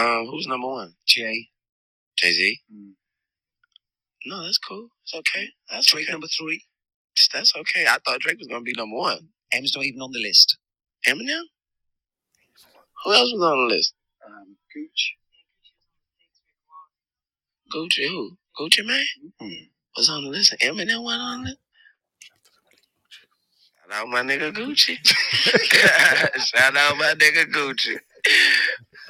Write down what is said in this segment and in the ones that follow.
Um, who's number one? Jay. Jay Z. Mm. No, that's cool. It's okay. That's Drake okay. number three. That's okay. I thought Drake was gonna be number one. M's not even on the list. Eminem. Who else was on the list? Um, Gooch. Gucci. Who? Gucci Mane Mm. was on the list. Eminem went on it. Shout out my nigga Gucci. Shout out my nigga Gucci.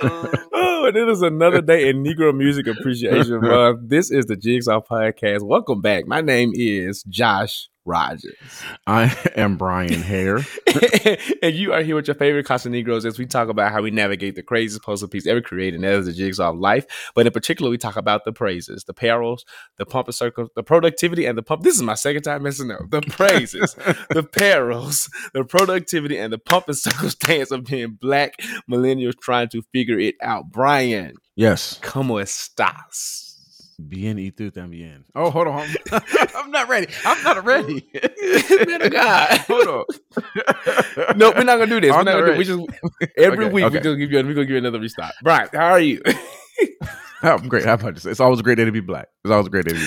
Oh, and it is another day in Negro Music Appreciation Month. This is the Jigsaw Podcast. Welcome back. My name is Josh Rogers. I am Brian Hare. and you are here with your favorite Casa Negros as we talk about how we navigate the craziest puzzle piece ever created, and that is the jigsaw of life. But in particular, we talk about the praises, the perils, the pump and circle, the productivity, and the pump. This is my second time messing up. The praises, the perils, the productivity, and the pump and circumstance of being black millennials trying to figure it out. Brian, Yes. ¿cómo estás? Bien y tú también. Oh, hold on. I'm not ready. I'm not ready. Man of God. hold on. No, we're not gonna do this. We're I'm not not gonna do, we just every Okay, week okay. we're gonna give you we're gonna give you another restart. Brian, how are you? I'm great. How about this? It's always a great day to be black. It's always a great day to be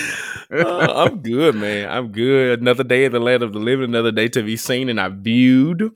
black. Uh, I'm good, man. I'm good. Another day in the land of the living, another day to be seen and I viewed.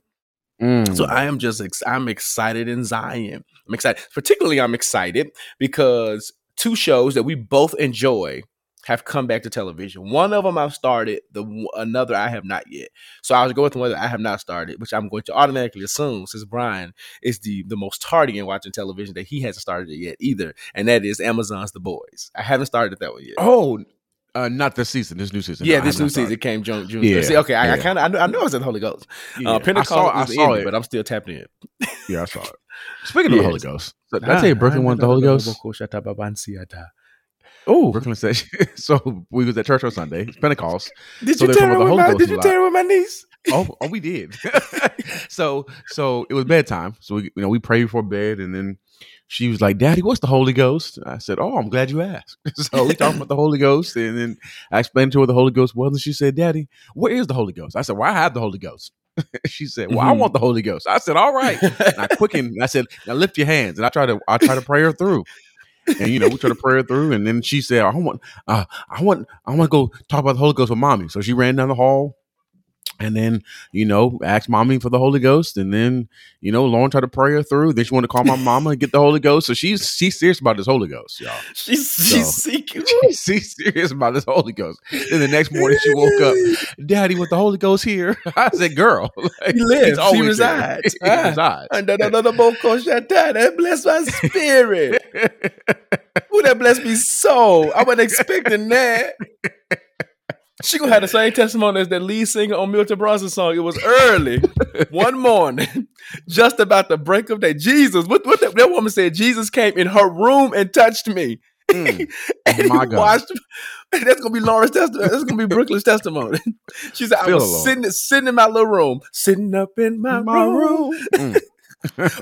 Mm. So I am just ex- I'm excited in Zion. I'm excited. Particularly, I'm excited because two shows that we both enjoy have come back to television. One of them I've started, the another I have not yet. So I was going with the one that I have not started, which I'm going to automatically assume since Brian is the the most tardy in watching television that he hasn't started it yet either, and that is Amazon's The Boys. I haven't started that one yet. oh, uh, not this season. This new season. yeah, No, this new season came June. June. Yeah, See, okay, I, I yeah. kind of I know, I know it's in the Holy Ghost. Yeah, Uh, Pentecost I saw, I saw it. but I'm still tapped in. yeah, I saw it. Speaking of the Holy. Ghost, did I tell you Brooklyn wanted the Holy Ghost? Oh, Brooklyn said. so we was at church on Sunday. It's Pentecost. did So you tell her with my? Did you tell her with my niece? oh, oh, we did. so, so it was bedtime. So we, you know, we prayed before bed, and then she was like, "Daddy, what's the Holy Ghost?" I said, "Oh, I'm glad you asked." so we talked about the Holy Ghost, and then I explained to her what the Holy Ghost was, and she said, "Daddy, where is the Holy Ghost?" I said, "Well, I have the Holy Ghost." she said, "Well, I Mhm. want the Holy Ghost." I said, "All right." And I quickened. I said, "Now lift your hands," and I try to, I try to pray her through. And you know, we try to pray her through, and then she said, "I want, uh, I want, I want to go talk about the Holy Ghost with mommy." So she ran down the hall, and then you know ask mommy for the Holy Ghost, and then you know Lauren tried to pray her through. Then she wanted to call my mama and get the Holy Ghost. So she's she's serious about this Holy Ghost, y'all. She's she's seeking. She's serious about this Holy Ghost. Then the next morning she woke up, Daddy, with the Holy Ghost here. I said, "Girl, like, He lives. it's He resides. Ah. he resides." And then another boko that bless my spirit. Who that bless me so? I wasn't expecting that. She gonna have the same testimony as that lead singer on Milton Brunson song. It was early, one morning, just about the break of day. Jesus, what, what that, that woman said? Jesus came in her room and touched me. Mm. and My he God. watched. That's gonna be Laura's testimony. That's gonna be Brooklyn's testimony. She said, "I was sitting, sitting in my little room, sitting up in my, My room, Mm.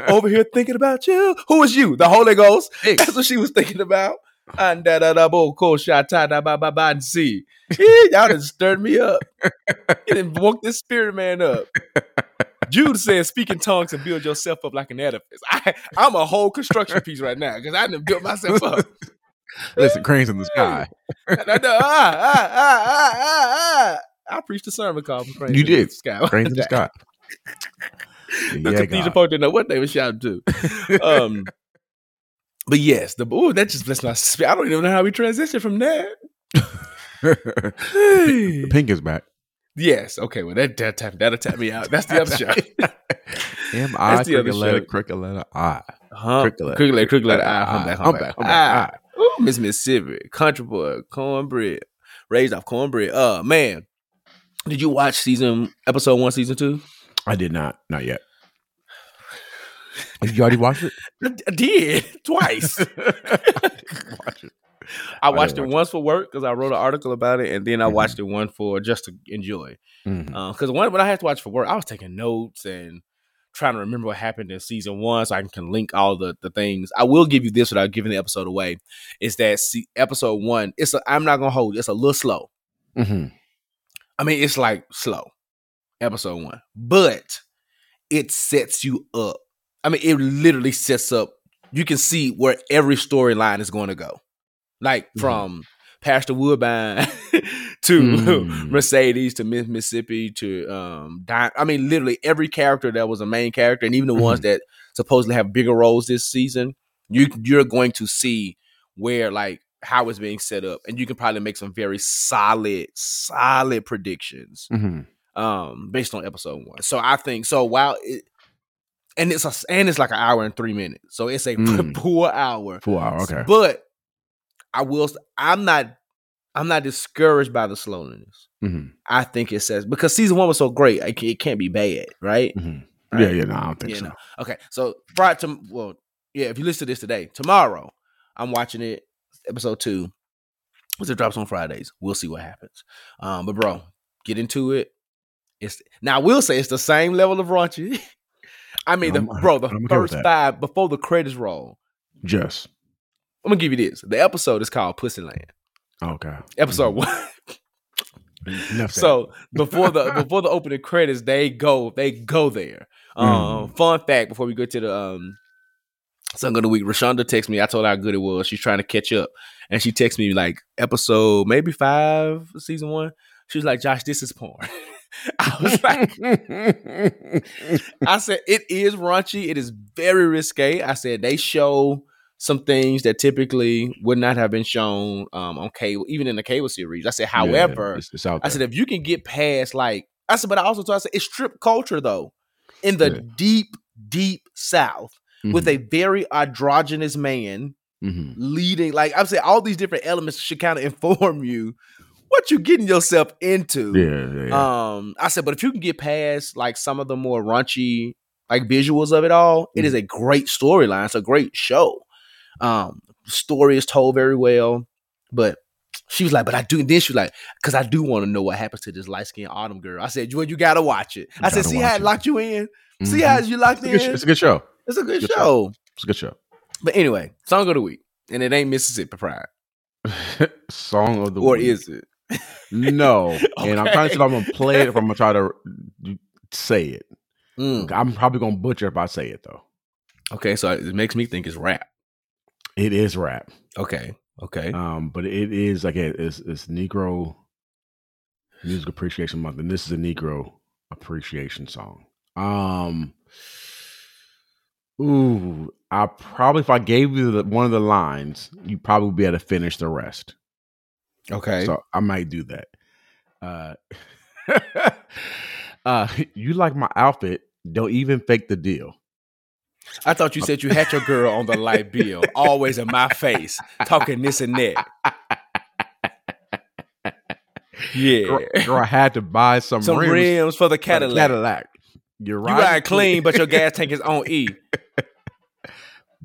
over here thinking about you. Who was you? The Holy Ghost. Hey. That's what she was thinking about. And da da da bo ko sha ta da ba ba ba and see. Y'all done stirred me up. Done woke this spirit man up. Jude says, "Speak in tongues and build yourself up like an edifice." I, I'm a whole construction piece right now because I done built myself up. Listen, cranes in the sky. Ah, ah, ah, ah, ah, ah. I preached a sermon called "Praise You in the did. Sky. Cranes in the sky. The Yeah, cathedral folk didn't know what they were shouting to. Um, but yes, the oh that just blessed my spirit. I don't even know how we transition from that. the Pynk is back. yes, okay, well that that tap, that'll tap me out. That's the other show. M I That's the other cricket letter cricket letter I. Huh? Cricket letter. Cricket letter, cricket letter, ah, humpback, humpback, humpback. Ooh, Miss Mississippi, country boy, cornbread, raised off cornbread. Uh, man, did you watch season episode one, season two? I did not. Not yet. You already watched it? I did twice. Watch it. I I watched it watch once for work because I wrote an article about it, and then I Mhm. watched it one for just to enjoy. Because one when I had to watch for work, I was taking notes and trying to remember what happened in season one, so I can link all the the things. I will give you this without giving the episode away. Is that see, episode one? It's a, I'm not gonna hold. It's a little slow. Mhm. I mean, it's like slow. Episode one, but it sets you up. I mean, it literally sets up you can see where every storyline is going to go. Like Mhm. from Pastor Woodbine to Mm. Mercedes to Miss- Mississippi to um Di- I mean literally every character that was a main character and even the ones that supposedly have bigger roles this season, you you're going to see where like how it's being set up and you can probably make some very solid solid predictions Mhm. um based on episode 1. So I think so while it and it's a and it's like an hour and 3 minutes. So it's a Mm. full hour. Full hour. Okay. But I will. I'm not. I'm not discouraged by the slowness. Mhm. I think it says because season one was so great, it, can't be bad, right? Mhm. Right. Yeah. Yeah. No, I don't think Yeah, so. no. Okay, so Friday. To, well, yeah. If you listen to this today, tomorrow, I'm watching it. Episode two. Once it drops on Fridays, we'll see what happens. Um, but bro, get into it. It's now. I will say it's the same level of raunchy. I mean, the, I'm- bro, the I'm first five before the credits roll. Just I'm gonna give you this. The episode is called Pussyland. okay. Episode Mhm. one. Enough. So before the before the opening credits, they go they go there. Um, Mm. Fun fact: before we go to the um, song of the week, Rashonda texted me. I told her how good it was. She's trying to catch up, and she texted me like episode maybe five, season one. She was like, "Josh, this is porn." I was like, I said it is raunchy. It is very risque. I said they show some things that typically would not have been shown um, on cable, even in the cable series. I said, Yeah, however, it's, it's I said if you can get past like I said, but I also told I said it's strip culture though, in the Yeah. deep, deep South with Mhm. a very androgynous man Mhm. leading. Like I'm saying, all these different elements should kind of inform you what you're getting yourself into. yeah, yeah. Um, I said, but if you can get past like some of the more raunchy like visuals of it all, it is Mm-hmm. a great storyline. It's a great show. Um, story is told very well, but she was like, but I do. Then she was like, because I do want to know what happens to this light skinned autumn girl. I said, well, you gotta watch it. I said, see how it it. locked you in. See Mhm. how you locked it's, in. good, it's a good show. It's a good, good show. show. It's a good show. But anyway, song of the week, and it ain't Mississippi Pride, Song of the or week. is it? No. And I'm trying to see if I'm gonna play it if I'm gonna try to say it. Mm. I'm probably gonna butcher if I say it though. Okay, so it makes me think it's rap. It is rap. Okay, okay. Um, but it is like it- it's it's Negro Music Appreciation Month, and this is a Negro appreciation song. Um Ooh, I probably if I gave you the, one of the lines, you probably would be able to finish the rest. Okay. So I might do that. Uh, uh, you like my outfit? Don't even fake the deal. I thought you said you had your girl on the light bill, always in my face, talking this and that. Yeah. Girl, girl, I had to buy some, Some rims, rims, for the for the Cadillac. Cadillac. You're You right. ride clean, but your gas tank is on E.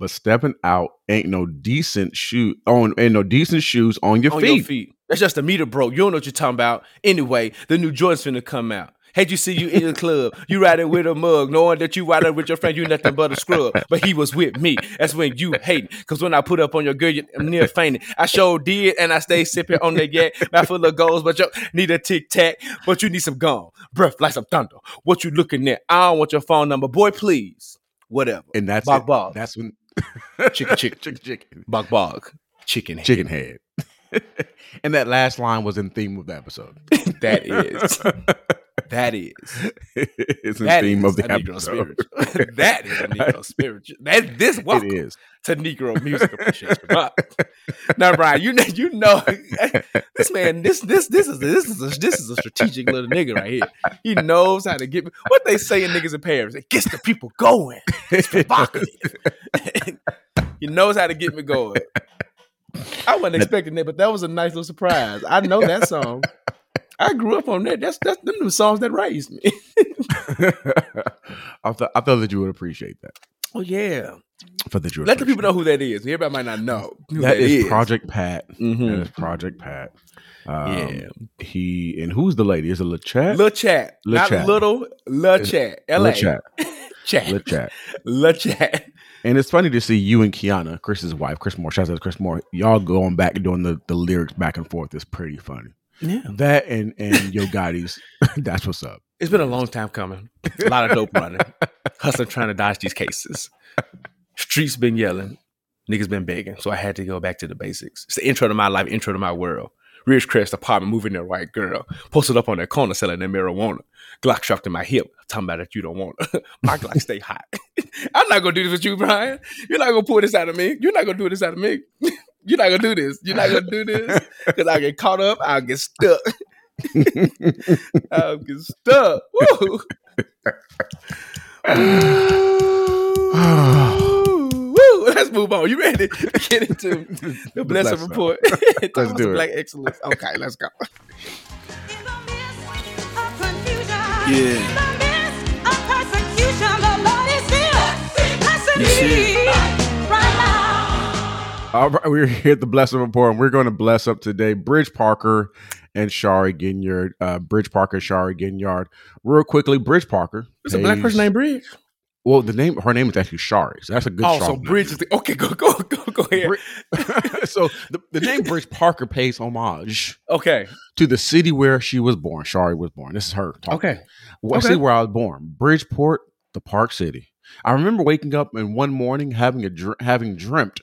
but stepping out ain't no decent shoe on ain't no decent shoes on your on feet. your feet. That's just a meter broke. You don't know what you're talking about. Anyway, the new Jordans finna come out. Hate you see you in the club. You riding with a mug, knowing that you riding with your friend, you nothing but a scrub. But he was with me. That's when you hate. Cause when I put up on your girl, you I'm near fainting. I sure did, and I stay sipping on the yak. Mouth full of goals, but you need a tic tac. But you need some gum. Breath like some thunder. What you looking at? I don't want your phone number. Boy, please. Whatever. And that's it. That's when Chicken, chicken. chicken, chicken, Bog bog. Chicken head. chicken head. and that last line was in theme of the episode. That is. That is. it's the theme of the a Negro spiritual. that is a Negro spiritual. That this welcome It is. to Negro music appreciation. Now, Brian, you know, you know, this man, this this this is this is a, this is a strategic little nigga right here. He knows how to get. What they say in niggas in Paris, it gets the people going. It's provocative. he knows how to get me going. I wasn't expecting that, but that was a nice little surprise. I know that song. I grew up on that. That's that's them the songs that raised me. I thought I thought that you would appreciate that. Oh yeah. For the would Let the people know who that is. Everybody might not know who it. that is, is. Project Pat. Mhm. That is Project Pat. Um, Yeah. He and who's the lady? Is it LeChat? Lil Chat. Lil not Chat. little, Lil Chat. LA. LeChat. Chat. LeChat. Lil Chat. And it's funny to see you and Kiana, Chris's wife, Chris Moore. Shout out to Chris Moore. Y'all going back and doing the, the lyrics back and forth is pretty funny. Yeah. That and and Yo Gotti's, that's what's up. It's been a long time coming. A lot of dope running. Hustling trying to dodge these cases. Streets been yelling. Niggas been begging. So I had to go back to the basics. It's the intro to my life, intro to my world. Ridge Crest apartment, moving there, white girl. Posted up on that corner selling that marijuana. Glock strapped in my hip. Talking about that you don't want. my Glock stay hot. I'm not gonna do this with you, Brian. You're not gonna pull this out of me. You're not gonna do this out of me. You're not gonna do this. You're not gonna do this. Cause I get caught up, I'll get stuck. I'll get stuck. Woo. Woo. Let's move on. You ready to get into the blessing bless report? Let's do it. Black excellence. Okay, let's go. Yeah. You see All right, we're here at the Blessing Report, and we're going to bless up today Bridge Parker and Shari Ginyard. Uh, Bridge Parker, Shari Ginyard. Real quickly, Bridge Parker. It's a black person named Bridge. Well, the name, her name is actually Shari, so that's a good. Oh, so name. Bridge is the, okay. Go go go go ahead. So the, the name Bridge Parker pays homage Okay, to the city where she was born. Shari was born. This is her. Talking. okay. Well, Okay. see where I was born, Bridgeport, the Park City. I remember waking up and one morning having a dr- having dreamt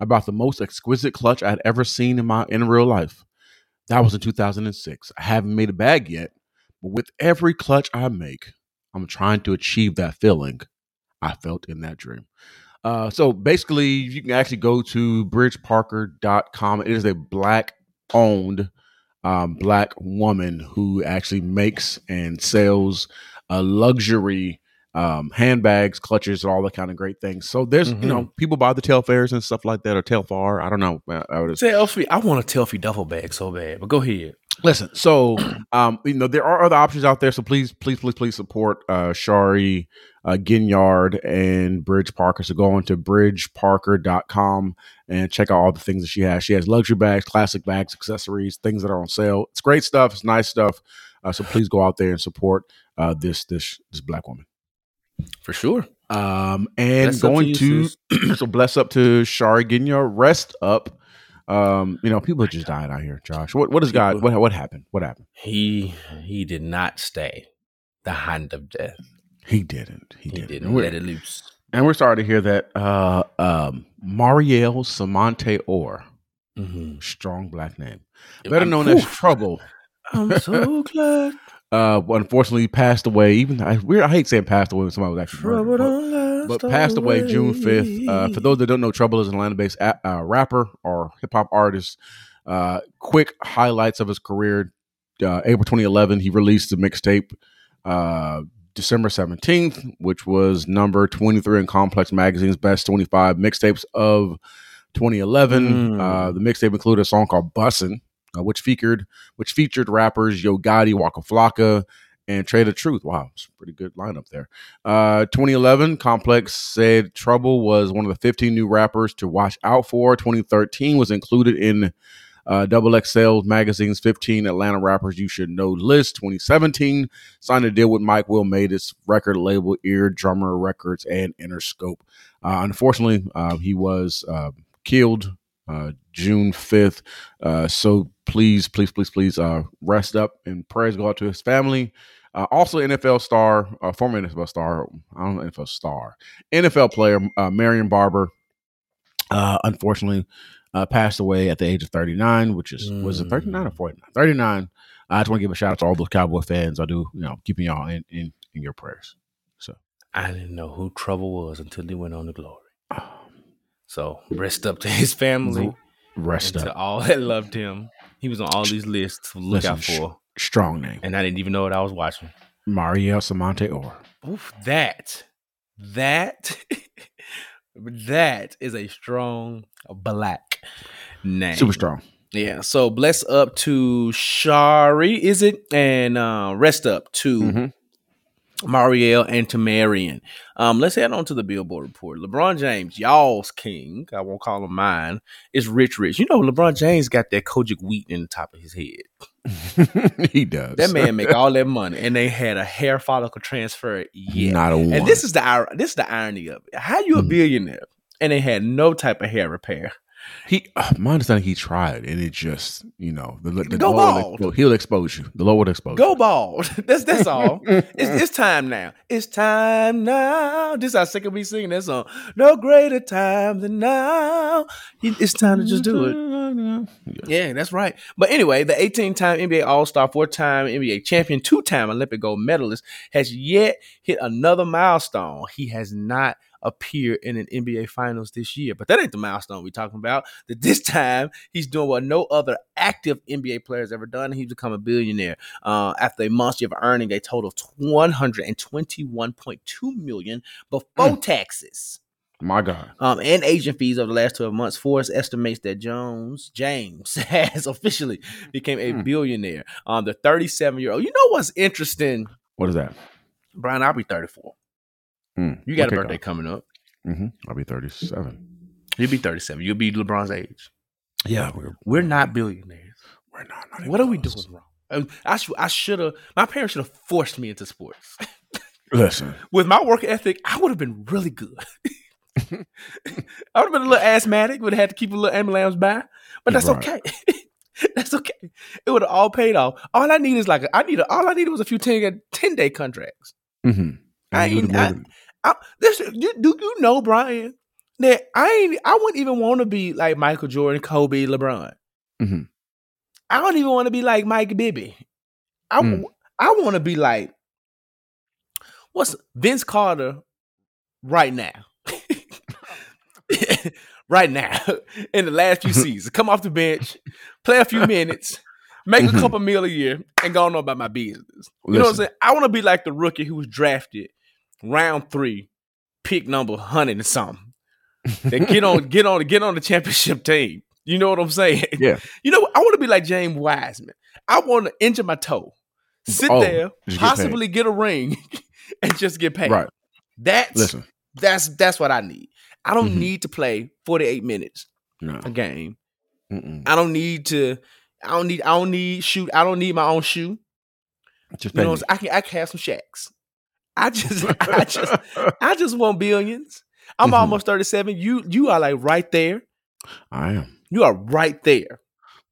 about the most exquisite clutch I had ever seen in my in real life. That was in 2006. I haven't made a bag yet, but with every clutch I make, I'm trying to achieve that feeling I felt in that dream. Uh, so basically, you can actually go to bridgeparker.com. It is a black owned um, black woman who actually makes and sells a luxury um, handbags, clutches, all that kind of great things. So there's, you know, people buy the Telfairs and stuff like that, or Telfar. I don't know. Uh, I would Say Elfie, I want a Telfie duffel bag so bad, but go ahead. Listen, so um, you know there are other options out there. So please, please, please, please support uh, Shari uh, Ginyard and Bridge Parker. So go on to bridgeparker.com and check out all the things that she has. She has luxury bags, classic bags, accessories, things that are on sale. It's great stuff. It's nice stuff. Uh, so please go out there and support uh, this this this black woman. For sure. Um, and Bless up to going you, to, so bless up to Shari Ginyard. Rest up. Um, you know, people just died out here, Josh. What what has God what what happened? What happened? He he did not stay the hand of death. He didn't. He, He didn't. didn't And we're, let it loose. and we're sorry to hear that. Uh, um, Mariel Semonte Orr, Mhm. strong black name, better I'm- known as. Trouble. I'm so glad. Uh, unfortunately, passed away. Even I, weird, I hate saying passed away when somebody was actually Trouble murdered, but- but passed away June 5th. Uh, for those that don't know, Trouble is an Atlanta based a- uh, rapper or hip hop artist. Uh, quick highlights of his career uh, April 2011, he released a mixtape uh, December 17th, which was number 23 in Complex Magazine's best 25 mixtapes of 2011. Mm. Uh, the mixtape included a song called Bussin', uh, which featured which featured rappers Yo Gotti, Waka Flocka, and Trae tha Truth. Wow, it's a pretty good lineup there. Uh, 2011, Complex said Trouble was one of the 15 new rappers to watch out for. 2013 was included in uh, Double XL Magazine's 15 Atlanta rappers you should know list. 2017 signed a deal with Mike Will, made his record label Ear Drummer Records and Interscope. Uh, unfortunately, uh, he was uh, killed uh, June 5th. Uh, so please, please, please, please uh, rest up and prayers go out to his family. Uh, also, NFL star, uh, former NFL star, I don't know, NFL star, NFL player, uh, Marion Barber, uh, unfortunately, uh, passed away at the age of 39, which is, was it 39 or 49? 39. I just want to give a shout out to all those Cowboy fans. I do, you know, keeping y'all in, in, in your prayers. So, I didn't know who Trouble was until he went on to glory. So rest up to his family rest and to all that loved him. He was on all these lists to look Listen, out for, Strong name. and I didn't even know what I was watching. Mariel Semonte Orr. Oof, that, that, that is a strong black name. Super strong. Yeah. So bless up to Shari, is it? And uh, rest up to Mhm. Mariel and to Marion. Um, let's head on to the Billboard report. LeBron James, y'all's king, I won't call him mine, is rich, rich. You know, LeBron James got that Kojic wheat in the top of his head. he does. That man make all that money, and they had a hair follicle transfer yet. Not a one. And this is the this is the irony of it. How you a Mhm. billionaire and they had no type of hair repair? He, uh, my understanding, he tried, and it just, you know, the, the Go Lord will bald. he'll expose you. The Lord will expose Go bald. That's that's all. It's, it's time now. It's time now. This is our second week singing that song. No greater time than now. It's time to just do it. Yeah, that's right. But anyway, the 18 time NBA All Star, four time NBA champion, two time Olympic gold medalist has yet hit another milestone. He has not appeared in an NBA Finals this year. But that ain't the milestone we're talking about. That this time he's doing what no other active NBA player has ever done. He's become a billionaire uh, after a month of earning a total of 121.2 million before taxes My God. um, and agent fees over the last 12 months, Forbes estimates that Jones, James, has officially became a Hmm. billionaire. Um, the 37 year old. You know what's interesting, What is that? Brian? I'll be 34. Mm. You got a birthday coming up. Mm-hmm. I'll be 37. You'll be 37. You'll be LeBron's age. Yeah, we're, We're not billionaires. we're not. not What are we doing wrong? Um, I should. I should have. My parents should have forced me into sports. Listen, With my work ethic, I would have been really good. I would have been a little asthmatic. Would have had to keep a little ambulance by, but that's Right. okay. that's okay. It would have all paid off. All I need is like a, I need. A, all I needed was a few 10, 10 day contracts. mm-hmm. I ain't- I- I, this, you, do you know, Brian? That I ain't. I wouldn't even want to be like Michael Jordan, Kobe, LeBron. Mhm. I don't even want to be like Mike Bibby. I Mm. I want to be like what's Vince Carter right now. right now, in the last few seasons, come off the bench, play a few minutes, make a Mhm. couple mil a year, and go on about my business. You know what I'm saying? I want to be like the rookie who was drafted round three, pick number hundred and something. That get on, get on, get on the championship team. You know what I'm saying? Yeah. You know. I want to be like James Wiseman. I want to injure my toe, sit Oh, there, just get possibly get a ring, and just get paid. Right. That's Listen. that's that's what I need. I don't Mhm. need to play 48 minutes No. a game. Mm-mm. I don't need to. I don't need. I don't need shoot. I don't need my own shoe. Just You know? I can I can have some shacks. I just I just I just want billions. I'm Mhm. almost 37. You you are like right there. I am. You are right there.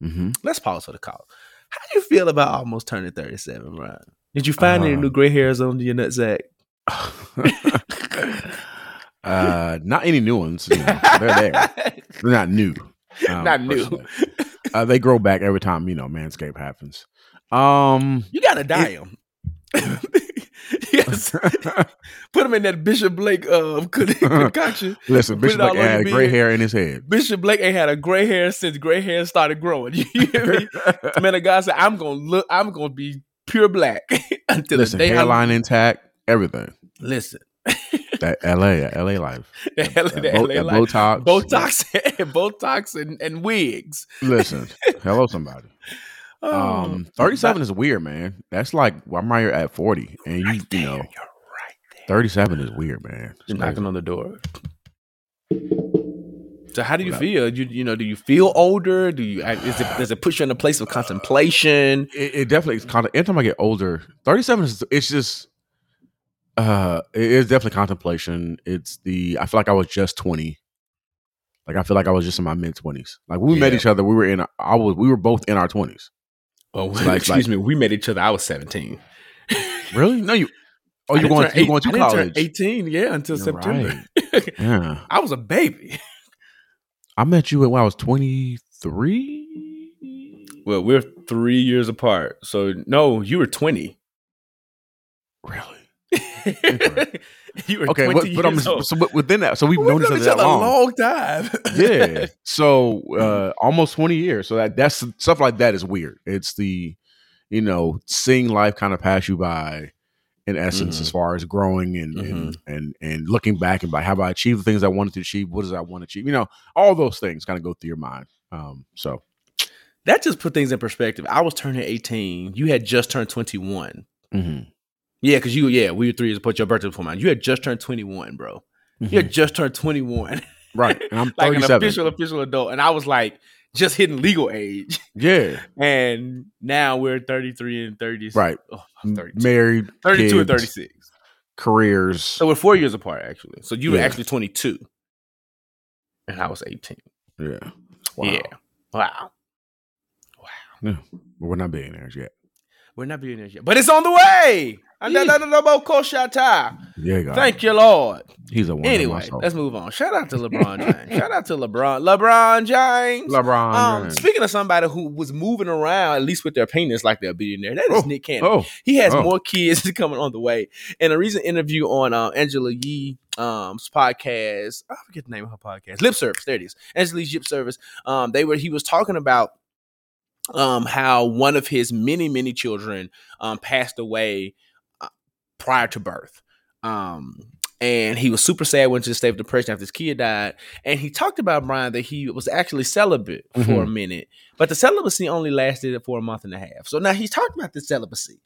Mm-hmm. Let's pause for the call. How do you feel about almost turning 37, Ryan? Did you find any Uh, new gray hairs on your nutsack? uh, not any new ones. You know, they're there. They're not new. um, Not new. Uh, they grow back every time you know Manscape happens. Um, You gotta dye them. yes, put him in that Bishop Blake uh, concoction. listen, Bishop Blake had gray hair in his head. Bishop Blake ain't had a gray hair since gray hair started growing. You hear me? Man, the guy said, "I'm gonna look. I'm gonna be pure black until listen, the day hairline I intact, everything. listen." That LA, that LA life, The hell that, the Bo- LA that life. Botox, Botox, Botox, and, and wigs. Listen, hello, somebody. Oh, Um, thirty-seven is weird, man. That's like I'm right here at forty, and you, you know, You're right there. thirty-seven is weird, man. It's You're crazy. knocking on the door. So how do you feel? You you know, do you feel older? Do you is it does it put you in a place of contemplation? it, it definitely is kind of every time I get older, 37 is it's just uh it is definitely contemplation. It's the I feel like I was just 20. Like I feel like I was just in my mid 20s. Like when we met each other, we were in I was we were both in our 20s. Oh, like- excuse like- me. We met each other. I was seventeen. Really? No, you Oh, you're going you're going to I didn't turn college. Eighteen, yeah, until You're September. Yeah. I was a baby. I met you when I was 23. Well, we're three years apart. So no, you were twenty. Really? you were Okay, twenty but, I'm old. so but within that, so we've We've known each other each that other a long. long time. yeah. So uh almost 20 years. So that that's stuff like that is weird. It's the you know, seeing life kind of pass you by in essence Mhm. as far as growing and, and and and looking back and like have I achieved the things I wanted to achieve? What does I want to achieve? You know, all those things kind of go through your mind. Um so that just put things in perspective. I was turning 18. You had just turned 21. mhm. Yeah, because you, yeah, we were three years apart. Your birthday before mine. You had just turned 21, bro. You had mm-hmm. just turned 21. right. And I'm like an 37. official, official adult. And I was like just hitting legal age. yeah. And now we're 33 and 36. Right. Oh, I'm 32. Married, 32 and 36. careers. So we're four years apart, actually. So you were actually 22. And I was 18. yeah. Wow. Yeah. Wow. Wow. Yeah. We're not billionaires yet. We're not billionaires yet, but it's on the way. Yeah, God. Thank you, Lord. He's a one. Anyway, let's move on. Shout out to LeBron James. Shout out to LeBron. LeBron James. LeBron. Um, James. speaking of somebody who was moving around, at least with their penis like they're a billionaire, that is Oh, Nick Cannon. oh, He has oh. more kids coming on the way. In a recent interview on uh, Angela Yee um's podcast, I forget the name of her podcast, Lip Service. There it is. Angela Yee's Lip Service. Um, they were he was talking about um how one of his many many children um passed away uh, prior to birth. Um and he was super sad went to the state of depression after his kid died. And he talked about Brian that he was actually celibate for a Mhm. minute, but the celibacy only lasted for a month and a half. So now he's talking about the celibacy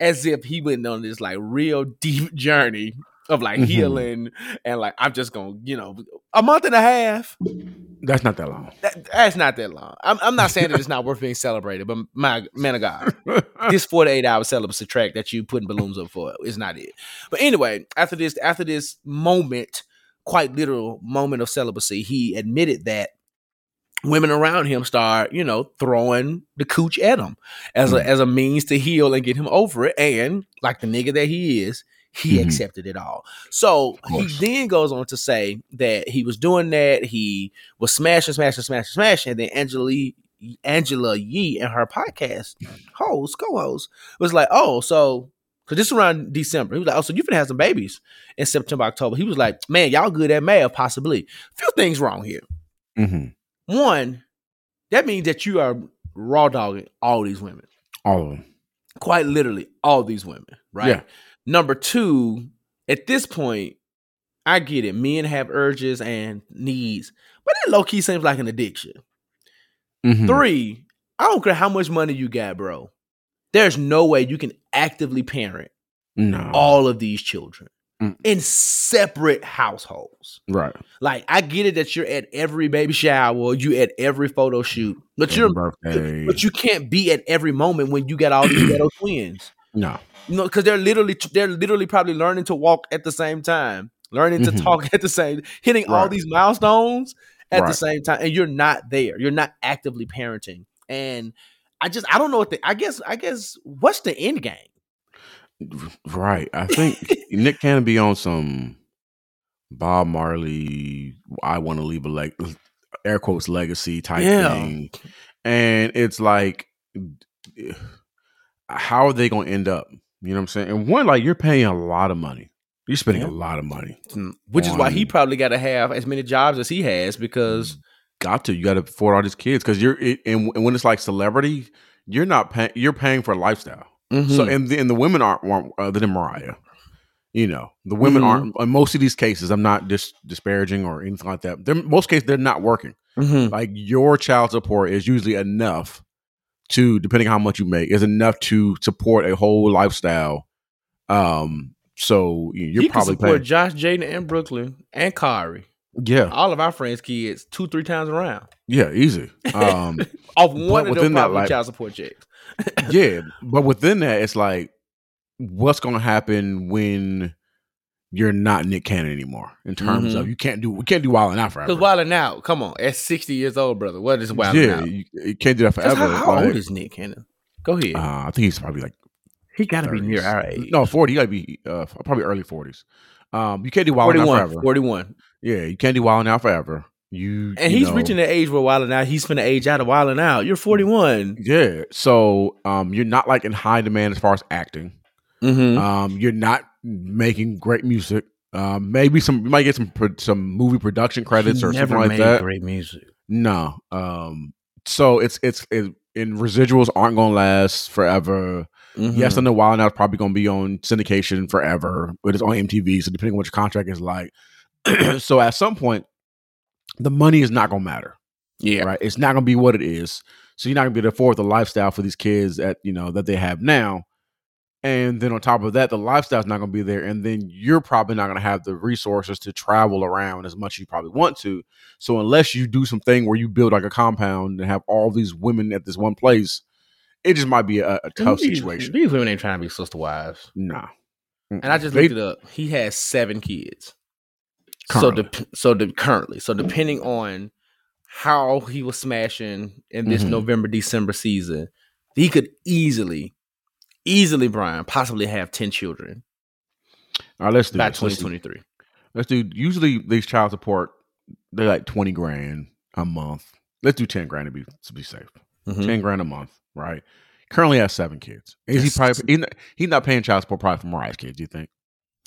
as if he went on this like real deep journey of like Mhm. healing and like I'm just gonna, you know, a month and a half. That's not that long. That, that's not that long. I'm, I'm not saying that it's not worth being celebrated, but my man of God, this 48 hour celibacy track that you putting balloons up for is not it. But anyway, after this, after this moment, quite literal moment of celibacy, he admitted that women around him start, you know, throwing the cooch at him as a Mm. as a means to heal and get him over it. And like the nigga that he is, he Mhm. accepted it all. So he then goes on to say that he was doing that, he was smashing, smashing, smashing, smashing. And then Angela Angela Yee and her podcast host, co-host, was like, oh, so because this is around December. He was like, oh, so you finna have some babies in September, October. He was like, man, y'all good at math, possibly. A Few things wrong here. hmm One, that means that you are raw dogging all these women. All of them. Quite literally, all these women, right? Yeah. Number two, at this point, I get it. Men have urges and needs, but it low key seems like an addiction. Mhm. Three, I don't care how much money you got, bro. There's no way you can actively parent No. all of these children Mm. in separate households. right. Like, I get it that you're at every baby shower, you at every photo shoot, but Every you're birthday. but you can't be at every moment when you got all these ghetto twins. No. Know, because they're literally they're literally probably learning to walk at the same time, learning to Mhm. talk at the same, hitting all these milestones at the same time, and you're not there. You're not actively parenting, and I just I don't know what the I guess I guess what's the end game? Right. I think Nick can be on some Bob Marley. I want to leave a like air quotes legacy type Yeah. thing, and it's like, how are they going to end up? You know what I'm saying? And one, like you're paying a lot of money. You're spending Yeah. a lot of money. Which is why he probably got to have as many jobs as he has because Got to. You got to afford all these kids because you're. It, and, and when it's like celebrity, you're not paying. You're paying for a lifestyle. So Mhm. and the, and the women aren't, aren't other than Mariah. You know, the women Mhm. aren't. In most of these cases, I'm not dis- disparaging or anything like that. They're, most cases, they're not working. Mhm. Like your child support is usually enough to, depending on how much you make, is enough to support a whole lifestyle. Um, so you- you're can probably support paying. Josh Jaden and Brooklyn and Kari. Yeah, All of our friends' kids two three times around. yeah, easy. Um, Off one of them that, probably like- child support checks. yeah, but within that, it's like, what's going to happen when you're not Nick Cannon anymore? In terms Mhm. of you can't do we can't do Wild 'N Out forever. Because wilding out, come on, at sixty years old, brother, what is wilding yeah, out? you, you can't do that forever. How, how like, old is Nick Cannon? Go ahead. uh, I think he's probably like he got to be near our age. No, forty. You got to be uh, probably early forties. Um, you can't do wilding and Out forever. 41. Yeah, you can't do Wild 'N Out forever. You And you he's know, reaching the age where wilding out, he's finna age out of wilding out. You're 41. Yeah, so um, you're not like in high demand as far as acting. Mm-hmm. Um, you're not making great music. Um, maybe some you might get some some movie production credits or something like that. great music. No. Um, so it's it's it, and residuals aren't gonna last forever. Mm-hmm. Yes, I know Wild Now it's probably gonna be on syndication forever, but it's on MTV. So depending on what your contract is like, so at some point, the money is not gonna matter, yeah. right? It's not gonna be what it is. So you're not gonna be able to afford the lifestyle for these kids that you know that they have now. And then on top of that, the lifestyle's not going to be there. And then you're probably not going to have the resources to travel around as much as you probably want to. So unless you do something where you build like a compound and have all these women at this one place, it just might be a, a tough These- situation. These women ain't trying to be sister wives. Nah. And I just They- looked it up. He has seven kids. So Currently. de- so de- currently, so depending on how he was smashing in this Mhm. November December season, he could easily, easily, Brian, possibly have ten children All right, let's do by this. Let's twenty do, twenty three. let's do. Usually, these child support they're like twenty grand a month. Let's do ten grand to be to be safe. Mm-hmm. Ten grand a month, right? Currently has seven kids. Is he probably he not, he's not paying child support probably for Mariah's kids? Do you think?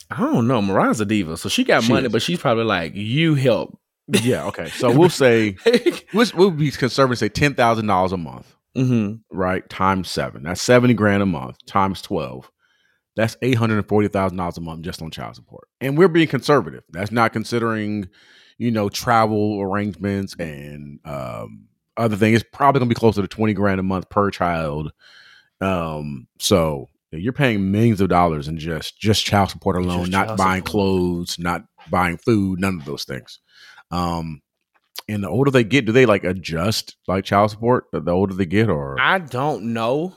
I don't know. Mariah's a diva, so she got She money, is. but she's probably like, "You help." Yeah. Okay. So we'll say we'll, we'll be conservative. Say ten thousand dollars a month. Hmm right? Times seven. That's 70 grand a month times 12. That's $840,000 a month just on child support. And we're being conservative. That's not considering, you know, travel arrangements and um, other things. It's probably going to be closer to 20 grand a month per child. Um, so you're paying millions of dollars in just just child support alone, Just not buying support. clothes, not buying food, none of those things. Um, and the older they get, do they like adjust like child support the older they get, or I don't know.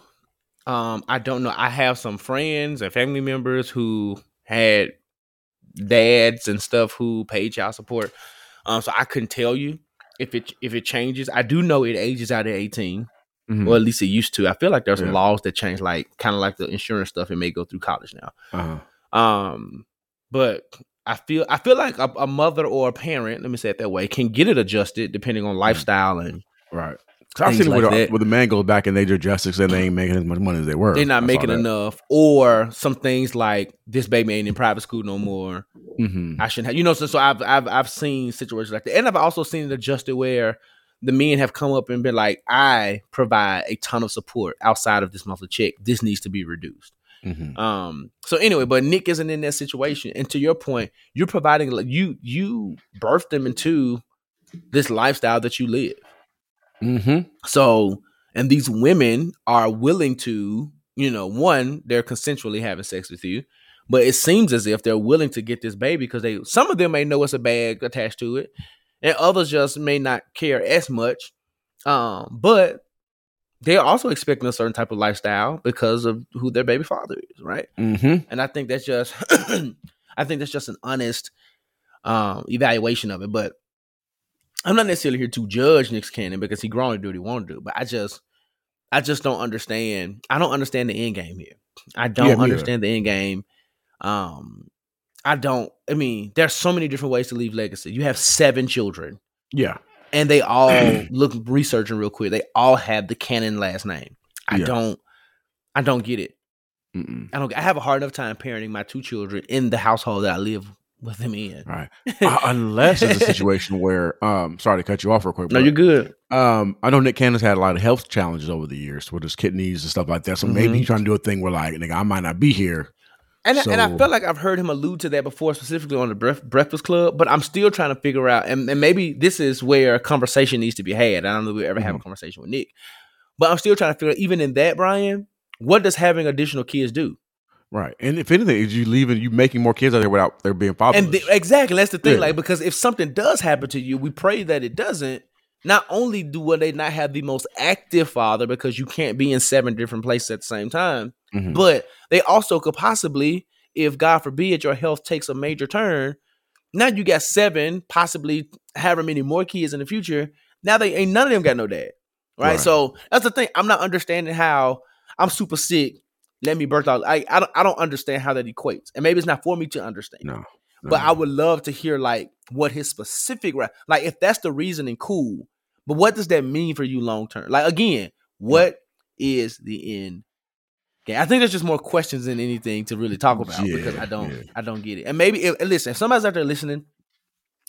Um, I don't know. I have some friends and family members who had dads and stuff who paid child support. Um, so I couldn't tell you if it if it changes. I do know it ages out at eighteen, Mhm. or at least it used to. I feel like there's Yeah. laws that change, like kind of like the insurance stuff. It may go through college now. Uh-huh. Um, but I feel I feel like a, a mother or a parent, let me say it that way, can get it adjusted depending on lifestyle and Right. 'Cause I've seen it like with, that. with the man goes back and they do justice and they ain't making as much money as they were. they're not I making enough, or some things like this baby ain't in private school no more. Mhm. I shouldn't have, you know. So, so I've I've I've seen situations like that, and I've also seen it adjusted where the men have come up and been like, I provide a ton of support outside of this monthly check. This needs to be reduced. Mhm. Um. So anyway, but Nick isn't in that situation, and to your point, you're providing like you you birthed them into this lifestyle that you live. Mm-hmm. So, and these women are willing to, you know, one, they're consensually having sex with you, but it seems as if they're willing to get this baby because they, some of them may know it's a bag attached to it, and others just may not care as much. Um, but they're also expecting a certain type of lifestyle because of who their baby father is, right? Mhm. And I think that's just, I think that's just an honest um, evaluation of it. But I'm not necessarily here to judge Nick Cannon because he grown to do what he want to do. But I just, I just don't understand. I don't understand the end game here. I don't Yeah, me either. understand the end game. Um, I don't. I mean, there's so many different ways to leave legacy. You have seven children, Yeah. And they all look researching real quick. They all have the Cannon last name. I Yeah. don't. I don't get it. Mm-mm. I don't. I have a hard enough time parenting my two children in the household that I live with them in. Right. Uh, unless it's a situation where, um, sorry to cut you off real quick. No, you're good. Um, I know Nick Cannon's had a lot of health challenges over the years with his kidneys and stuff like that. So maybe Mhm. he's trying to do a thing where, like, nigga, I might not be here. And I, and I So- felt like I've heard him allude to that before, specifically on the Bref- Breakfast Club. But I'm still trying to figure out, and, and maybe this is where a conversation needs to be had. I don't know if we ever have a mm-hmm. conversation with Nick, but I'm still trying to figure out, even in that, Brian, what does having additional kids do? Right. And if anything, is you leaving, you making more kids out there without there being fathers. And th- exactly, that's the thing. Yeah. Like, because if something does happen to you, we pray that it doesn't. Not only do will they not have the most active father because you can't be in seven different places at the same time, Mhm. but they also could possibly, if God forbid your health takes a major turn, now you got seven, possibly however many more kids in the future. Now they ain't none of them got no dad. Right. Right. So that's the thing. I'm not understanding how I'm super sick. Let me birth out. I, I don't I don't understand how that equates. And maybe it's not for me to understand. no. But no. I would love to hear like what his specific like if that's the reasoning, cool. But what does that mean for you long term? Like again, what is the end game? I think there's just more questions than anything to really talk about because I don't yeah. I don't get it. And maybe if, listen, if somebody's out there listening,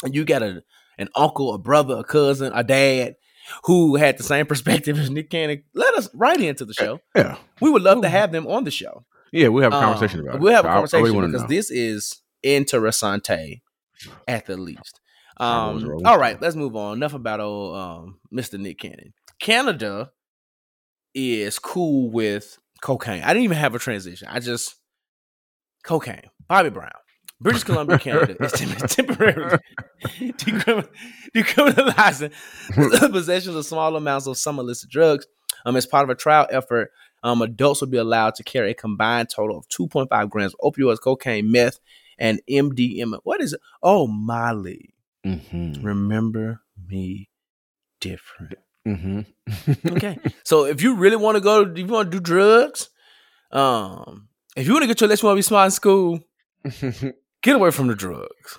and you got a an uncle, a brother, a cousin, a dad who had the same perspective as Nick Cannon, let us write into the show. yeah. We would love to have them on the show. Yeah. We'll have a conversation Um, about it. We'll have a conversation really because know. this is interessante at the least. Um, all right, let's move on. Enough about old um, Mr. Nick Cannon. Canada is cool with cocaine. I didn't even have a transition. I just cocaine. Bobby Brown. British Columbia, Canada is tem- temporarily decrimin- decriminalizing the possession of small amounts of some illicit drugs. Um, as part of a trial effort, um, adults will be allowed to carry a combined total of 2.5 grams of opioids, cocaine, meth, and MDMA. What is it? Oh, Molly. Mhm. Remember me different. Mm-hmm. Okay. so if you really want to go, if you want to do drugs, um, if you want to get your lesson, want to be smart in school, get away from the drugs.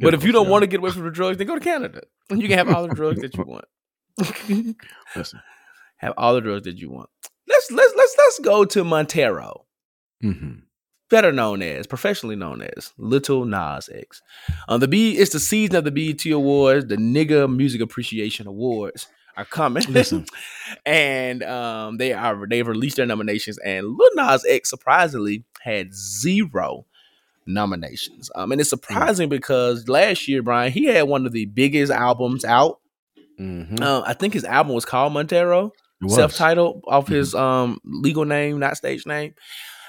but if you don't want to get away from the drugs, then go to Canada. And you can have all the drugs that you want. Listen. have all the drugs that you want. Let's let's let's let's go to Montero, Mm-hmm. better known as, professionally known as Lil Nas X. Um, the B it's the season of the BET Awards, the Nigga Music Appreciation Awards are coming. Listen. and um, they are they've released their nominations, and Lil Nas X surprisingly had zero nominations. Um, and it's surprising because last year, Brian, he had one of the biggest albums out. Mm-hmm. Um, I think his album was called Montero, self-titled off Mhm. his um legal name, not stage name.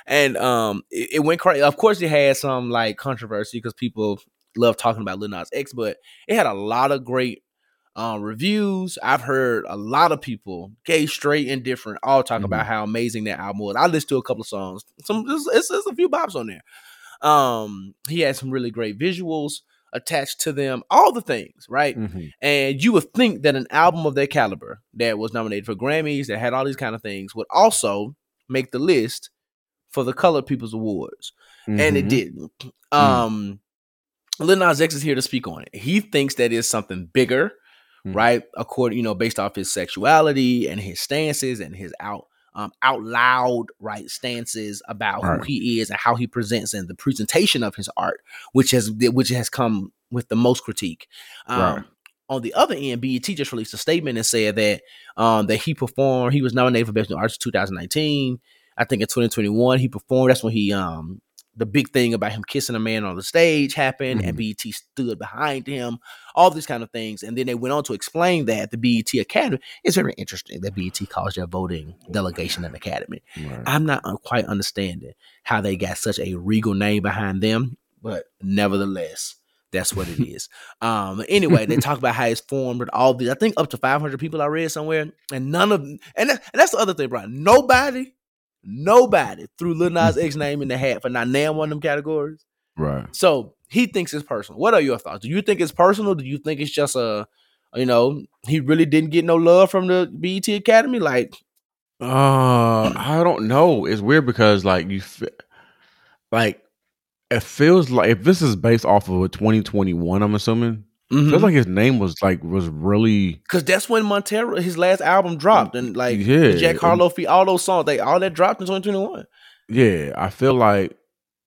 And um, it, it went crazy. Of course, it had some like controversy because people love talking about Lil Nas X, but it had a lot of great um, reviews. I've heard a lot of people, gay, straight, and different, all talk about how amazing that album was. I listened to a couple of songs. Some it's, it's, it's a few bops on there. Um, he had some really great visuals attached to them, all the things, right? Mm-hmm. And you would think that an album of that caliber that was nominated for Grammys, that had all these kind of things, would also make the list for the Colored People's Awards. And Mm-hmm. it didn't. Um Lil Nas X is here to speak on it. He thinks that is something bigger, Mm. right? According, you know, based off his sexuality and his stances and his out um, out loud right stances about who he is and how he presents and the presentation of his art, which has which has come with the most critique. Um, Right. On the other end, BET just released a statement and said that um, that he performed. He was nominated for Best New Artist 2019. I think in 2021 he performed. That's when he um the big thing about him kissing a man on the stage happened, and BET stood behind him. All these kind of things, and then they went on to explain that the BET Academy is very interesting. That BET calls their voting delegation an academy. Right. I'm not quite understanding how they got such a regal name behind them, but nevertheless, that's what it is. Um, anyway, they talk about how it's formed with all these. I think up to 500 people I read somewhere, and none of and, that, and that's the other thing, Brian. Nobody, nobody threw Lil Nas X name in the hat for not name one of them categories. Right. So he thinks it's personal. What are your thoughts? Do you think it's personal? Do you think it's just a, you know, he really didn't get no love from the BET Academy? Like, Uh, I don't know. It's weird because like you, fe- like it feels like if this is based off of a 2021, I'm assuming mhm. feels like his name was like was really Cause that's when Montero his last album dropped, and like Yeah. Jack Harlow feat, all those songs, they all that dropped in 2021. yeah. I feel like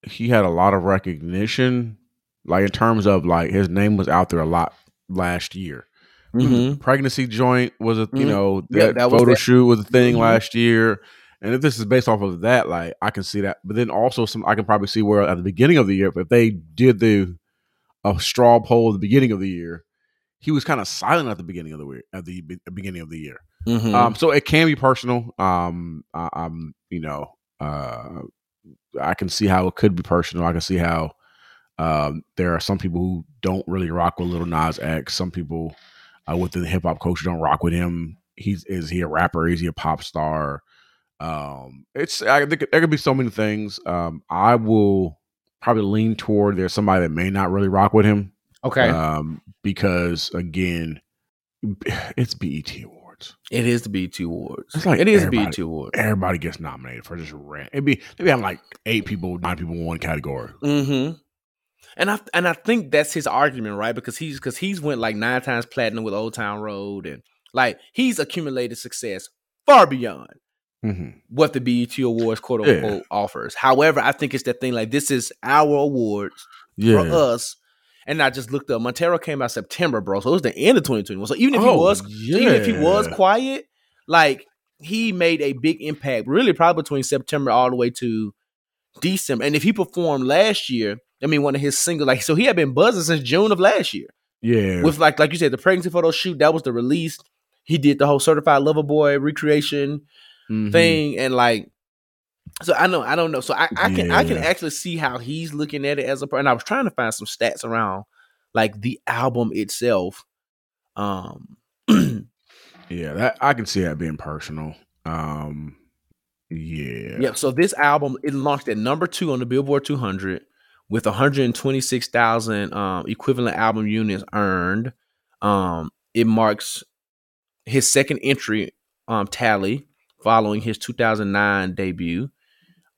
he had a lot of recognition, like in terms of like his name was out there a lot last year. Mhm. Pregnancy joint was a you Mhm. know Yeah, that, that was photo that. shoot was a thing Mhm. last year. And if this is based off of that, like I can see that. But then also some I can probably see where at the beginning of the year, if they did the a straw poll at the beginning of the year, he was kind of silent at the beginning of the year at the be- beginning of the year. Mhm. Um, so it can be personal. Um, I, I'm, you know, uh, I can see how it could be personal. I can see how um, there are some people who don't really rock with Lil Nas X. Some people uh, within the hip hop culture don't rock with him. He's is he a rapper? Is he a pop star? Um, it's I think there could be so many things. Um, I will probably lean toward there's somebody that may not really rock with him. okay, Um, because again, it's BET Awards. it is the BET Awards. It's like it is BET Awards. everybody gets nominated for just rant. It'd be maybe have like eight people, nine people in one category. Mm-hmm. And I and I think that's his argument, right? Because he's because he's went like nine times platinum with Old Town Road, and like he's accumulated success far beyond Mm-hmm. what the BET Awards quote Yeah. unquote offers. However, I think it's that thing like this is our awards Yeah, for us. And I just looked up. Montero came out September, bro. So it was the end of 2021. So even if Oh, he was, so even if he was quiet, like he made a big impact. Really, probably between September all the way to December. And if he performed last year, I mean, one of his singles, like so, he had been buzzing since June of last year yeah, with like like you said, the pregnancy photo shoot. That was the release. He did the whole certified lover boy recreation Mhm. thing and like so I know I don't know. So I, I can I can actually see how he's looking at it as a and I was trying to find some stats around like the album itself um Yeah, that I can see that being personal. Um, yeah, yeah so this album it launched at number 2 on the Billboard 200 with 126,000 um equivalent album units earned. Um it marks his second entry um tally following his 2009 debut.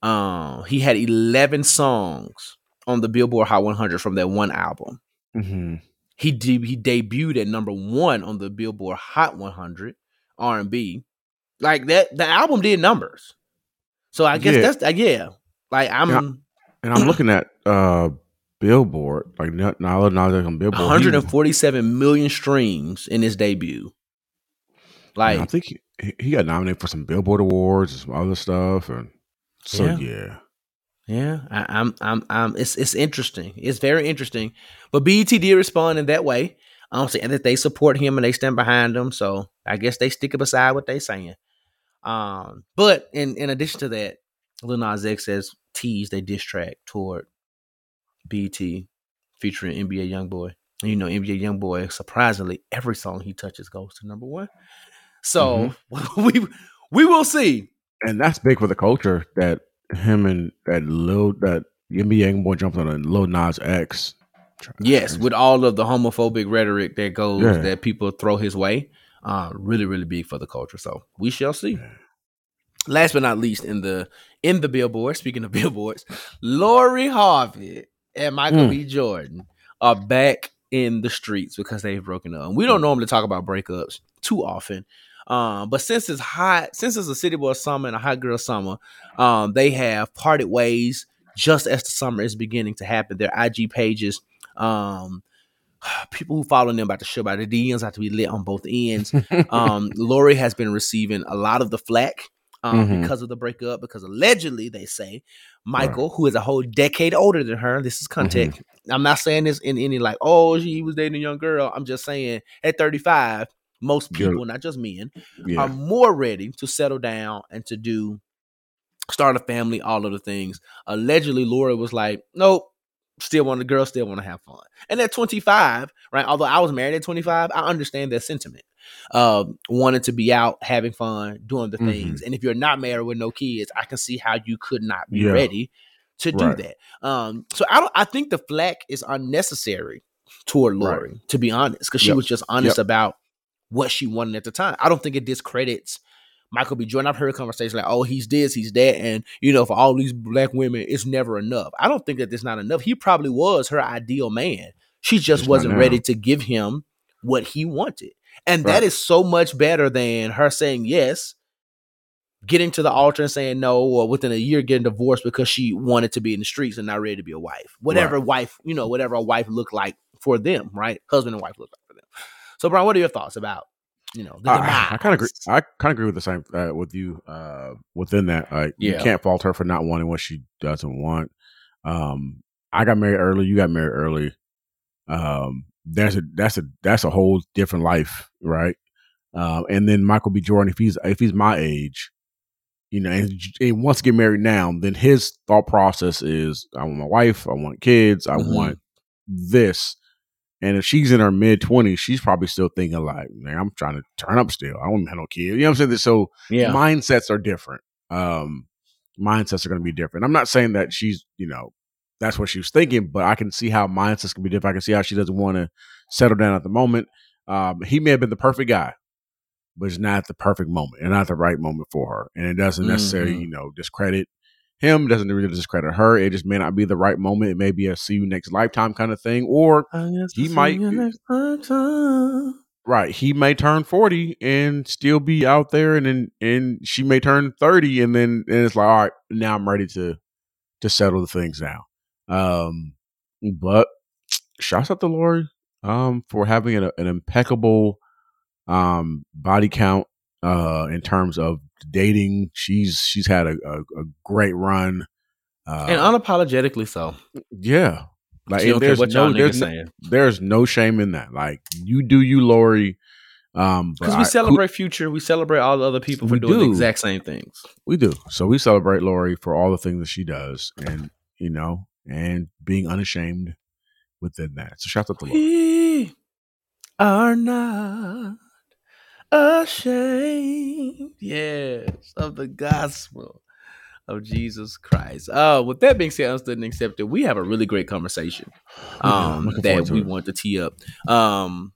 Um, he had 11 songs on the Billboard Hot 100 from that one album. Mm-hmm. He de- he debuted at number one on the Billboard Hot 100 R and B. Like that, the album did numbers. So I guess Yeah. that's uh, yeah. Like I'm Yeah. And I'm looking at uh Billboard, like not now now on Billboard. 147 million streams in his debut. Like I think he, he got nominated for some Billboard awards and some other stuff, and so Yeah. yeah, Yeah, I, I'm, I'm, I'm. It's, it's interesting. It's very interesting. But BET did respond in that way. I'm saying that they support him and they stand behind him. So I guess they stick it beside what they saying. Um, but in in addition to that, Lil Nas X has teased a diss track toward BET featuring NBA YoungBoy. You know, NBA YoungBoy, surprisingly, every song he touches goes to number one. So we we will see. and that's big for the culture that him and that Lil that NBA young boy jumped on a Lil Nas X. Yes, with all of the homophobic rhetoric that goes Yeah. that people throw his way, uh, really, really big for the culture. So we shall see. Last but not least, in the in the billboard, speaking of billboards, Lori Harvey and Michael Mm. B. Jordan are back in the streets because they've broken up. And we don't normally talk about breakups too often. Um, but since it's hot, since it's a city boy summer and a hot girl summer, um, they have parted ways just as the summer is beginning to happen. Their IG pages, um, people who follow them about to show about the DMs have to be lit on both ends. um, Lori has been receiving a lot of the flack um, Mhm. because of the breakup, because allegedly they say Michael, who is a whole decade older than her, this is context. I'm not saying this in any like, oh, she was dating a young girl. I'm just saying at 35, most Good. people, not just men, Yeah, are more ready to settle down and to do start a family, all of the things. Allegedly, Laura was like, nope, still want the girl, still want to have fun. And at 25, right? Although I was married at 25, I understand that sentiment. Um, wanting to be out, having fun, doing the Mhm. things. And if you're not married with no kids, I can see how you could not be Yeah. ready to do that. Um, so I don't I think the flack is unnecessary toward Right. Lori, to be honest, because she Yep. was just honest about what she wanted at the time. I don't think it discredits Michael B. Jordan. I've heard conversations like, "Oh, he's this, he's that," and you know, for all these black women, it's never enough. I don't think that it's not enough. He probably was her ideal man. She just wasn't ready to give him what he wanted, and that Right. is so much better than her saying yes, getting to the altar and saying no, or within a year getting divorced because she wanted to be in the streets and not ready to be a wife. Whatever wife, you know, whatever a wife looked like for them, right? Husband and wife look like. So, Brian, what are your thoughts about you know the I, demise? I kind of agree. I kind of agree with the same uh, with you uh, within that. Like, you can't fault her for not wanting what she doesn't want. Um, I got married early. You got married early. Um, that's a that's a that's a whole different life, right? Um, and then Michael B. Jordan, if he's if he's my age, you know, and, he wants to get married now, then his thought process is: I want my wife, I want kids, I Mhm. want this. And if she's in her mid twenties, she's probably still thinking like, "Man, I'm trying to turn up still. I don't have no kids." You know what I'm saying? So yeah, mindsets are different. Um, mindsets are going to be different. I'm not saying that she's, you know, that's what she was thinking, but I can see how mindsets can be different. I can see how she doesn't want to settle down at the moment. Um, he may have been the perfect guy, but it's not the perfect moment and not the right moment for her. And it doesn't necessarily, Mhm. you know, discredit him. Doesn't really discredit her. It just may not be the right moment. It may be a see you next lifetime kind of thing, or he might- Right. He may turn 40 and still be out there and then and she may turn 30 and then and it's like, all right, now I'm ready to to settle the things down. Um but shouts out to Lori um for having an, an impeccable um body count uh in terms of dating. She's she's had a, a, a great run. Uh, and unapologetically so. yeah. Like She don't and care there's what no there's no, saying there's no shame in that. Like you do you, Lori. Um, because we I- celebrate future, we celebrate all the other people for doing the exact same things. we do. So we celebrate Lori for all the things that she does, and you know, and being unashamed within that. So shout out to Lori. We are not ashamed, yes, of the gospel of Jesus Christ. Uh, with that being said, understood and accepted, we have a really great conversation um, forward that we it. want to tee up. Um,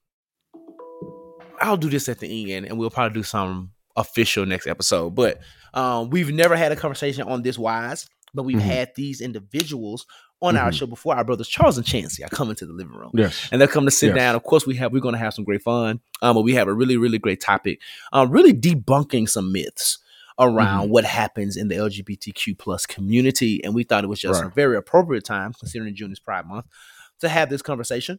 I'll do this at the end, and we'll probably do some official next episode. But um, we've never had a conversation on this wise, but we've Mhm. had these individuals on our Mhm. show before. Our brothers Charles and Chancey are coming to the living room Yes. and they'll come to sit Yes. down. Of course, we have we're going to have some great fun. Um, but we have a really really great topic, um, really debunking some myths around Mm-hmm. what happens in the LGBTQ plus community, and we thought it was just a very appropriate time, considering June is Pride Month, to have this conversation.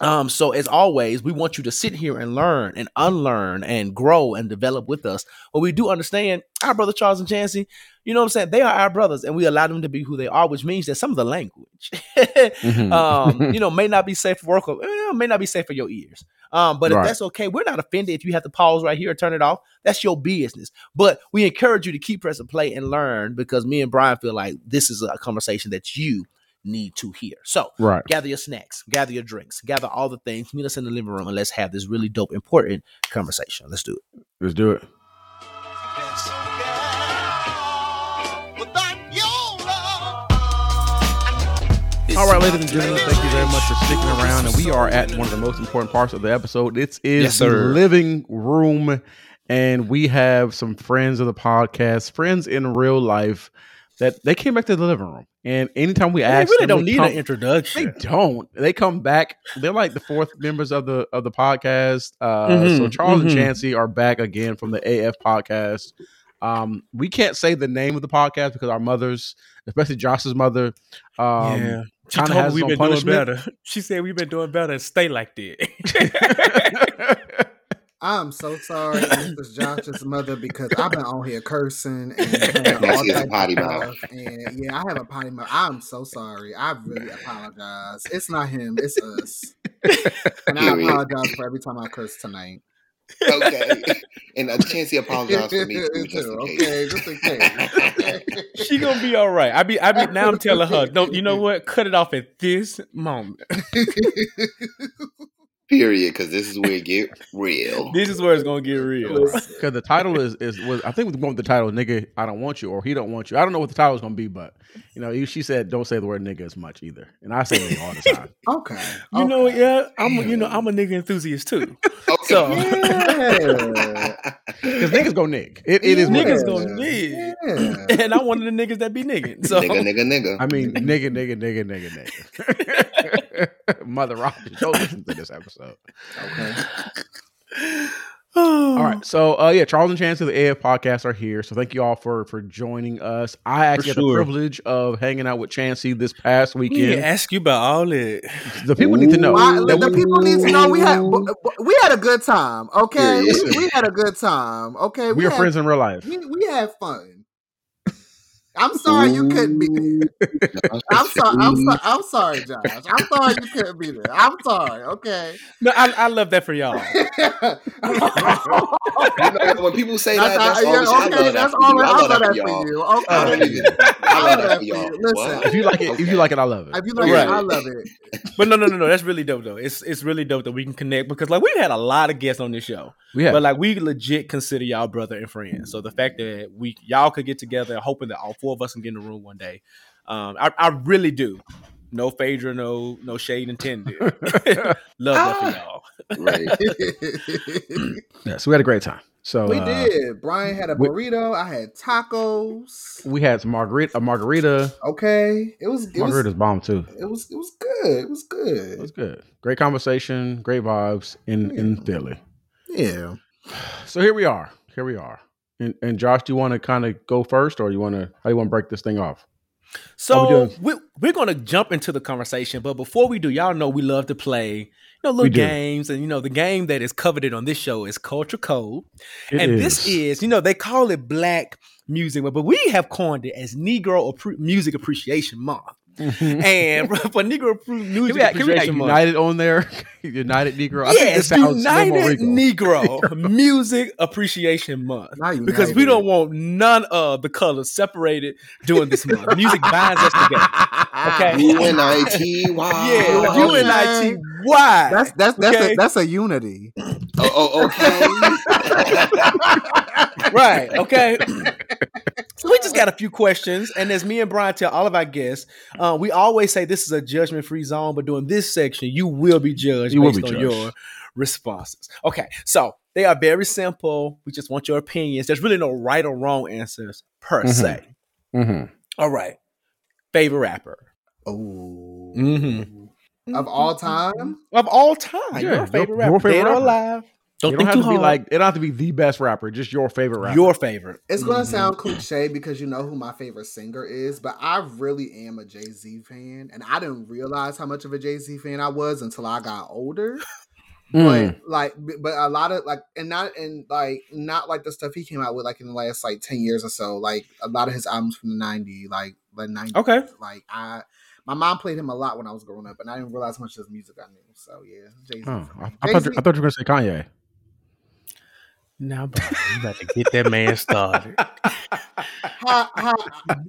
Um, so as always, we want you to sit here and learn and unlearn and grow and develop with us. But we do understand our brother Charles and Chancey, you know what I'm saying? They are our brothers and we allow them to be who they are, which means that some of the language, Mhm. um, you know, may not be safe for work or eh, may not be safe for your ears. Um, but if that's okay, we're not offended if you have to pause right here or turn it off. That's your business. But we encourage you to keep pressing play and learn because me and Brian feel like this is a conversation that you need to hear. So right. gather your snacks, gather your drinks, gather all the things, meet us in the living room, and let's have this really dope, important conversation. Let's do it. Let's do it. All right, ladies and gentlemen, thank you very much for sticking around. And we are at one of the most important parts of the episode. This is Yes, the living room, and we have some friends of the podcast, friends in real life, that they came back to the living room. And anytime we ask, They really them don't to need come- an introduction. They don't. They come back. They're like the fourth members of the of the podcast. Uh, So Mhm, Charles mhm. and Chancey are back again from the AF podcast. Um, we can't say the name of the podcast because our mothers, especially Josh's mother, um, She told has we've been doing better. She said we've been doing better and stay like that. I'm so sorry, this is Josh's mother, because I've been on here cursing and all Yes, he has a potty mouth. And yeah, I have a potty mouth. I'm so sorry. I really apologize. It's not him, it's us. And I apologize for every time I curse tonight. okay. And a chance he apologized for me too, just in case. okay, just in case. she gonna be all right. I be, I be. Now I'm telling her, don't. You know what? Cut it off at this moment. Period, because this is where it get real. This is where it's gonna get real. because the title is is was I think we went with the title "Nigga, I don't want you" or "He don't want you." I don't know what the title is going to be, but you know, she said don't say the word "nigga" as much either, and I say nigga all the time. okay. You know, yeah, I'm. a- You know, I'm a nigga enthusiast too. Okay. So- Yeah. Because niggas go nig. It, it is it Niggas is. gonna nig. Yeah. and I'm one of the niggas that be nigging. So nigga, nigga, nigga. I mean, nigga, nigga, nigga, nigga, nigga. Mother Rogers, don't listen to this episode. Okay. All right, so uh, yeah, Charles and Chance of the AF podcast are here. So thank you all for for joining us. I actually had the privilege of hanging out with Chancey this past weekend. didn't ask you about all that. The people need to know. Why- that the we- people need to know we had b- b- we had a good time. Okay, Period. we, we had a good time. Okay, we are had, friends in real life. We, we had fun. I'm sorry you couldn't be there. I'm sorry. I'm sorry. I'm sorry, Josh. I'm sorry you couldn't be there. I'm sorry. Okay. No, I, I love that for y'all. You know, when people say that, that's That's- all yeah, I love okay, that that's for all you. I I love that that for for y'all. I Okay. love that. I love that for y'all. Listen, If you like it, if you like it, I love it. If you like Right. it, I love it. But no, no, no, no. That's really dope though. It's it's really dope that we can connect because like we've had a lot of guests on this show. We have. But like we legit consider y'all brother and friend. So the fact that we y'all could get together, hoping that all four of us can get in the room one day, um, I, I really do. No Phaedra, no no shade intended. Love that for y'all. Right. yeah, so we had a great time. So we uh, did. Brian had a we- burrito. I had tacos. We had some margarita. A margarita. Okay, it was it was bomb too. it was it was good. It was good. It was good. good. Great conversation. Great vibes in in Philly. Yeah. So here we are. Here we are. And, and Josh, do you want to kind of go first, or you want to? How you want to break this thing off? How we So we, we're gonna jump into the conversation, but before we do, y'all know we love to play, you know, We little do. games, and you know, the game that is coveted on this show is Culture Code, It and this is, you know, they call it Black Music, but we have coined it as Negro Appre- Music Appreciation Month. Mm-hmm. and for Negro Appre- Can Music we, can we have Appreciation Month. United on there? United Negro. I think yes, this sounds a little more United regal. Negro Music Appreciation Month. Because we don't want none of the colors separated during this month. Music binds us together. Okay. U-N-I-T-Y. Yeah, okay. U N I T Y. That's that's that's Okay. a that's a unity. Oh, oh, okay. right. Okay. So we just got a few questions, and as me and Brian tell all of our guests, uh, we always say this is a judgment-free zone, but during this section, you will be judged You will based be on judged. your responses. Okay, so they are very simple. We just want your opinions. There's really no right or wrong answers per Mhm. se. hmm All right, favorite rapper Oh. Mhm. Of all time? of all time. Yeah, your your- favorite your rapper, favorite dead or rapper. alive. Don't it think don't too have to be like it don't have to be the best rapper, just your favorite rapper. your favorite. It's gonna Mhm. sound cliche because you know who my favorite singer is, but I really am a Jay Z fan, and I didn't realize how much of a Jay Z fan I was until I got older. Mm. But like, but a lot of like, and not and like, not like the stuff he came out with like in the last like ten years or so. Like a lot of his albums from the '90s, like the '90s. Okay. Like I, my mom played him a lot when I was growing up, and I didn't realize how much of his music I knew. So yeah, Jay Z. Oh, I, I thought you, I thought you were gonna say Kanye. Now, bro, you about to get that man started. how, how,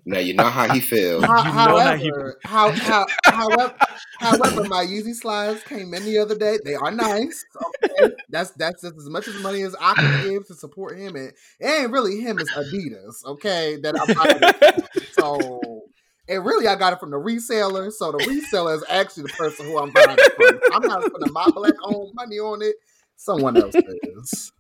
Now you know how he feels. How, You know how he- however, how, how, however, however, my Yeezy slides came in the other day. They are nice. Okay, that's that's just as much as money as I can give to support him, and it ain't really him. It's Adidas. Okay, that I'm buying it so. And really, I got it from the reseller. So the reseller is actually the person who I'm buying it from. I'm not spending my black owned money on it. Someone else is.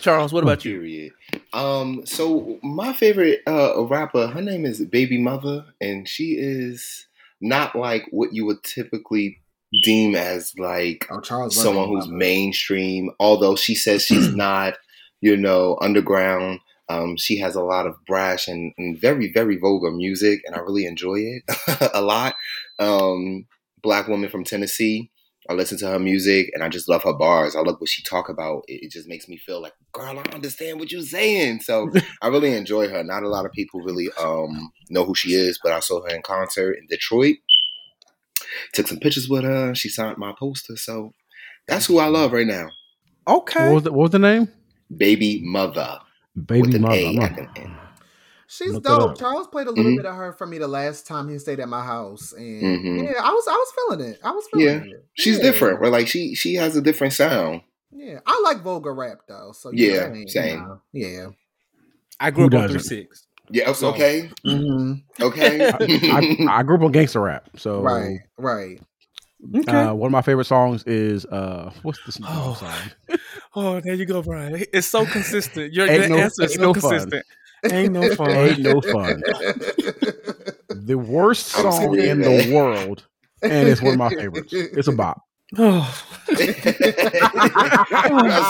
Charles, what about you? Period. Um, so my favorite uh rapper, her name is Baby Mother, and she is not like what you would typically deem as like Oh, Charles. someone who's mainstream. Although she says she's not, you know, underground. Um, she has a lot of brash and, and very, very vulgar music, and I really enjoy it a lot. Um, black woman from Tennessee. I listen to her music, and I just love her bars. I love what she talk about. It, it just makes me feel like, girl, I understand what you're saying. So I really enjoy her. Not a lot of people really um, know who she is, but I saw her in concert in Detroit. Took some pictures with her. She signed my poster. So that's who I love right now. Okay. What was the, what was the name? Baby Mother. Baby With an mother. She's Look dope. Charles played a little Mhm. bit of her for me the last time he stayed at my house, and Mhm. yeah, I was I was feeling it. I was feeling it. Yeah, she's Yeah. different. Right? Like she she has a different sound. Yeah, I like vulgar rap though. So Yeah, I same. you know, yeah. I grew Who up on three six. Yeah. So- Okay. Mm-hmm. Okay. I, I grew up on gangster rap, so Right, right. Okay. Uh, one of my favorite songs is uh, what's this Oh. song? oh, there you go, Brian. It's so consistent. Your, your no- answer is so no fun. Consistent. Ain't no fun. Ain't no fun. The worst song in the world, and it's one of my favorites. It's a bop. Oh. I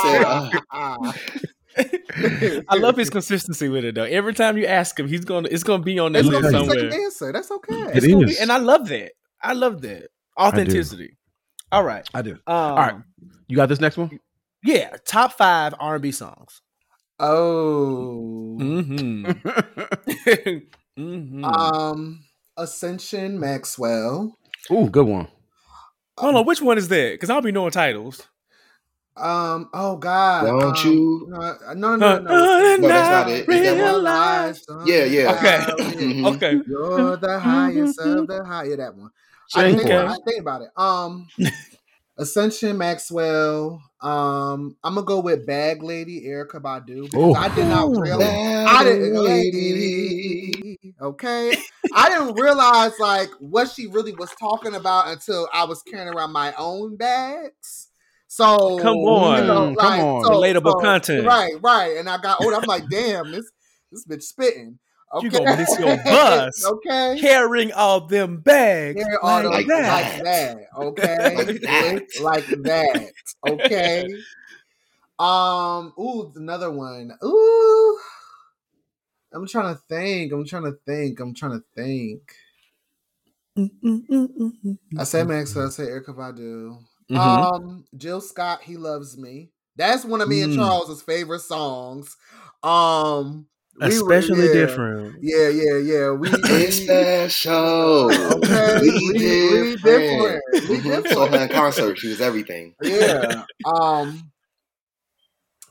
said, uh, I love his consistency with it though. Every time you ask him, he's gonna it's gonna be on that It's list gonna be somewhere. second answer. That's okay. It It's gonna be- and I love that. I love that authenticity. All right. I do. Um, All right. You got this next one? Yeah. Top five R and B songs. Oh. Mm-hmm. mm-hmm. Um, Ascension Maxwell. Ooh, good one. Hold on, which one is that? Because I'll be knowing titles. Um. Oh God. Don't um, you- No, no, no, no. Uh, No, that's not it. Is that one? realize- Yeah, yeah. Okay. Mhm. Okay. You're the highest of the high. Yeah, that one. I think, for I think about it. Um, Ascension Maxwell. Um, I'm gonna go with Bag Lady Erykah Badu because. I did not Ooh. realize. I didn't. Lady, okay, I didn't realize like what she really was talking about until I was carrying around my own bags. So Come on. Mm, come on. Relatable content. right? Right, and I got older. I'm like, damn, this this bitch spitting. Okay, You gonna miss your bus. okay, Carrying all them bags yeah, all like, like, that. like that. Okay. Like that. like that. Okay. Um, ooh, another one. Ooh. I'm trying to think. I'm trying to think. I'm trying to think. I said Maxwell, I said Erykah Badu. Mhm. Um, Jill Scott, He Loves Me. That's one of me and Mm. Charles's favorite songs. Um we were- Especially yeah. different. Yeah, yeah, yeah. We, It's we special. Okay, We we- we different. different. We Mhm. Saw her in concert. She was everything. yeah. Um.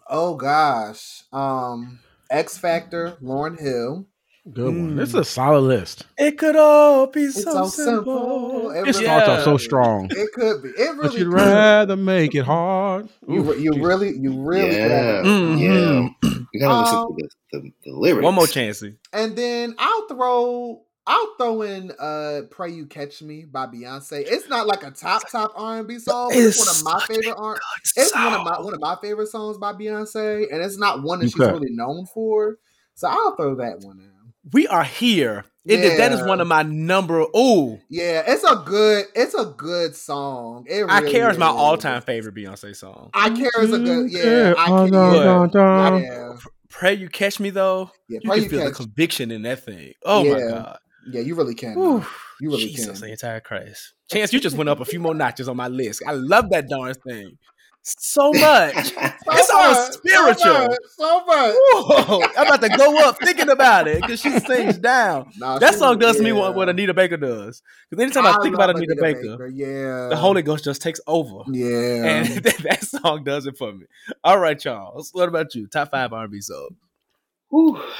Oh gosh. Um. X Factor, Lauryn Hill. Good one. Mm. This is a solid list. It could all be It's so, so simple. simple. It It really starts off so strong. It could be. It really. But really you'd could. rather make it hard. You, Ooh, re- you really, you really. could Yeah. have it. Mhm. Yeah. You gotta listen Um, to the, the, the lyrics. One more chance. And then I'll throw I'll throw in uh "Pray You Catch Me" by Beyonce. It's not like a top top R and B song. But it's, one of my favorite R. good It's one of my one of my favorite songs by Beyonce, and it's not one that she's really known for. So I'll throw that one in. We are here. It is- that is one of my number. Oh, Yeah, it's a good it's a good song. It I really care is my all time favorite Beyonce song. I care is a good Mm-hmm. yeah. I Oh, can, no, yeah, no, no. yeah, Pray you catch me though. yeah. You Pray can you feel the conviction in that thing. Oh my god. Yeah, you really can. Whew. man. You really Jesus, can. the entire Christ. Chance, you just went up a few more notches on my list. I love that darn thing so much. It's all much, spiritual. So much. So much. Whoa, I'm about to go up thinking about it because she sings down. Nah, That she- song does me what, what Anita Baker does. Because anytime I, think about love Anita, Baker, yeah, the Holy Ghost just takes over. yeah. And that, that song does it for me. All right, Charles. What about you? Top five R&B songs.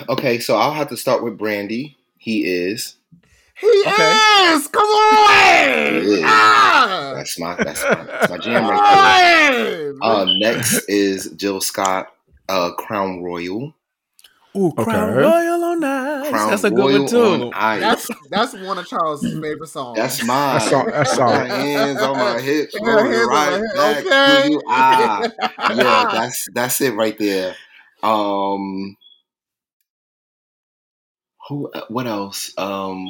Okay, so I'll have to start with Brandy. He is. He Okay. is. Come on. Ah. That's my that's my, that's my jam right there. Uh, next is Jill Scott, uh, Crown Royal. Ooh, Crown Okay. Royal on Ice. Crown That's a good Royal one too. on Ice. That's that's one of Charles's favorite songs. That's mine. That's all- that's all. My hands on my hips, Yeah, rolling right my back Okay. to you. Ah, yeah, that's that's it right there. Um, who? What else? Um,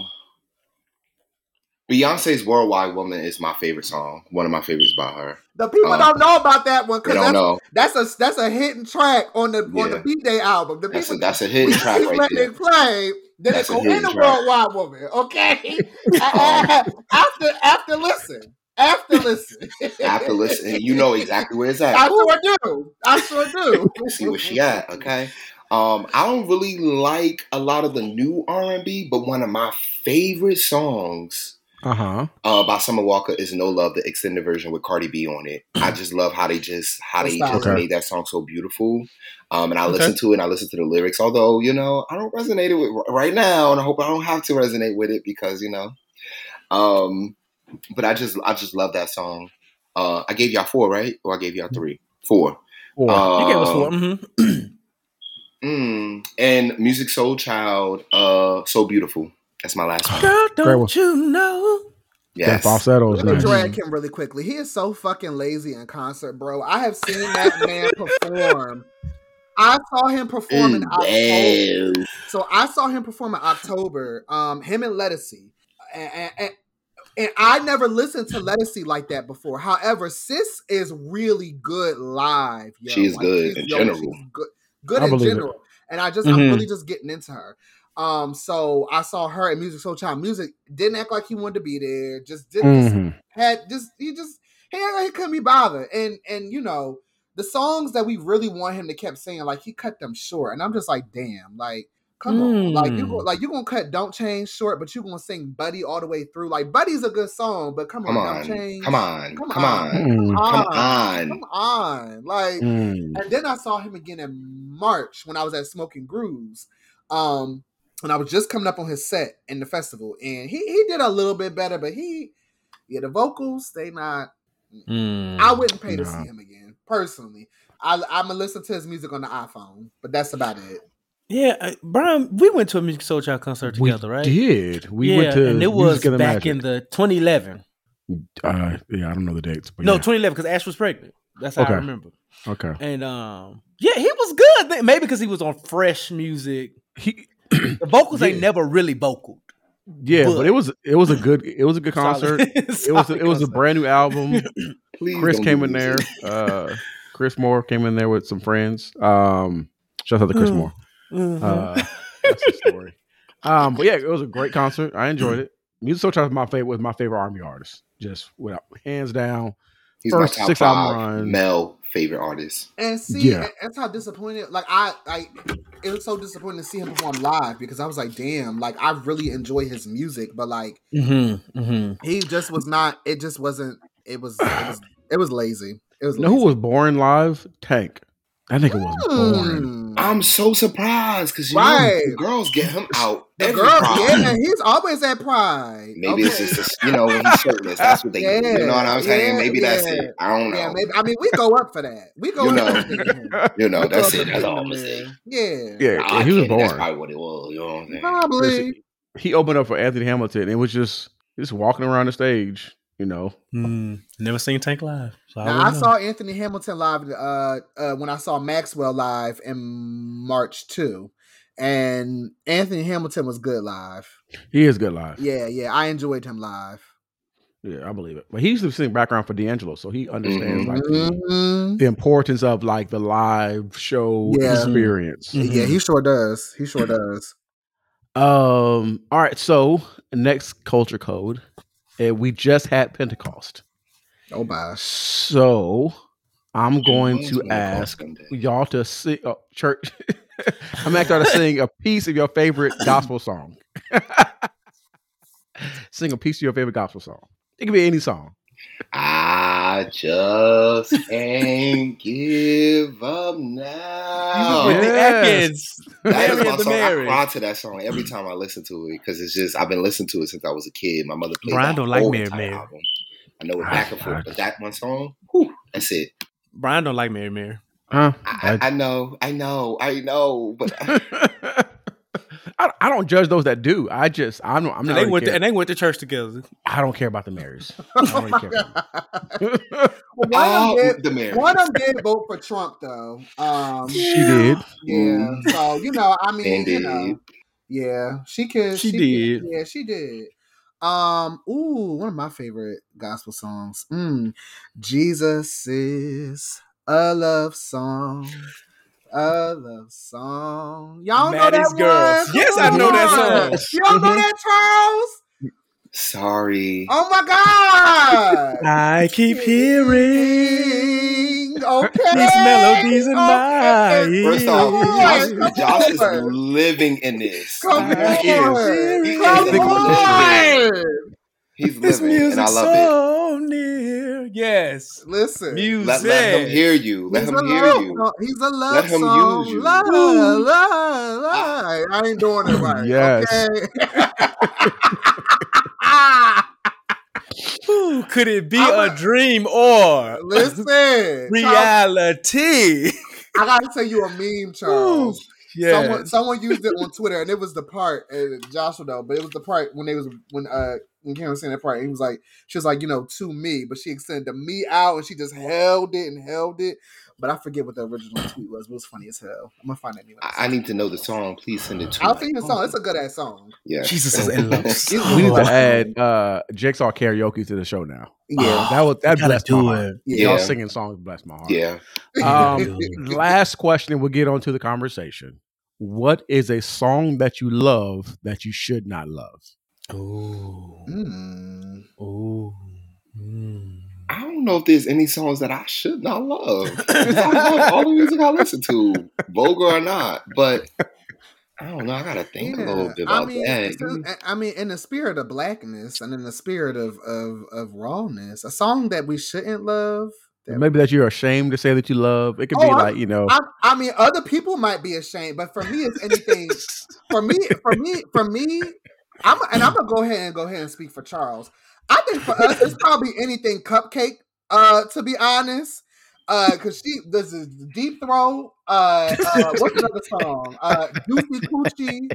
Beyonce's "Worldwide Woman" is my favorite song. One of my favorites by her. the people Uh, don't know about that one because that's, that's a that's a hidden track on the on the B'Day album. The That's a, people that's a hidden track right there. it play. Then That's it a go in the track. worldwide woman. Okay, after after listen, after listen, After listening, you know exactly where it's at. I sure do. I sure do. see where she at. Okay. Um, I don't really like a lot of the new R and B, but one of my favorite songs Uh huh. uh, by Summer Walker is "No Love," the extended version with Cardi B on it. I just love how they just how they just Okay. made that song so beautiful. Um, and I Okay. listen to it and I listen to the lyrics. Although you know I don't resonate it with right now, and I hope I don't have to resonate with it because you know. Um, but I just I just love that song. Uh, I gave y'all four, right? Or I gave y'all three, four. Four. Uh, You gave us four. mm-hmm. Mm, and Musiq Soulchild, uh, So Beautiful. That's my last one. Girl, Great don't one. you know? Yes. That falsetto is Let me nice. drag him really quickly. He is so fucking lazy in concert, bro. I have seen that man perform. I saw him perform in October. damn. So I saw him perform in October. Um, him and Ledisi, and, and, and, and I never listened to Ledisi like that before. However, Sis is really good live. Yo. She is good she's- in yo, general. she's good, good I in believe it. general. And I just, I'm Mhm. really just getting into her. Um, so I saw her at Musiq Soulchild. Music didn't act like he wanted to be there. Just didn't. just Mhm. had just he just he, he couldn't be bothered and and you know the songs that we really want him to keep saying like he cut them short and i'm just like damn like come on like you go, Mm. like you gonna cut don't change short but you gonna sing buddy all the way through like buddy's a good song but come on, Come don't on. change Come on. Come Come on. on. Mm. Come come on. on like Mm. and then I saw him again in March when I was at Smoking Grooves. Um, and I was just coming up on his set in the festival, and he he did a little bit better, but he yeah, the vocals they not. Mm. I wouldn't pay to see him again personally. I, I'm gonna listen to his music on the iPhone, but that's about it. Yeah, uh, Brian, we went to a Musiq Soulchild concert We together, right? did. We yeah, went to and it was of back Magic. in the 2011. Uh, yeah, I don't know the dates, but no, yeah. 2011 because Ash was pregnant. That's how Okay. I remember. okay. And um, yeah, he was good. Maybe because he was on fresh music. He, The vocals ain't never really vocal. yeah, But- but it was it was a good it was a good concert. Solid- It was solid it was a brand new album. Please Chris came in there. Uh, Chris Moore came in there with some friends. Um, shout out to Chris Mm. Moore. Mhm. Uh, that's the story. Um, but yeah, it was a great concert. I enjoyed it. Musiq Soulchild was my favorite was my favorite army artist. Just without hands down. He's First my top six five album run. male favorite artist. And see, Yeah. that's how disappointed. Like I, I, it was so disappointing to see him perform live because I was like, damn, like I really enjoy his music, but like mm-hmm, mm-hmm. he just was not. It just wasn't. It was. It was. It was lazy. It was. You know who was boring live? Tank. That nigga was boring. I'm so surprised because you Right. know the girls get him out The every girl, Pride. yeah, he's always at Pride. Maybe it's just a, you know when he's shirtless. That's what they do. You know what I'm Yeah, saying? Maybe that's it. I don't know. Yeah, maybe. I mean, we go up for that. We go You up know. for. You know that's it. That's all I'm gonna say. man. Yeah. Yeah, Nah, he was born. That's probably what it was. You know what I'm saying? Probably. he opened up for Anthony Hamilton and was just just walking around the stage. You know, Mm, never seen Tank live. So Now, I wouldn't saw Anthony Hamilton live uh, uh, when I saw Maxwell live in March too, and Anthony Hamilton was good live. he is good live. Yeah, yeah, I enjoyed him live. Yeah, I believe it. But he used to sing background for D'Angelo, so he understands Mhm. like the, Mhm. the importance of like the live show Yeah. experience. Mhm. Yeah, he sure does. He sure does. Um. All right. So next culture code, and we just had Pentecost. Oh gosh. So I'm going to ask y'all to sing oh, church. I'm asking y'all to sing a piece of your favorite gospel song. sing a piece of your favorite gospel song. It can be any song. I just can't give up now. With the Yes. Atkins. That is my and the song. I cry to that song every time I listen to it because it's just I've been listening to it since I was a kid. My mother played Brian the don't like whole Mary entire Mary. album. I know it I- back and forth, but that one song, whew, that's it. Brian don't like Mary Mary. Huh? I, I, I know, I know, I know, but I, I I don't judge those that do. I just I'm I'm And not. they really went to, and they went to church together. I don't care about the Marys. I don't really care. About them. Well, one, of them did, the one of them did vote for Trump though. Um, she did. yeah. Mm. So you know, I mean, you know, yeah, she could. She could- did. yeah, she did. Um, ooh, one of my favorite gospel songs. Mm, Jesus is a love song. A love song. Y'all know Maddie's that Girls. one? Yes, I know that song. Y'all know Mhm. that, Charles? Sorry. Oh my God! I keep hearing okay. these melodies in okay. my First off, Josh, Josh is living in this. Come He is. on, He come is on. He's This living, music and I love it. so near. Yes. Listen, Music. Let, let him hear you. Let He's him hear love you. song. He's a love Let him song. use you. Love, Woo. love, love. I ain't doing it right. Yes. Okay. Ooh, could it be I'm a a- dream or Listen, reality? I gotta tell you a meme, Charles. Yeah. Someone someone used it on Twitter, and it was the part, and Josh will know, but it was the part when they was when uh when Karen was saying that part, and he was like, she was like, you know, to me, but she extended the me out, and she just held it and held it. But I forget what the original tweet was. But it was funny as hell. I'm gonna find that anyway. I, I need to know the song. Please send it to me. I'll me. sing the song. It's a good ass song. Yeah. Jesus is in love. We need to add uh Jigsaw karaoke to the show now. Yeah, that was that Gotta blessed my heart. yeah. Yeah. Y'all singing songs bless my heart. Yeah. Um, last question, we'll get on to the conversation. What is a song that you love that you should not love? Ooh. Mm. Ooh. Mm. I don't know if there's any songs that I should not love. 'Cause I love all the music I listen to, vulgar or not. But I don't know. I gotta think a little bit about I mean, that. it's in- I mean, in the spirit of blackness and in the spirit of of of rawness, a song that we shouldn't love. That- Maybe that you're ashamed to say that you love. It could Oh, be like, you know, I, I mean, other people might be ashamed, but for me, it's anything. for me, for me, for me, I'm and I'm gonna go ahead and go ahead and speak for Charles. I think for us, it's probably anything CupcakKe. Uh, to be honest, uh, because she this is deep throat. Uh, uh, what's another song? Uh, Juicy Coochie.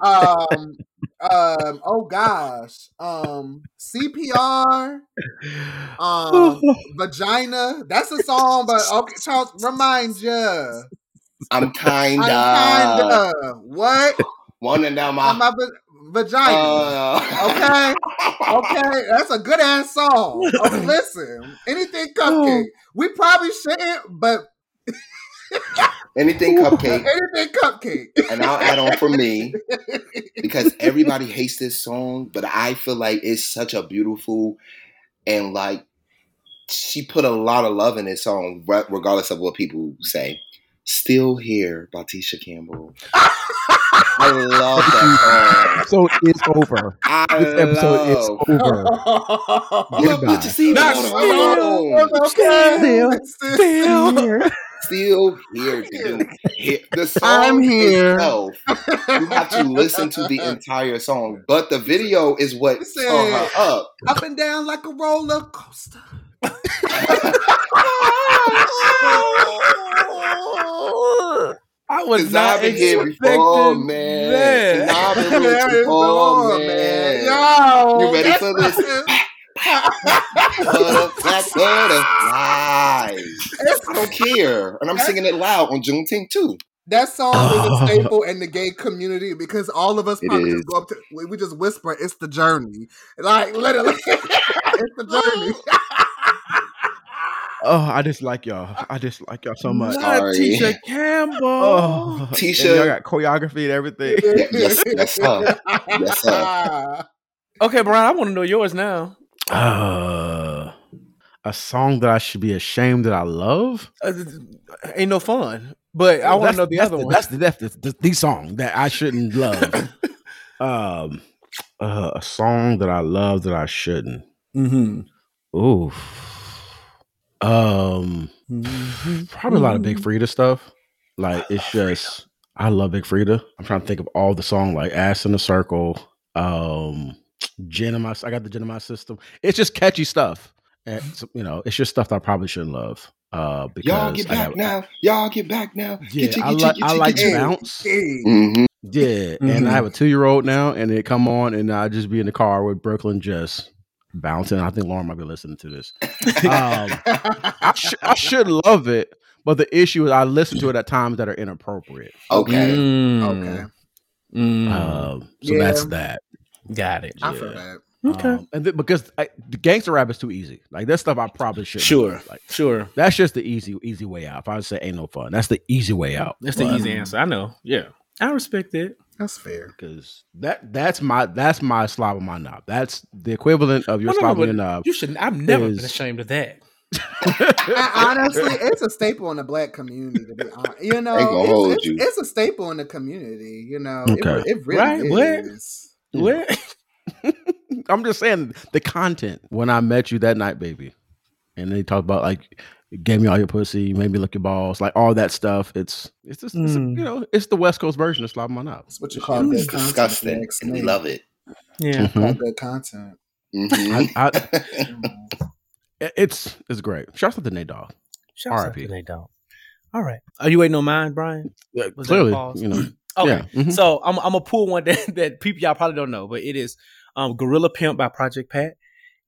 Um, um, oh gosh, um, CPR. Um, vagina. That's a song, but okay, Charles, remind you. I'm kinda, I'm kinda what? wandering down On my. Vagina. Uh, okay, okay, that's a good ass song. Okay, listen, anything CupcakKe. We probably shouldn't, but Anything CupcakKe, anything CupcakKe. and I'll add on for me because everybody hates this song, but I feel like it's such a beautiful and like she put a lot of love in this song, regardless of what people say. Still here, by Tisha Campbell. I love that so it's over. I This episode is over. Look, Goodbye. put your seat Not on. still. Okay. Still. Still here to do it. The song I'm here. itself, you have to listen to the entire song, but the video is what Listen. tore her up. Up and down like a roller coaster. I was Cause not I've been here expecting before, man. that. Cause I've been There here is the before, man. Yo, You ready for this? Butterfly, butterflies. I don't care, and I'm singing it loud on Juneteenth too. That song is a staple in the gay community because all of us It probably is. just go up to we we just whisper, "It's the journey," like literally, it's the journey. Oh, I just like y'all. I just like y'all so much. Not Sorry. Tisha Campbell. Oh, Tisha- and y'all got choreography and everything. Yes, yes, sir. Yes, sir. Okay, Brian, I want to know yours now. Uh, a song that I should be ashamed that I love. Uh, ain't no fun, but I want to know the that's other one. That's the, that's the, the, the song that I shouldn't love. um, uh, a song that I love that I shouldn't. mm-hmm. Ooh. Um, probably a lot of Big Mm-hmm. Freedia stuff. Like it's just I love Big Freedia. I'm trying to think of all the song like Ass in a Circle. Um, Gin in my I got the Gin in my system. It's just catchy stuff. And so, you know, it's just stuff that I probably shouldn't love. Uh, because Y'all get I back have- now. Y'all get back now. Yeah, Get you, I get like you, I get you, like get you. bounce. Hey. Mhm. Yeah, and Mhm. I have a two year old now, and it come on, and I just be in the car with Brooklyn just bouncing. I think Lauren might be listening to this. Um, I, sh- I should love it, but the issue is I listen to it at times that are inappropriate. Okay. Mm. okay, Mm. Um, so Yeah. that's that. Got it. I yeah. feel that. Okay. Um, and th- because I, the gangster rap is too easy. Like that stuff, I probably should. Sure. Like Sure. that's just the easy easy way out. If I would say ain't no fun, that's the easy way out. That's the easy answer. I know. Yeah. I respect it. That's fair. because that that's my that's my slob on my knob. That's the equivalent of your No, no, slob but on your knob. You should. I've never been ashamed of that. I, honestly, it's a staple in the black community. To be honest, you know, Ain't gonna it's, hold it's, you. it's a staple in the community. You know, it, Okay. re- it, really Right, what? is. What? I'm just saying the content. When I met you that night, baby, and they talk about like gave me all your pussy, you made me look your balls, like all that stuff. It's it's just it's a- Mm. you know it's the West Coast version of slob on my knob. That's what you call It's good content. disgusting, next and we love it. Yeah. Mhm. Good content. Mhm. I, I, it's it's great. Shout out to Nate Dogg. Shout out to they don't. All right. Are you waiting on mine, Brian? Yeah, Was clearly, you know. Okay. Yeah. mhm. So I'm I'm gonna pull one that, that people y'all probably don't know, but it is um Gorilla Pimp by Project Pat.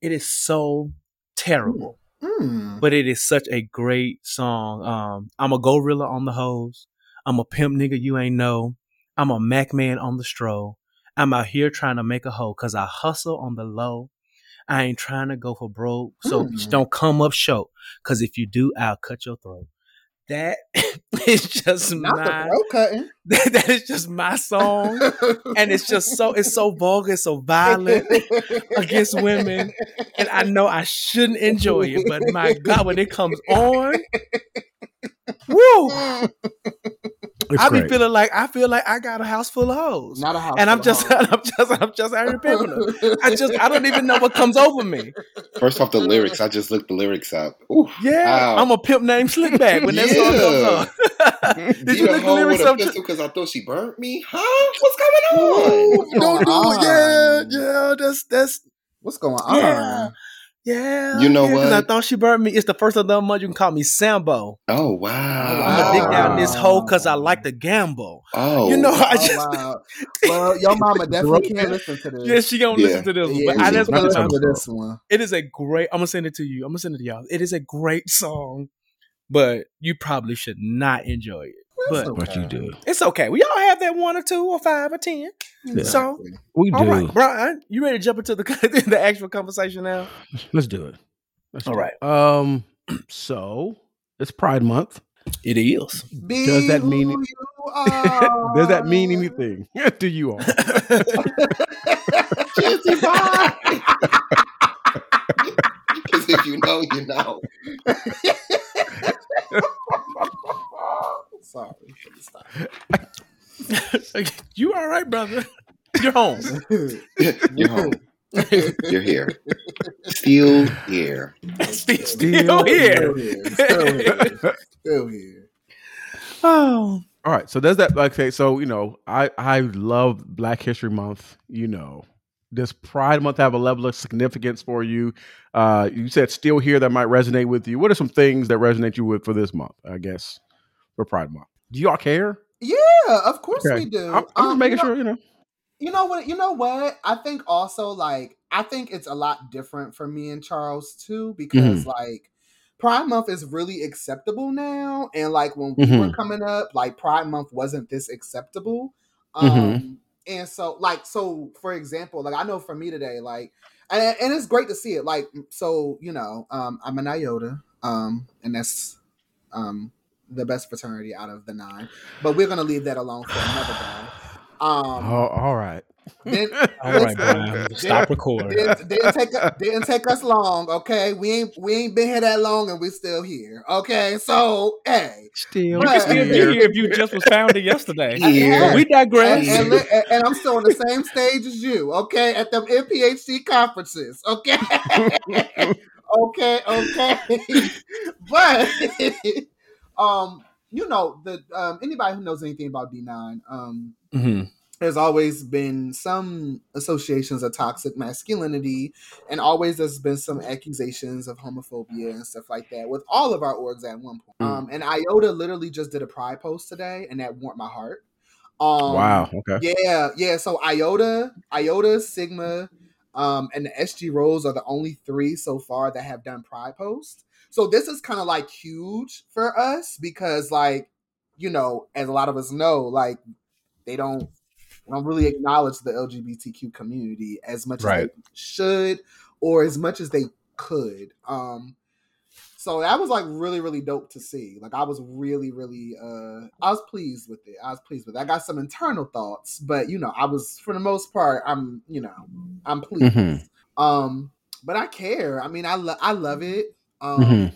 It is so terrible, Mm. but it is such a great song. Um, I'm a gorilla on the hose. I'm a pimp nigga you ain't know. I'm a Mac man on the stroll. I'm out here trying to make a hoe cause I hustle on the low. I ain't trying to go for broke, so Mm. don't come up short. Cause if you do, I'll cut your throat. That is just Not my cutting. that, that is just my song and it's just so it's so vulgar so violent against women and i know i shouldn't enjoy it but my god when it comes on woo It's i be great. feeling like i feel like i got a house full of hoes Not a house. and i'm just i'm just i'm just out here pimping them i just i don't even know what comes over me First off, the lyrics. I just looked the lyrics up. Ooh, yeah Wow. i'm a pimp named slickback when that song comes on did you look the lyrics with up because I thought she burnt me? Huh? What's going on? What's going on? yeah that's that's What's going on? Yeah. Yeah. You know yeah, 'cause I thought she burned me. It's the first of the month. You can call me Sambo. Oh, oh wow! I'm gonna dig down this hole because I like to gamble. Oh, You know, I Oh, just wow. Well, your mama definitely can't listen to this. yeah, she gonna Yeah. listen to this one. Yeah, But I just can't wanna listen to this one. it is a great. I'm gonna send it to you. I'm gonna send it to y'all. It is a great song, but you probably should not enjoy it. That's But But you do. it's okay. We all have that one or two or five or ten. Yeah. So We do. all right, Brian, you ready to jump into the the actual conversation now? Let's do it. Let's All do right. it. Um. So it's Pride Month. It is. Be Does that mean- who you are. Does that mean anything to you all? Jizzy bye. Because if you know, you know. Sorry. Stop. you all right, brother? You're home. You're home. You're here. Still here. Still, Still here. Still here. Still here. Still here. Oh, All right, so there's that. Okay, so you know, I I love Black History Month. You know, does Pride Month have a level of significance for you? Uh, you said still here that might resonate with you. What are some things that resonate you with for this month? I guess for Pride Month. Do y'all care? Yeah, of course Okay. we do. I'm, I'm just Um, making you know, sure, you know. You know what? You know what? I think also like I think it's a lot different for me and Charles too because Mm-hmm. like Pride Month is really acceptable now, and like when we were Mhm. coming up, like Pride Month wasn't this acceptable. Um, Mhm. and so like so for example, like I know for me today, like and, and it's great to see it. Like so, you know, um, I'm an iota, um, and that's um the best fraternity out of the nine, but we're gonna leave that alone for another day. Um, Oh, all right. then, All right, Brian, stop recording. didn't, didn't take didn't take us long. Okay, we ain't we ain't been here that long, and we still here. Okay, so hey, Still, You But- can still be here if you just was founded yesterday. Yeah. We and, digress. and, li- and- and I'm still on the same stage as you. Okay, at them NPHC conferences. Okay, okay, okay, but um, you know the um anybody who knows anything about D9 um Mhm. there's always been some associations of toxic masculinity and always there's been some accusations of homophobia and stuff like that with all of our orgs at one point Mm. um and iota literally just did a pride post today and that warmed my heart um wow. Okay. yeah yeah so iota iota sigma um and the SGRhos are the only three so far that have done pride posts so this is kind of like huge for us because like you know as a lot of us know like they don't don't really acknowledge the LGBTQ community as much as Right. they should or as much as they could. Um so that was like really, really dope to see. Like I was really, really uh I was pleased with it. I was pleased with it. I got some internal thoughts, but you know, I was for the most part, I'm you know, I'm pleased. Mhm. Um, but I care. I mean, I lo- I love it. Um Mhm.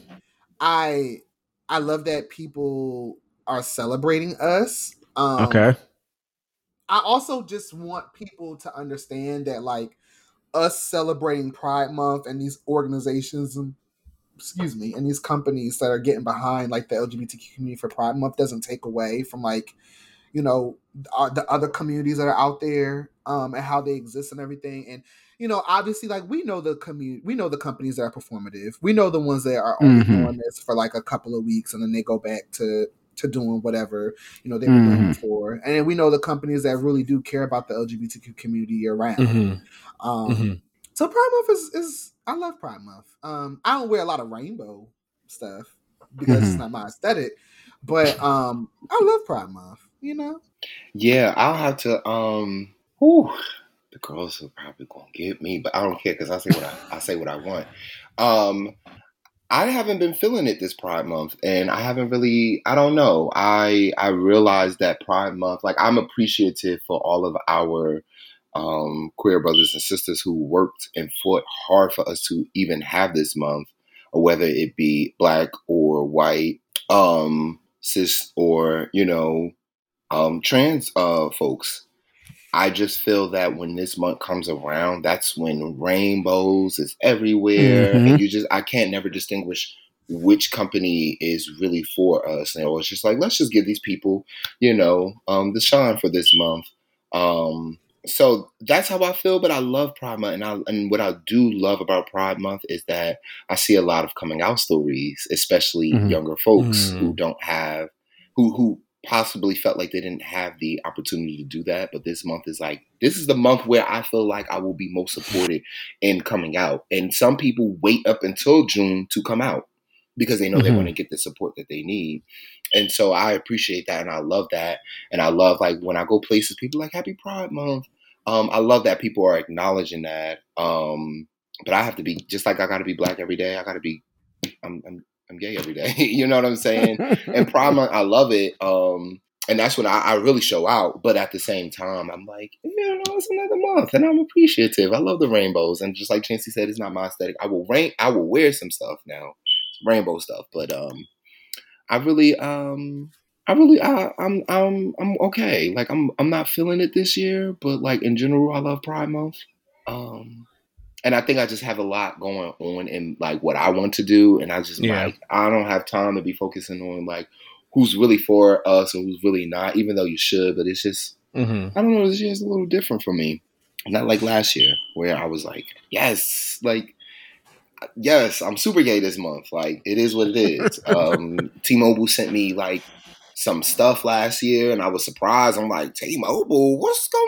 I I love that people are celebrating us. Um Okay. I also just want people to understand that like us celebrating Pride Month and these organizations and excuse me and these companies that are getting behind like the LGBTQ community for Pride Month doesn't take away from like you know uh, the other communities that are out there um and how they exist and everything and you know obviously like we know the community we know the companies that are performative we know the ones that are only Mhm. doing this for like a couple of weeks and then they go back to to doing whatever you know they were doing Mhm. before and then we know the companies that really do care about the lgbtq community year round Mhm. um Mhm. so pride month is is i love pride month um i don't wear a lot of rainbow stuff because it's Mhm. not my aesthetic but um i love pride month you know Yeah, I'll have to. Um, whew, the girls are probably gonna get me, but I don't care because I say what I, I say what I want. Um, I haven't been feeling it this Pride Month, and I haven't really. I don't know. I I realized that Pride Month, like I'm appreciative for all of our um, queer brothers and sisters who worked and fought hard for us to even have this month, whether it be black or white, um, cis or you know um, trans uh, folks. I just feel that when this month comes around, that's when rainbows is everywhere, Mhm. and you just I can't never distinguish which company is really for us. And it was just like let's just give these people, you know, um, the shine for this month. Um, so that's how I feel. But I love Pride Month, and I and what I do love about Pride Month is that I see a lot of coming out stories, especially Mhm. younger folks Mhm. who don't have who who possibly felt like they didn't have the opportunity to do that. But this month is like this is the month where I feel like I will be most supported in coming out. And some people wait up until June to come out because they know they're Mhm. going to get the support that they need. And so I appreciate that and I love that. And I love like when I go places, people like Happy Pride Month. Um, I love that people are acknowledging that. Um, but I have to be just like I got to be black every day. I got to be. I'm, I'm I'm gay every day. you know what I'm saying? and Pride Month, I love it. Um, and that's when I, I really show out. But at the same time, I'm like, you know, it's another month, and I'm appreciative. I love the rainbows, and just like Chancey said, it's not my aesthetic. I will rain. I will wear some stuff now, rainbow stuff. But um, I really um. I really, I, I'm, I'm, I'm okay. Like, I'm, I'm not feeling it this year, but like in general, I love Pride Month. Um, and I think I just have a lot going on in like what I want to do, and I just Yeah. like I don't have time to be focusing on like who's really for us and who's really not, even though you should. But it's just Mhm. I don't know. This year's a little different for me. Not like last year where I was like, yes, like yes, I'm super gay this month. Like it is what it is. um, T-Mobile sent me like some stuff last year, and I was surprised. I'm like, T-Mobile, what's going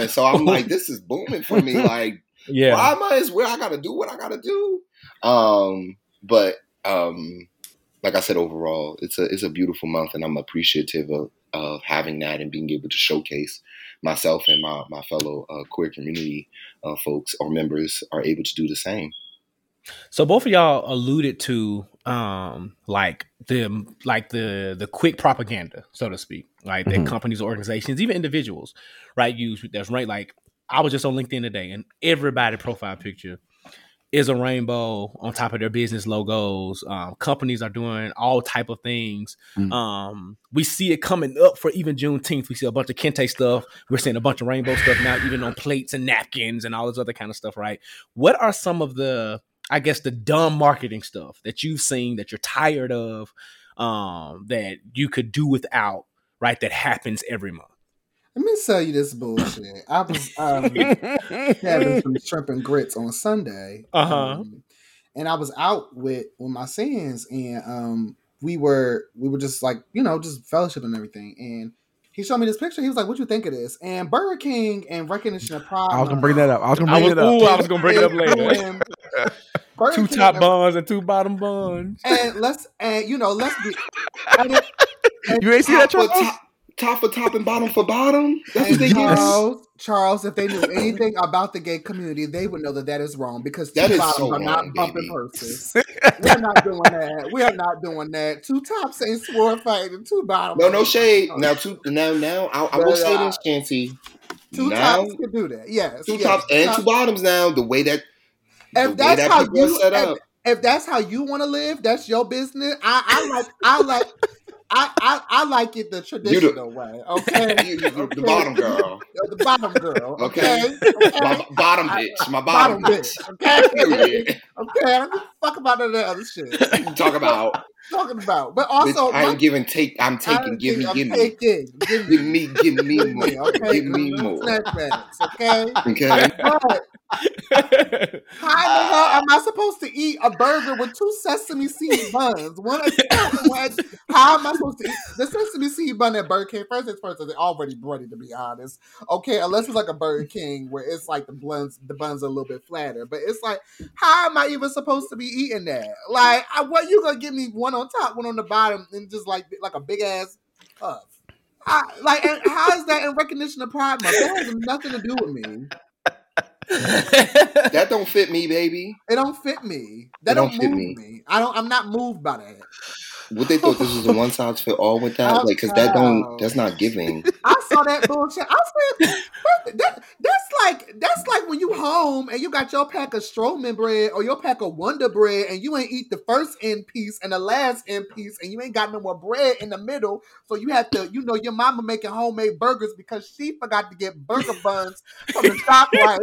on? So I'm like, this is booming for me. Like, Yeah. why am I as where I gotta do what I gotta do? Um, but um, like I said, overall, it's a it's a beautiful month, and I'm appreciative of, of having that and being able to showcase myself and my my fellow uh, queer community uh, folks or members are able to do the same. So both of y'all alluded to um like the like the the quick propaganda, so to speak, like that Mhm. companies, organizations, even individuals, right? Use that's right. Like I was just on LinkedIn today, and everybody profile picture is a rainbow on top of their business logos. Um, companies are doing all type of things. Mm. Um, we see it coming up for even Juneteenth. We see a bunch of kente stuff. We're seeing a bunch of rainbow stuff now, even on plates and napkins and all this other kind of stuff. Right? What are some of the I guess the dumb marketing stuff that you've seen that you're tired of, um, that you could do without, right? That happens every month. Let me tell you this bullshit. I was um, having some shrimp and grits on Sunday. Uh-huh. um, and I was out with with my sons, and um, we were we were just like you know just fellowship and everything. And he showed me this picture. He was like, "What you think of this?" And Burger King and recognition of pride. I was gonna bring that up. I was gonna I bring was, it up. ooh, I was gonna bring it up later. Two King top and- buns and two bottom buns. And let's and you know let's be. and it- and You ain't see that, top, for Charles? Top, top for top and bottom for bottom. That's what And they use. Charles, Charles, if they knew anything about the gay community, they would know that that is wrong because That two is bottoms so are not wrong, bumping purses. We're not doing that. We are not doing that. Two tops ain't sword fighting. Two bottoms. No, no shade. sword Now, two now, now I, I will But, say uh, this, Chancey. Two now, tops can do that. Yes. two yes. tops and Top- two bottoms. Now, the way that the If way that's that how people you set if, up. if that's how you want to live, that's your business. I, I like I like I, I I like it the traditional way. Okay. You- you- the bottom girl, The bottom girl. Okay. Okay. okay? my bottom bitch, my Bottom bottom, bitch. bitch. Okay. Okay, I don't give a fuck about none of that other shit. You talk about talking about, but also I my- ain't giving take. I'm taking. Give me, I'm give me. Give me, give me more. okay, Give me more. Snapbacks, okay. Okay. But how the hell am I supposed to eat a burger with two sesame seed buns? One at the How am I supposed to eat the sesame seed bun at Burger King? First things first, they're already bloody to be honest. Okay, unless it's like a Burger King where it's like the buns, the buns are a little bit flatter. But it's like, how am I even supposed to be eating that? Like, I, what you gonna give me one on top, one on the bottom, and just like like a big ass puff? I, like, and how is that in recognition of Pride Month? That has nothing to do with me. That don't fit me, baby. It don't fit me. That It don't, don't fit move me. me. I don't. I'm not moved by that. What they thought this was a one size fit all with that? Oh, Like, cause that don't. That's not giving. I saw that bullshit. I said that, that's like that's like when you home and you got your pack of Stroehmann bread or your pack of Wonder bread and you ain't eat the first end piece and the last end piece and you ain't got no more bread in the middle. So you have to, you know, your mama making homemade burgers because she forgot to get burger buns from the shop right.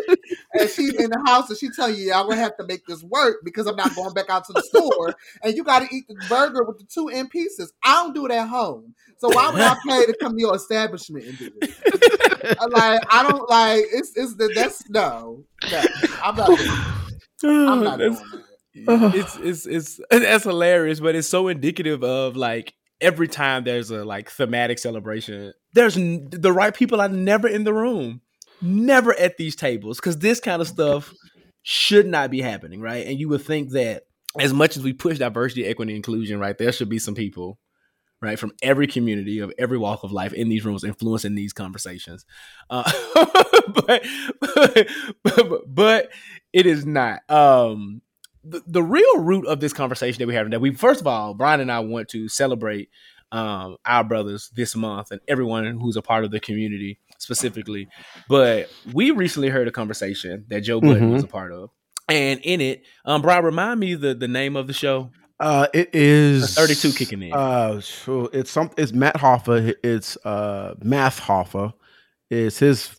And she's in the house and she tell you, I'm gonna have to make this work because I'm not going back out to the store. And you gotta eat the burger with the two end pieces. I don't do it at home. So why would I pay to come to your establishment and do it? Like I don't like it's it's the that's no. no I'm not. I'm not doing that. Oh, it's it's it's that's hilarious, but it's so indicative of like every time there's a like thematic celebration, there's n- the right people are never in the room, never at these tables because this kind of stuff should not be happening, right? And you would think that as much as we push diversity, equity, inclusion, right, there should be some people. Right from every community of every walk of life in these rooms, influencing these conversations, uh, but, but but it is not. Um, the, the real root of this conversation that we have having that we first of all brian and i want to celebrate um, our brothers this month and everyone who's a part of the community specifically but we recently heard a conversation that joe budden Mhm. was a part of and in it um brian remind me the the name of the show Uh, it is 32 kicking in. Uh, so it's some. It's Math Hoffa. It's uh Math Hoffa. It's his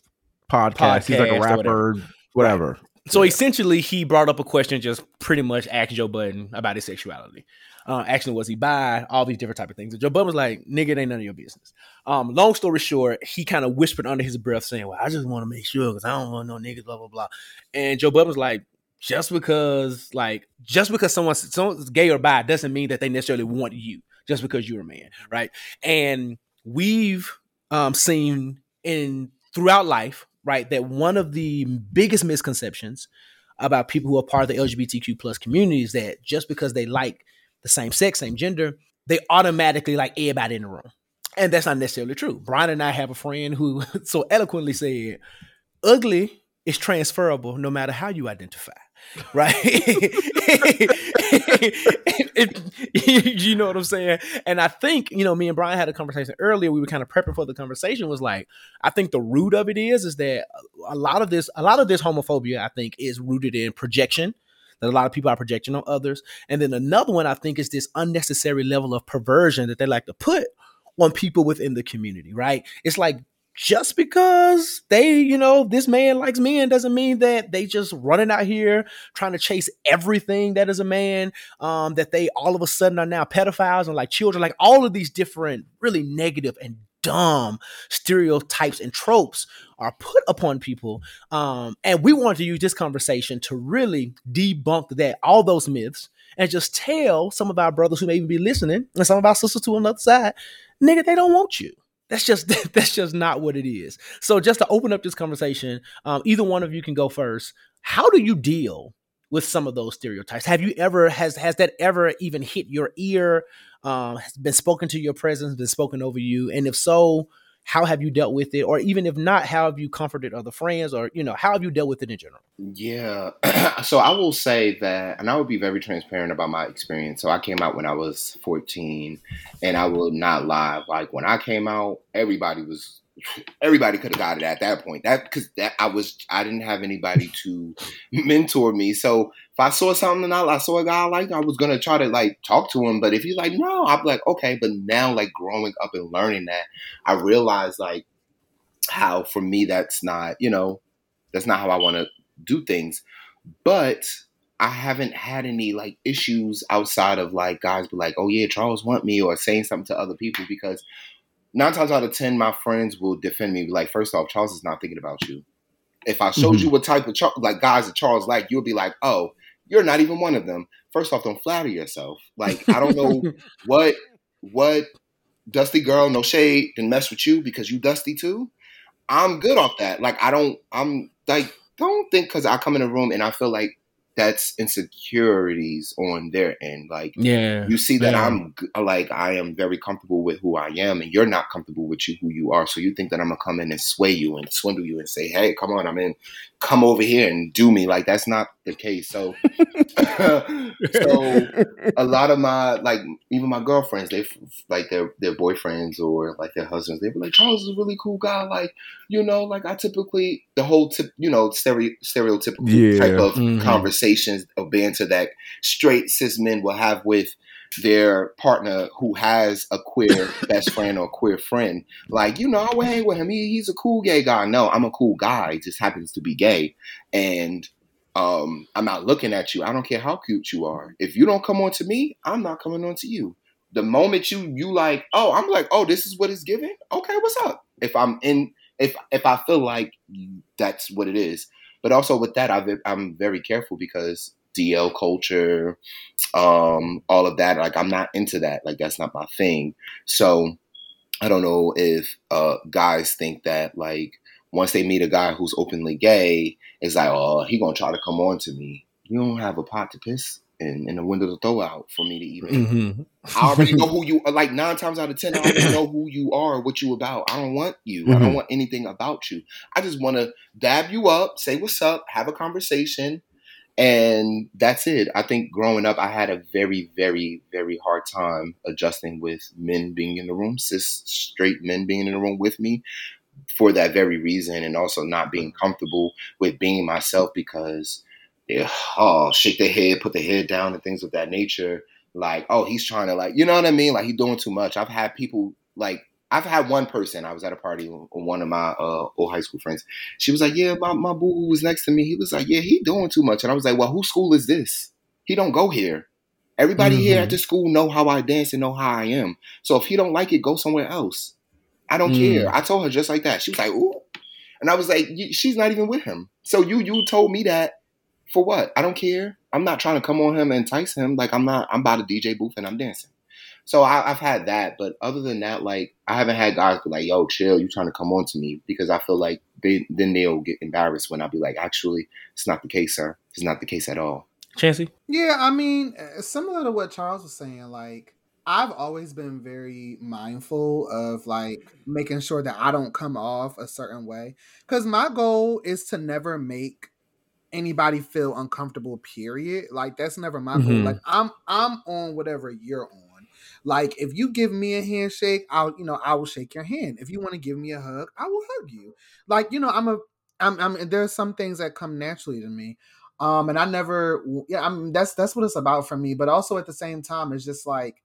podcast. He's like a rapper, whatever. So essentially, he brought up a question, just pretty much asked Joe Budden about his sexuality. Uh, asking was he bi, all these different type of things. And Joe Budden was like, "Nigga, it ain't none of your business." Um, long story short, he kind of whispered under his breath, saying, "Well, I just want to make sure because I don't want no niggas, blah blah blah." And Joe Budden was like, "Just because, like, just because someone's someone's gay or bi doesn't mean that they necessarily want you. just because you're a man, right? And we've um, seen in throughout life, right, that one of the biggest misconceptions about people who are part of the LGBTQ plus community is that just because they like the same sex, same gender, they automatically like everybody in the room. And that's not necessarily true. Brian and I have a friend who so eloquently said, ugly is transferable no matter how you identify. Right? you know what I'm saying? And I think, you know, me and Brian had a conversation earlier. We were kind of prepping for the conversation, was like, I think the root of it is, is that a lot of this, a lot of this homophobia, I think, is rooted in projection that a lot of people are projecting on others. And then another one I think is this unnecessary level of perversion that they like to put on people within the community, right? It's like just because they, you know, this man likes men doesn't mean that they just running out here trying to chase everything that is a man. Um, that they all of a sudden are now pedophiles and like children, like all of these different, really negative and dumb stereotypes and tropes are put upon people. Um, and we want to use this conversation to really debunk that, all those myths, and just tell some of our brothers who may even be listening and some of our sisters to another side, nigga, they don't want you. That's just that's just not what it is. So just to open up this conversation, um, either one of you can go first. How do you deal with some of those stereotypes? Have you ever has has that ever even hit your ear? Um, has been spoken to your presence, been spoken over you, and if so, how have you dealt with it? Or even if not how have you comforted other friends? Or you know how have you dealt with it in general? Yeah. So i will say that and i would be very transparent about my experience. So i came out when i was 14 and i will not lie. Like when i came out everybody was everybody could have got it at that point. That because that I was I didn't have anybody to mentor me. So if I saw something I, I saw a guy I liked, I was gonna try to like talk to him. But if he's like, no, I'm like, okay. But now like growing up and learning that, I realized like how for me that's not, you know, that's not how I wanna do things. But I haven't had any like issues outside of like guys be like, oh yeah, Charles want me or saying something to other people because nine times out of ten, my friends will defend me. Like, first off, Charles is not thinking about you. If I showed mm-hmm. you what type of Char- like guys that Charles like, you'll be like, oh, you're not even one of them. First off, don't flatter yourself. Like, I don't know what what dusty girl, no shade, can mess with you because you dusty too. I'm good off that. Like, I don't. I'm like, don't think because I come in a room and I feel like that's insecurities on their end. Like, yeah, you see that yeah. I'm like I am very comfortable with who I am, and you're not comfortable with you who you are. So you think that I'm gonna come in and sway you and swindle you and say, "Hey, come on, I'm in, come over here and do me." Like that's not the case. So, so a lot of my like even my girlfriends, they like their their boyfriends or like their husbands, they be like, "Charles is a really cool guy." Like, you know, like I typically the whole tip, you know, stereo, stereotypical yeah. type of mm-hmm. conversations of banter that straight cis men will have with their partner who has a queer best friend or queer friend. Like, you know, I would hang with him. He, he's a cool gay guy. No, I'm a cool guy. He just happens to be gay. And um, I'm not looking at you. I don't care how cute you are. If you don't come on to me, I'm not coming on to you. The moment you you like, oh, I'm like, oh, this is what it's giving. Okay, what's up? If I'm in if if I feel like that's what it is. But also with that, I've i am very careful because DL culture, um, all of that. Like I'm not into that. Like that's not my thing. So I don't know if uh, guys think that like once they meet a guy who's openly gay, it's like, oh, he gonna try to come on to me. You don't have a pot to piss in, in a window to throw out for me to even. Mm-hmm. I already know who you are. Like nine times out of ten, I already know who you are, what you about. I don't want you. Mm-hmm. I don't mm-hmm. want anything about you. I just want to dab you up, say what's up, have a conversation, and that's it. I think growing up, I had a very, very, very hard time adjusting with men being in the room, cis straight men being in the room with me for that very reason, and also not being comfortable with being myself because they oh shake their head, put their head down, and things of that nature. Like, oh, he's trying to like, you know what I mean? Like he's doing too much. I've had people like I've had one person. I was at a party with one of my uh, old high school friends. She was like, "Yeah, my my boo who was next to me. He was like, yeah, he doing too much." And I was like, "Well, whose school is this? He don't go here. Everybody mm-hmm. here at the school know how I dance and know how I am. So if he don't like it, go somewhere else. I don't mm. care." I told her just like that. She was like, "Ooh," and I was like, "She's not even with him. So you you told me that for what? I don't care. I'm not trying to come on him and entice him. Like I'm not. I'm by the DJ booth and I'm dancing." So I, I've had that, but other than that, like I haven't had guys be like, "Yo, chill, you trying to come on to me?" Because I feel like they then they'll get embarrassed when I'll be like, "Actually, it's not the case, sir. It's not the case at all." Chancey? Yeah, I mean, uh, similar to what Charles was saying, like I've always been very mindful of like making sure that I don't come off a certain way cuz my goal is to never make anybody feel uncomfortable period. Like that's never my goal. Mhm. Like I'm I'm on whatever you're on. Like if you give me a handshake, I'll you know, I will shake your hand. If you want to give me a hug, I will hug you. Like, you know, I'm a I'm I'm there's some things that come naturally to me. Um and I never yeah, I'm that's that's what it's about for me, but also at the same time it's just like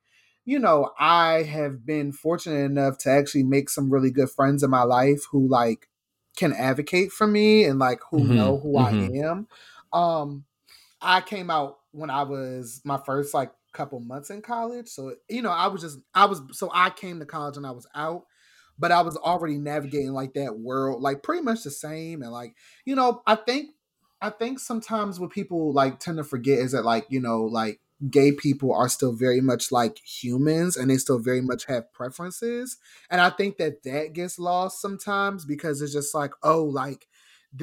you know, I have been fortunate enough to actually make some really good friends in my life who like can advocate for me and like who Mhm, know who mhm. I am. Um I came out when I was my first like couple months in college. So, you know, I was just I was so I came to college and I was out, but I was already navigating like that world, like pretty much the same. And like, you know, I think I think sometimes what people like tend to forget is that like, you know, like gay people are still very much like humans and they still very much have preferences. And I think that that gets lost sometimes because it's just like, oh, like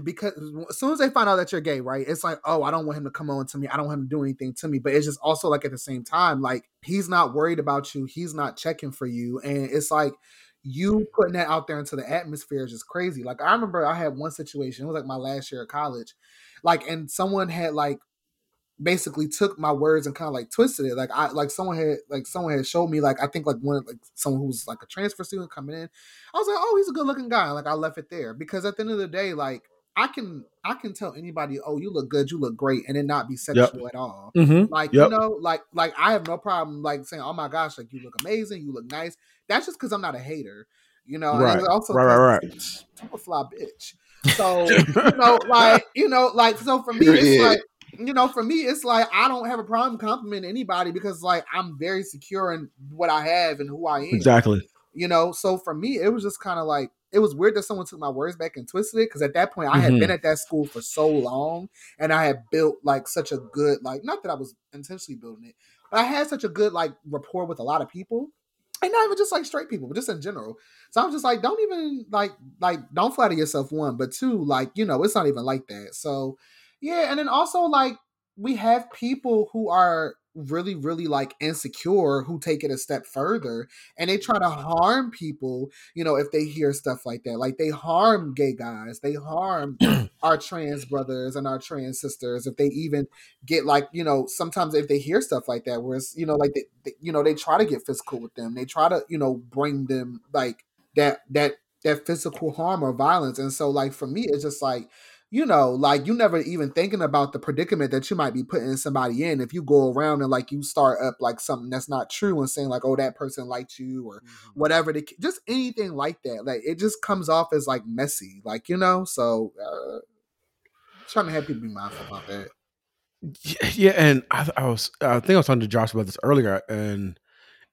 because as soon as they find out that you're gay, right? It's like, oh, I don't want him to come on to me. I don't want him to do anything to me. But it's just also like at the same time, like he's not worried about you. He's not checking for you. And it's like you putting that out there into the atmosphere is just crazy. Like I remember I had one situation, it was like my last year of college. Like, and someone had like basically took my words and kind of like twisted it. Like I like someone had like someone had showed me like I think like one like someone who was like a transfer student coming in. I was like, oh, he's a good looking guy. Like I left it there because at the end of the day, like I can I can tell anybody, oh, you look good, you look great, and it not be sexual at all. Mm-hmm. Like Yep. you know, like like I have no problem like saying, oh my gosh, like you look amazing, you look nice. That's just because I'm not a hater. You know, and Right. it's also Right, right, a fly bitch. So you know, like you know, like so for me, it's like you know, for me, it's like I don't have a problem complimenting anybody because like I'm very secure in what I have and who I am. Exactly. You know, so for me, it was just kind of like it was weird that someone took my words back and twisted it because at that point I had Mhm. been at that school for so long and I had built like such a good like not that I was intentionally building it, but I had such a good like rapport with a lot of people. And not even just like straight people, but just in general. So I'm just like, don't even like like don't flatter yourself, one, but two, like, you know, it's not even like that. So yeah, and then also like we have people who are really, really like insecure who take it a step further and they try to harm people, you know, if they hear stuff like that. Like they harm gay guys, they harm our trans brothers and our trans sisters if they even get like, you know, sometimes if they hear stuff like that, where it's, you know, like they, they you know, they try to get physical with them. They try to, you know, bring them like that that that physical harm or violence. And so like for me, it's just like you know, like you never even thinking about the predicament that you might be putting somebody in if you go around and like you start up like something that's not true and saying like, oh, that person liked you or whatever. The, just anything like that. Like it just comes off as like messy, like you know. So uh, trying to have people be mindful about that. Yeah, yeah, and I, I was I think I was talking to Josh about this earlier, and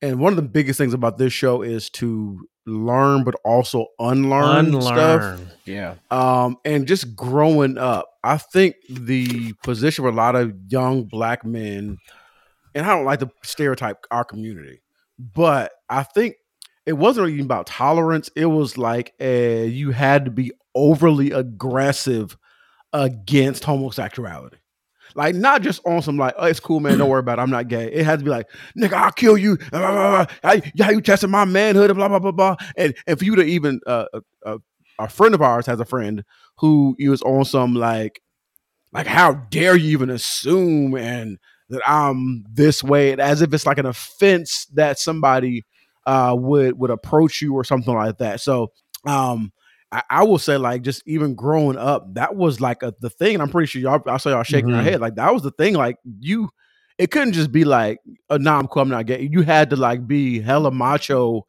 and one of the biggest things about this show is to learn, but also unlearn, stuff. Yeah. Um, and just growing up, I think the position for a lot of young black men, and I don't like to stereotype our community, but I think it wasn't even about tolerance. It was like uh, you had to be overly aggressive against homosexuality. Like not just on some like, oh, it's cool, man. Don't worry about it. I'm not gay. It has to be like, nigga, I'll kill you. How, you testing my manhood? Blah blah blah blah. And and for you to even uh, uh, a friend of ours has a friend who was on some like, like how dare you even assume and that I'm this way, as if it's like an offense that somebody uh would would approach you or something like that. So um I, I will say like just even growing up, that was like a, the thing. And I'm pretty sure y'all I saw y'all shaking your Mhm. head. Like that was the thing. Like you it couldn't just be like, oh, nah, I'm cool, I'm not gay. You had to like be hella macho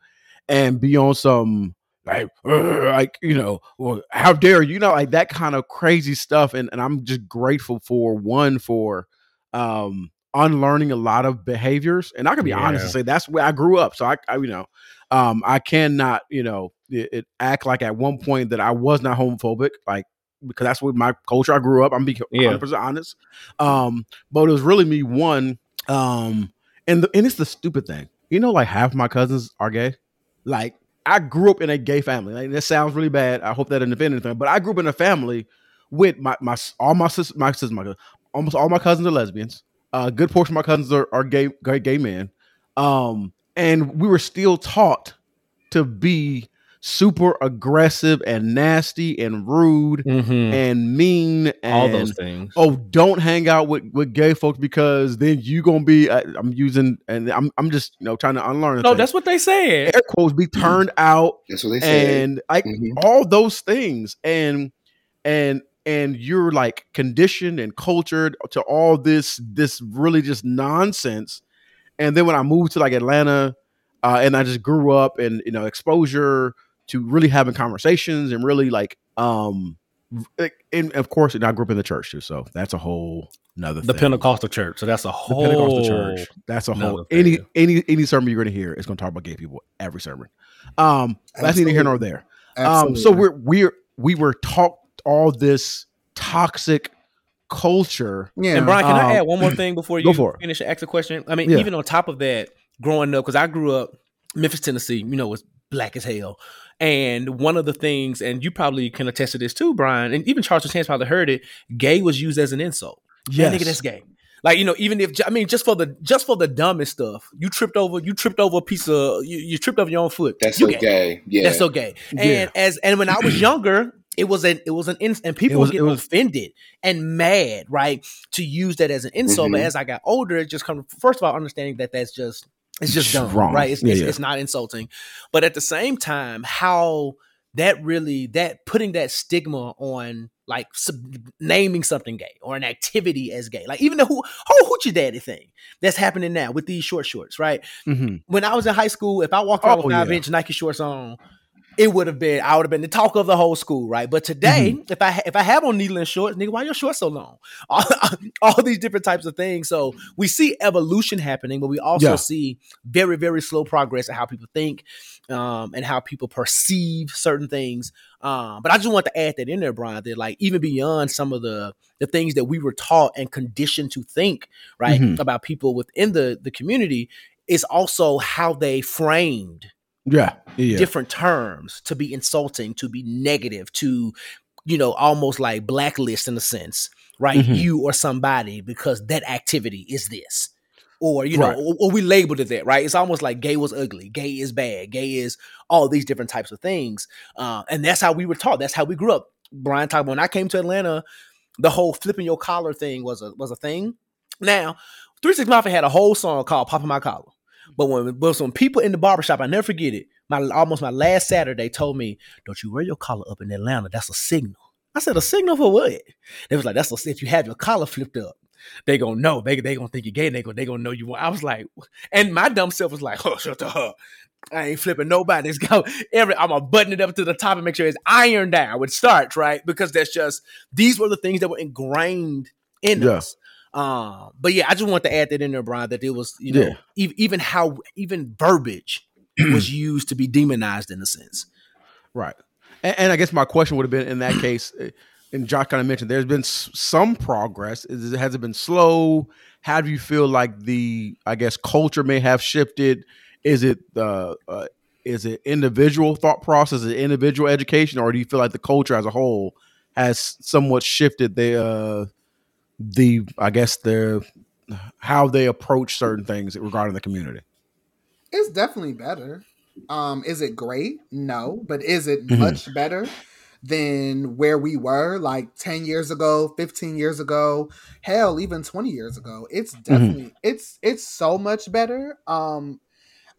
and be on some like, like you know, well, how dare you? You know, like that kind of crazy stuff. And and I'm just grateful for one for um unlearning a lot of behaviors. And I can be honest Yeah. and say that's where I grew up. So I, I you know, um, I cannot, you know, it, it act like at one point that I was not homophobic, like because that's what my culture I grew up. I'm being 100 percent honest. Um, but it was really me one, um, and the, and it's the stupid thing. you know, like half my cousins are gay. Like I grew up in a gay family. Like that sounds really bad. I hope that didn't offend anything, but I grew up in a family with my my all my sisters, my sisters, my almost all my cousins are lesbians. A good portion of my cousins are, are gay, gay, gay men. Um, and we were still taught to be super aggressive and nasty and rude Mhm. and mean and All those things. oh don't hang out with, with gay folks because then you gonna be I, i'm using and i'm i'm just you know trying to unlearn no, things. that's what they said. air quotes be turned out That's what they say. and like Mhm. all those things and and and you're like conditioned and cultured to all this this really just nonsense and then when i moved to like atlanta uh, and i just grew up and you know exposure to really having conversations and really like um and of course and i grew up in the church too so that's a whole another thing The thing. Pentecostal church. So that's a whole the whole Pentecostal church. That's a whole any thing. any any sermon you're going to hear is going to talk about gay people every sermon. Um, that's neither here nor there. Um, so we're we're we were taught all this toxic culture. yeah. And Brian, can I Um, add one more thing before you finish and ask a question? I mean, Yeah. even on top of that, growing up, because I grew up Memphis, Tennessee, you know, was black as hell. And one of the things, and you probably can attest to this too, Brian, and even Charles Chance probably heard it, gay was used as an insult. Yeah, nigga, that's gay. Like you know, even if I mean, just for the just for the dumbest stuff, you tripped over, you tripped over a piece of, you, you tripped over your own foot. That's you so gay. gay. Yeah. That's so gay. And Yeah. as and when I was younger, it was an it was an ins- and people was- get was- offended and mad, right, to use that as an insult. But Mhm. as I got older, it just comes first of all understanding that that's just it's just dumb, wrong. right? It's, Yeah, it's, yeah. it's not insulting, but at the same time, how that really that putting that stigma on like sub, naming something gay or an activity as gay, like even the who whole hoochie daddy thing that's happening now with these short shorts, right? Mhm. when I was in high school, if I walked around Oh, with five yeah. inch Nike shorts on, it would have been I would have been the talk of the whole school, right? But today, Mm-hmm. if I if I have on needle and shorts, nigga, why your shorts so long? All, all these different types of things. So we see evolution happening, but we also Yeah. see very very slow progress in how people think um, and how people perceive certain things. Um, but I just want to add that in there, Brian. That like even beyond some of the the things that we were taught and conditioned to think, right, Mhm. about people within the the community, is also how they framed Yeah, yeah, different terms to be insulting, to be negative, to you know almost like blacklist in a sense, right? Mhm. You or somebody because that activity is this. Or you know, Right. or, or we labeled it that, right? It's almost like gay was ugly, gay is bad, gay is all these different types of things, uh, and that's how we were taught. That's how we grew up. Brian talked about when I came to Atlanta, the whole flipping your collar thing was a was a thing. Now, Three Six Mafia had a whole song called "Popping My Collar," but when but some people in the barbershop, I never forget it. My almost my last Saturday told me, "Don't you wear your collar up in Atlanta? That's a signal." I said, "A signal for what?" They was like, "That's a, if you have your collar flipped up." They gonna know. They they gonna think you're gay. And they gonna they gonna know you. want-" I was like, and my dumb self was like, "Oh, shut the up." I ain't flipping nobody. Let's go. Every I'm gonna button it up to the top and make sure it's ironed down with starch, right? Because that's just these were the things that were ingrained in Yeah. us. Um, but yeah, I just want to add that in there, Brian, that it was, you know, Yeah. ev- even how even verbiage was used to be demonized in a sense. right. And, and I guess my question would have been in that case, uh, and Josh kind of mentioned there's been s- some progress. Is it, has it been slow? How do you feel like the I guess culture may have shifted? Is it uh, uh is it individual thought process, is individual education, or do you feel like the culture as a whole has somewhat shifted the uh the I guess the how they approach certain things regarding the community? It's definitely better. Um, is it great? No, but is it Mhm. much better than where we were like 10 years ago, 15 years ago, hell, even 20 years ago? It's definitely it's it's so much better. Um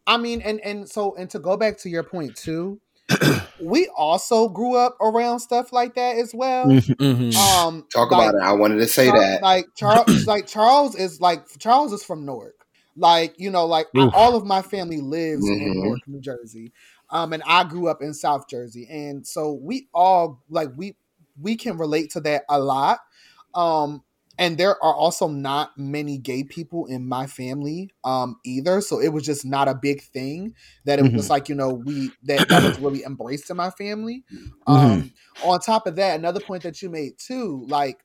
I mean and and so and to go back to your point too, we also grew up around stuff like that as well. Mhm. Um Talk like- about it. I wanted to say Char- that. Like Charles, like Charles is like Charles is from Newark. Like you know, like I- Oof. all of my family lives Mhm. in Newark, New Jersey. Um, and I grew up in South Jersey, and so we all like we we can relate to that a lot. Um, and there are also not many gay people in my family um either. So it was just not a big thing that it was like you know we that, that was really embraced in my family. Um on top of that another point that you made too like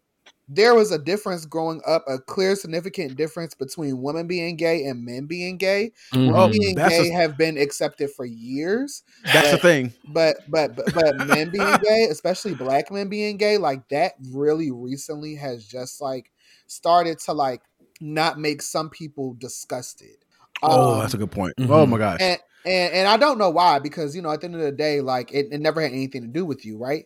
there was a difference growing up, a clear, significant difference between women being gay and men being gay. Mhm. Oh, Women being that's gay a- have been accepted for years, That's the thing. but but but, but men being gay, especially black men being gay, like that really recently has just like started to like not make some people disgusted. Oh, Um, that's a good point. Mhm. Oh my gosh. and, and and I don't know why because you know at the end of the day, like it, it never had anything to do with you, right?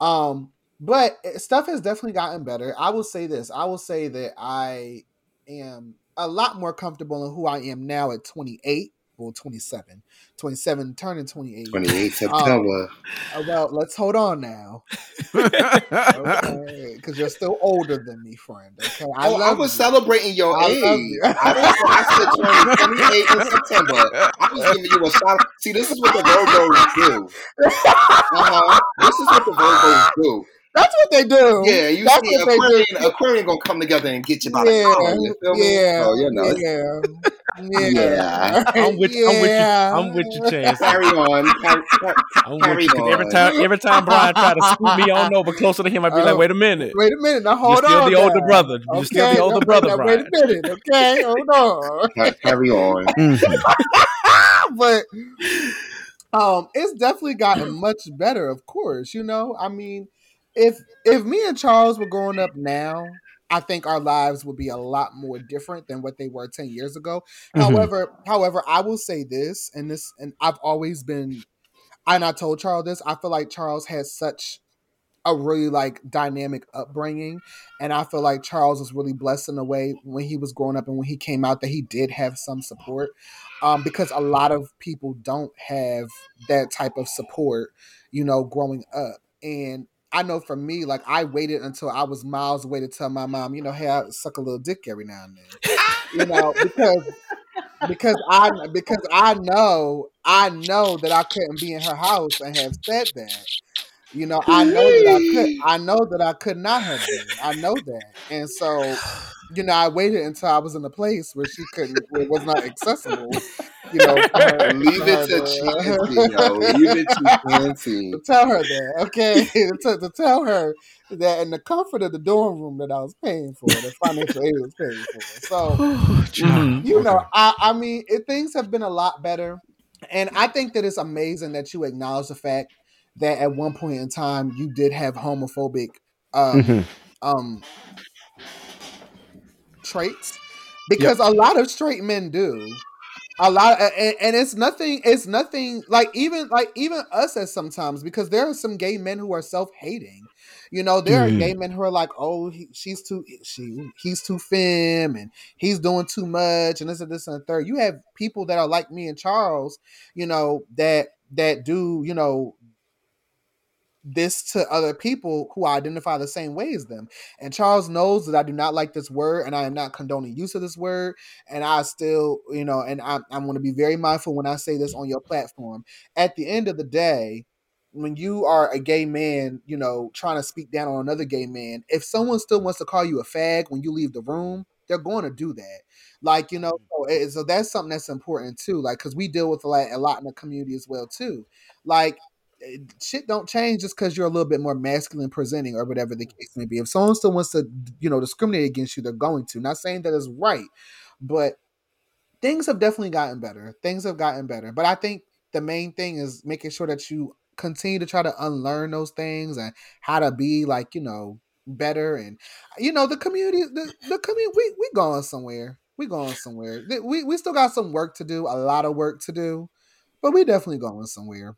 Um, but stuff has definitely gotten better. I will say this: I will say that I am a lot more comfortable in who I am now at 28. Well, 27, 27, turning 28. 28 September. Uh, well, let's hold on now, okay? Because you're still older than me, friend. Okay, I oh, I was you. celebrating your I age. love you. I, didn't, I said turning 28 in September. I was giving you a shout. See, this is what the Virgos do. Uh-huh. This is what the Virgos do. That's what they do. Yeah, you That's see, what they do. Aquarian, Aquarian gonna come together and get you by the Yeah, collar. You feel me? yeah, So, you know, yeah, yeah. Yeah. I'm with, I'm with you. I'm with you, Chance. carry on. Carry, carry, I'm with Carry you. 'cause Every time, every time Brian try to scoot me on over closer to him, I'd be like, Oh, "Wait a minute, Wait a minute. Now hold you're still on. the older now. brother. You're still the older now, brother, now, Brian." Wait a minute. Okay, hold on. carry on. But um, it's definitely gotten much better. Of course, you know. I mean, if if me and Charles were growing up now, I think our lives would be a lot more different than what they were ten years ago. Mhm. However, however, I will say this, and this, and I've always been, and I told Charles this. I feel like Charles has such a really like dynamic upbringing, and I feel like Charles was really blessed in a way when he was growing up and when he came out that he did have some support, um, because a lot of people don't have that type of support, you know, growing up, and. I know for me, like I waited until I was miles away to tell my mom, you know, hey, I suck a little dick every now and then you know, because because I because I know I know that I couldn't be in her house and have said that. You know, I know that I could I know that I could not have been. I know that. And so, you know, I waited until I was in a place where she couldn't where it was not accessible, you know, her, Leave it to Chancey, yo. Leave it to Chancey. to tell her that, okay? to, to tell her that in the comfort of the dorm room that I was paying for, the financial aid was paying for. So Mhm. you know, Okay. I, I mean, it, things have been a lot better, and I think that it's amazing that you acknowledge the fact that at one point in time you did have homophobic um, Mhm. um, traits, because a lot of straight men do. A lot, and, and it's nothing. It's nothing like even like even us as sometimes because there are some gay men who are self hating. You know, there Mhm. are gay men who are like, "Oh, he, she's too, she, he's too femme, and he's doing too much, and this and this and the third. You have people that are like me and Charles, you know, that that do, you know, this to other people who identify the same way as them. And Charles knows that I do not like this word, and I am not condoning use of this word. And I still, you know, and I'm, I'm going to be very mindful when I say this on your platform. At the end of the day, when you are a gay man, you know, trying to speak down on another gay man, if someone still wants to call you a fag when you leave the room, they're going to do that. Like, you know, mm-hmm. so, it- so that's something that's important too. Like, because we deal with a lot, a lot in the community as well too. Like, shit don't change just because you're a little bit more masculine presenting or whatever the case may be. If someone still wants to, you know, discriminate against you, they're going to. Not saying that is right, but things have definitely gotten better. Things have gotten better. But I think the main thing is making sure that you continue to try to unlearn those things and how to be like, you know, better and you know, the community the, the community we we going somewhere. We going somewhere. We we still got some work to do, a lot of work to do, but we definitely going somewhere.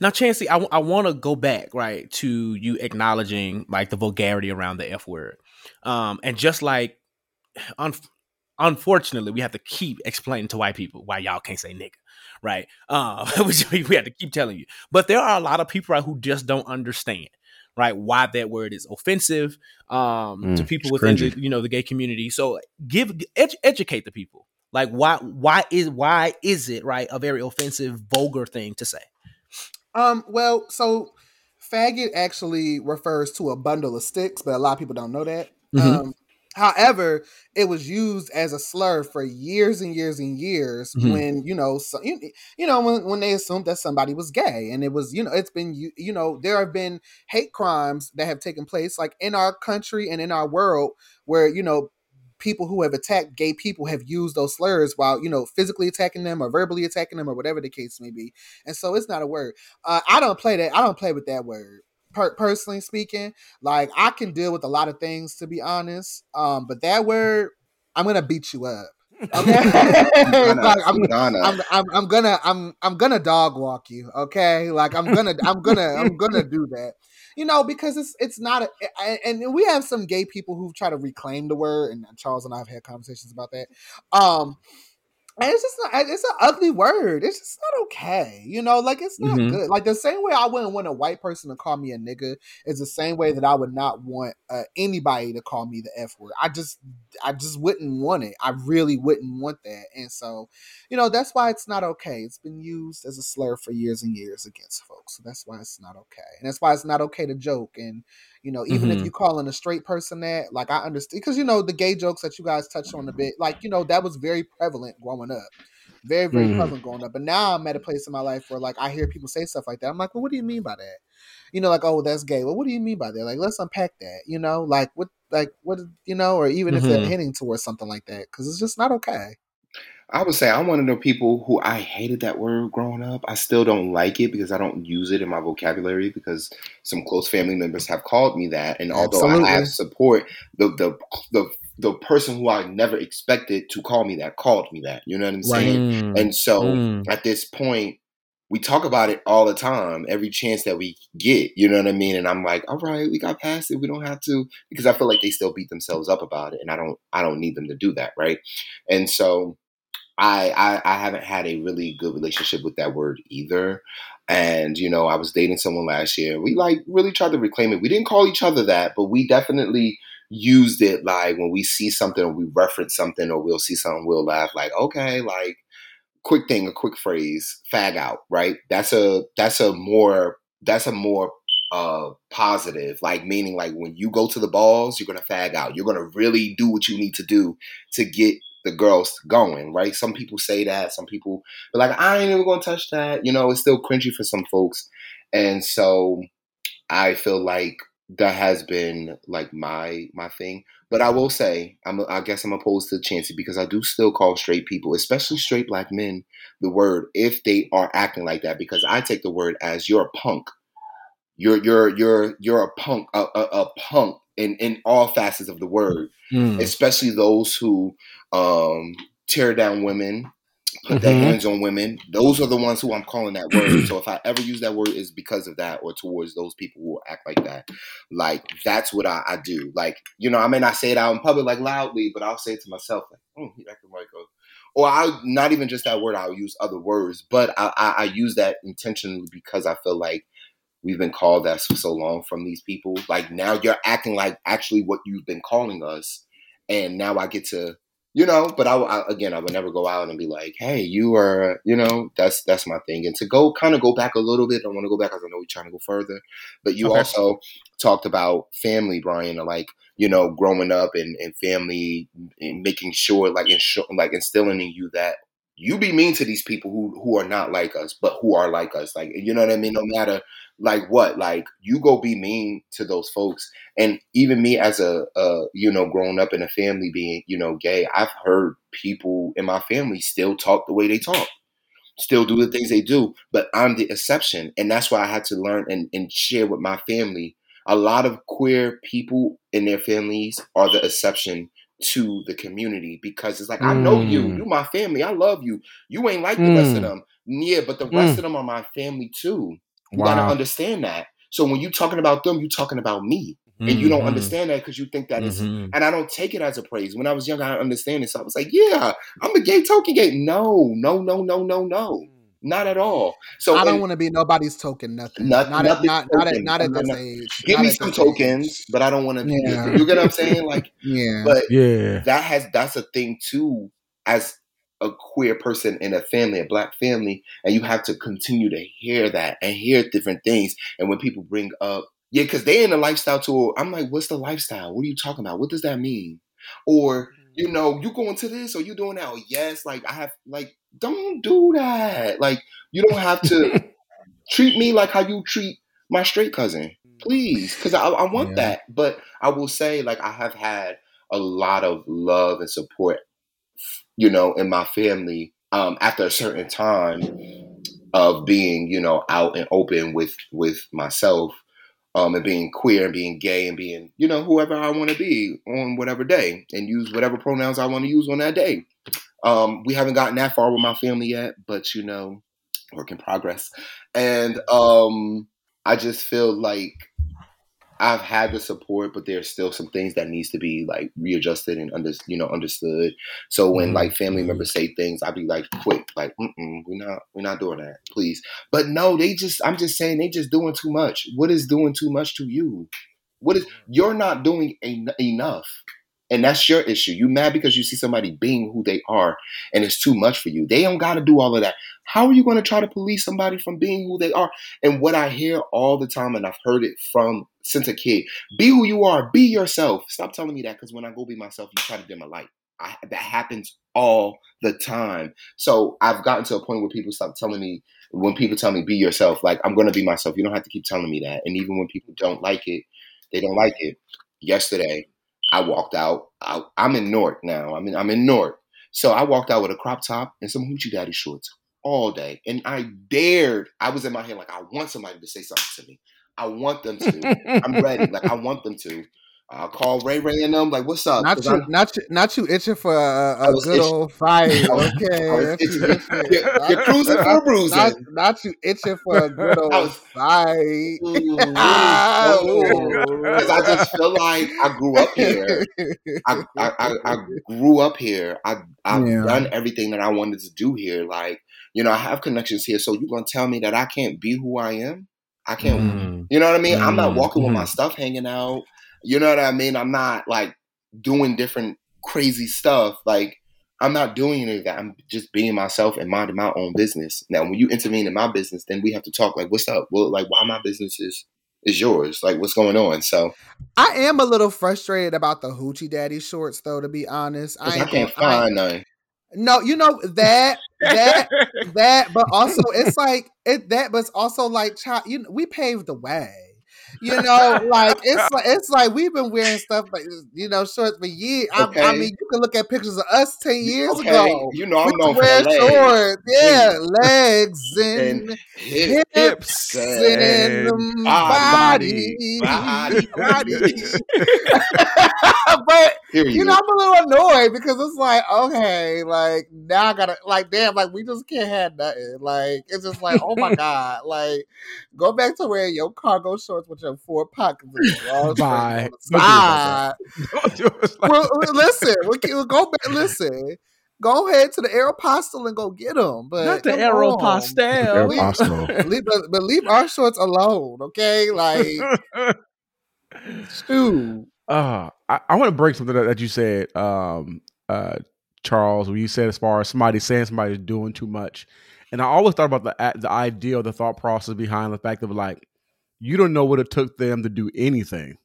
Now, Chancey, I, want to go back right to you acknowledging like the vulgarity around the F word, um, and just like, un- unfortunately, we have to keep explaining to white people why y'all can't say nigga, right? Um, we we have to keep telling you. But there are a lot of people right, who just don't understand, right, why that word is offensive um, to Mm, people it's within the, you know the gay community. So give edu- educate the people. Like why why is why is it right a very offensive vulgar thing to say? Um, well, so faggot actually refers to a bundle of sticks, but a lot of people don't know that. Mhm. Um, However, it was used as a slur for years and years and years Mhm. when you know so, you, you know when, when they assumed that somebody was gay and it was you know it's been you, you know there have been hate crimes that have taken place like in our country and in our world where you know people who have attacked gay people have used those slurs while you know physically attacking them or verbally attacking them or whatever the case may be and so it's not a word uh, i don't play that i don't play with that word per- personally speaking like I can deal with a lot of things to be honest. Um, but that word, I'm gonna beat you up. I'm, gonna. I'm, I'm, gonna I'm I'm gonna dog walk you. Okay, like I'm gonna I'm gonna I'm gonna do that. You know, because it's it's not a a- and we have some gay people who try to reclaim the word, and Charles and I have had conversations about that. Um, and it's just not it's an ugly word. It's just not okay. You know, like it's not Mhm. good. Like the same way I wouldn't want a white person to call me a nigga is the same way that I would not want uh, anybody to call me the F word. I just I just wouldn't want it. I really wouldn't want that. And so, you know, that's why it's not okay. It's been used as a slur for years and years against folks. So that's why it's not okay. And that's why it's not okay to joke. And, you know, even if Mhm. you calling a straight person that, like I understand because you know the gay jokes that you guys touched on a bit, like, you know, that was very prevalent growing up. Very, very Mhm. prevalent growing up. But now I'm at a place in my life where like I hear people say stuff like that. I'm like, well, what do you mean by that? You know, like, oh, that's gay. Well, what do you mean by that? Like, let's unpack that. You know, like what, like what, you know, or even if they're Mhm. hinting towards something like that, because it's just not okay. I would say I'm one of the people who I hated that word growing up. I still don't like it because I don't use it in my vocabulary because some close family members have called me that. And although I have support, the the the the person who I never expected to call me that called me that. You know what I'm saying? Mm. And so Mm. at this point, we talk about it all the time, every chance that we get. You know what I mean? And I'm like, all right, we got past it. We don't have to because I feel like they still beat themselves up about it, and I don't. I don't need them to do that, right? And so I, I I haven't had a really good relationship with that word either. And you know, I was dating someone last year. We like really tried to reclaim it. We didn't call each other that, but we definitely used it like when we see something or we reference something or we'll see something, we'll laugh like, okay, like quick thing, a quick phrase, fag out, right? That's a that's a more that's a more uh positive, like meaning like when you go to the balls, you're gonna fag out. You're gonna really do what you need to do to get the girls going, right? Some people say that, some people but like I ain't even gonna touch that. You know, it's still cringy for some folks. And so I feel like that has been like my my thing. But I will say, I'm I guess I'm opposed to Chancey because I do still call straight people, especially straight black men, the word if they are acting like that. Because I take the word as you're a punk. You're you're you're you're a punk, a, a, a punk in in all facets of the word Mm. especially those who um, tear down women, put their Mhm. hands on women. Those are the ones who I'm calling that word. so if I ever use that word, is because of that or towards those people who act like that. Like that's what I, I do. Like you know, I may not say it out in public like loudly, but I'll say it to myself like, "Oh, he acting like a." Or I not even just that word. I'll use other words, but I, I, I use that intentionally because I feel like we've been called that for so long from these people. Like now you're acting like actually what you've been calling us, and now I get to, you know. But I, I again, I would never go out and be like, "Hey, you are," you know. That's that's my thing. And to go kind of go back a little bit, I want to go back because I know we're trying to go further. But you Okay. also talked about family, Brian, like you know, growing up and, and family, and making sure, like, like instilling in you that you be mean to these people who who are not like us, but who are like us. Like, you know what I mean? No matter like what, like you go be mean to those folks. And even me as a, uh, you know, growing up in a family being, you know, gay, I've heard people in my family still talk the way they talk, still do the things they do, but I'm the exception. And that's why I had to learn and, and share with my family. A lot of queer people in their families are the exception to the community because it's like, I know you, Mm. you my family, I love you. You ain't like the rest of Mm. them. Yeah, but the Mm. rest of them are my family too. You gotta understand that. So when you talking about them, you talking about me, and you don't Mhm. understand that because you think that is. Mhm. And I don't take it as a praise. When I was younger, I understand it. So I was like, "Yeah, I'm a gay token gay." No, no, no, no, no, no, not at all. So I don't want to be nobody's token. Nothing. Not- Not, at nothing not not at token. not at I'm this not- age. give Not me some this age. tokens, but I don't want to. Yeah. You get what I'm saying? Like, Yeah. but Yeah. that has that's a thing too as a queer person in a family a black family and you have to continue to hear that and hear different things and when people bring up yeah because they in a lifestyle tour i'm like what's the lifestyle what are you talking about what does that mean or you mm-hmm. know, you going to this or you doing that? Oh, yes. Like I have, like, don't do that. Like you don't have to treat me like how you treat my straight cousin, mm. please, because I, I, want Yeah. that. But I will say, like, I have had a lot of love and support, you know, in my family um, after a certain time of being, you know, out and open with with myself um, and being queer and being gay and being, you know, whoever I want to be on whatever day and use whatever pronouns I want to use on that day. Um, we haven't gotten that far with my family yet, but you know, work in progress. And um, I just feel like I've had the support, but there's still some things that needs to be like readjusted and under, you know, understood. So when Mhm. like family members say things, I'd be like, quick, like, Mm-mm, we're not, we're not doing that, please. But no, they just, I'm just saying, they just doing too much. What is doing too much to you? What is you're not doing en- enough, and that's your issue. You mad because you see somebody being who they are, and it's too much for you. They don't got to do all of that. How are you going to try to police somebody from being who they are? And what I hear all the time, and I've heard it from since a kid: be who you are, be yourself. Stop telling me that because when I go be myself, you try to dim a light. I, that happens all the time. So I've gotten to a point where people stop telling me when people tell me be yourself, like I'm going to be myself. You don't have to keep telling me that. And even when people don't like it, they don't like it. Yesterday, I walked out. I, I'm in Newark now. I mean, I'm in Newark. So I walked out with a crop top and some hoochie daddy shorts all day, and I dared. I was in my head like I want somebody to say something to me. I want them to. I'm ready. Like I want them to. I'll call Ray Ray and them. Like, what's up? Not you, I'm- not you, not you itching for a, was good itching. old fight. Okay, I was Not you itching. itching- You're- you're cruising for a bruising. Not, not you itching for a good old I was- fight. Ooh, Ah, ooh. ooh. 'Cause I just feel like I grew up here. I, I, I, I grew up here. I, I've Yeah. done everything that I wanted to do here. Like, you know, I have connections here. So you're going to tell me that I can't be who I am? I can't, Mm. you know what I mean? I'm not Mm, walking with my mhm. stuff hanging out. You know what I mean? I'm not like doing different crazy stuff. Like, I'm not doing any of that. I'm just being myself and minding my own business. Now, when you intervene in my business, then we have to talk like, what's up? Well, like, why my business is, is yours? Like, what's going on? So, I am a little frustrated about the hoochie daddy shorts, though. To be honest, I, can't I ain't- find none. No, you know that that that, but also it's like it that, but it's also like child. You know, we paved the way. You know, like it's like it's like we've been wearing stuff like you know shorts for years. I, I mean, you can look at pictures of us ten years okay, ago. you know I'm known for legs. shorts, yeah, legs and, and hip, hips and, and body, body, body. but period. you know, I'm a little annoyed because it's like, okay, like now I gotta, like, damn, like we just can't have nothing. Like it's just like, oh my god, like go back to wearing your cargo shorts with your four pockets and your Bye. on the Don't do it like side. Don't do it like well, well, listen, we'll, we'll go back. Listen, go ahead to the Aeropostale and go get them. But Not the come Aero on. Pastel. Aeropostale. Leave, but, but leave our shorts alone, okay? Like, shoot. Uh, I, I want to break something that, that you said, um, uh, Charles, when you said as far as somebody saying somebody's doing too much. And I always thought about the the idea or the thought process behind the fact of like, you don't know what it took them to do anything.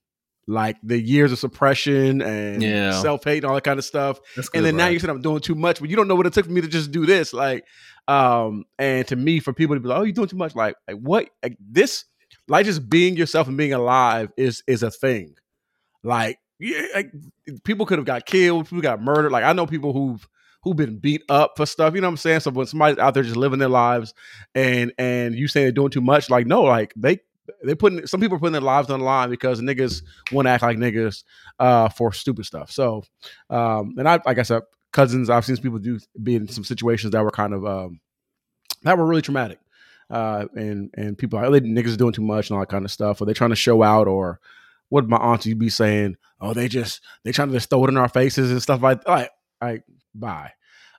Like the years of suppression and Yeah. self hate and all that kind of stuff. That's and good, then now you said I'm doing too much, but you don't know what it took for me to just do this. Like, um, and to me, for people to be like, "Oh, you're doing too much," like, like what? Like this, like just being yourself and being alive is is a thing. Like, yeah, like, people could have got killed, people got murdered. Like, I know people who've who've been beat up for stuff. You know what I'm saying? So when somebody's out there just living their lives, and and you saying they're doing too much, like, no, like they. They putting some people are putting their lives on the line because niggas want to act like niggas uh, for stupid stuff. So, um, and I, like I said, cousins, I've seen people do be in some situations that were kind of um, that were really traumatic. Uh, and and people are like, "Oh, they niggas are doing too much and all that kind of stuff, or they're trying to show out, or what my auntie be saying, oh, they just they trying to just throw it in our faces and stuff like like like bye.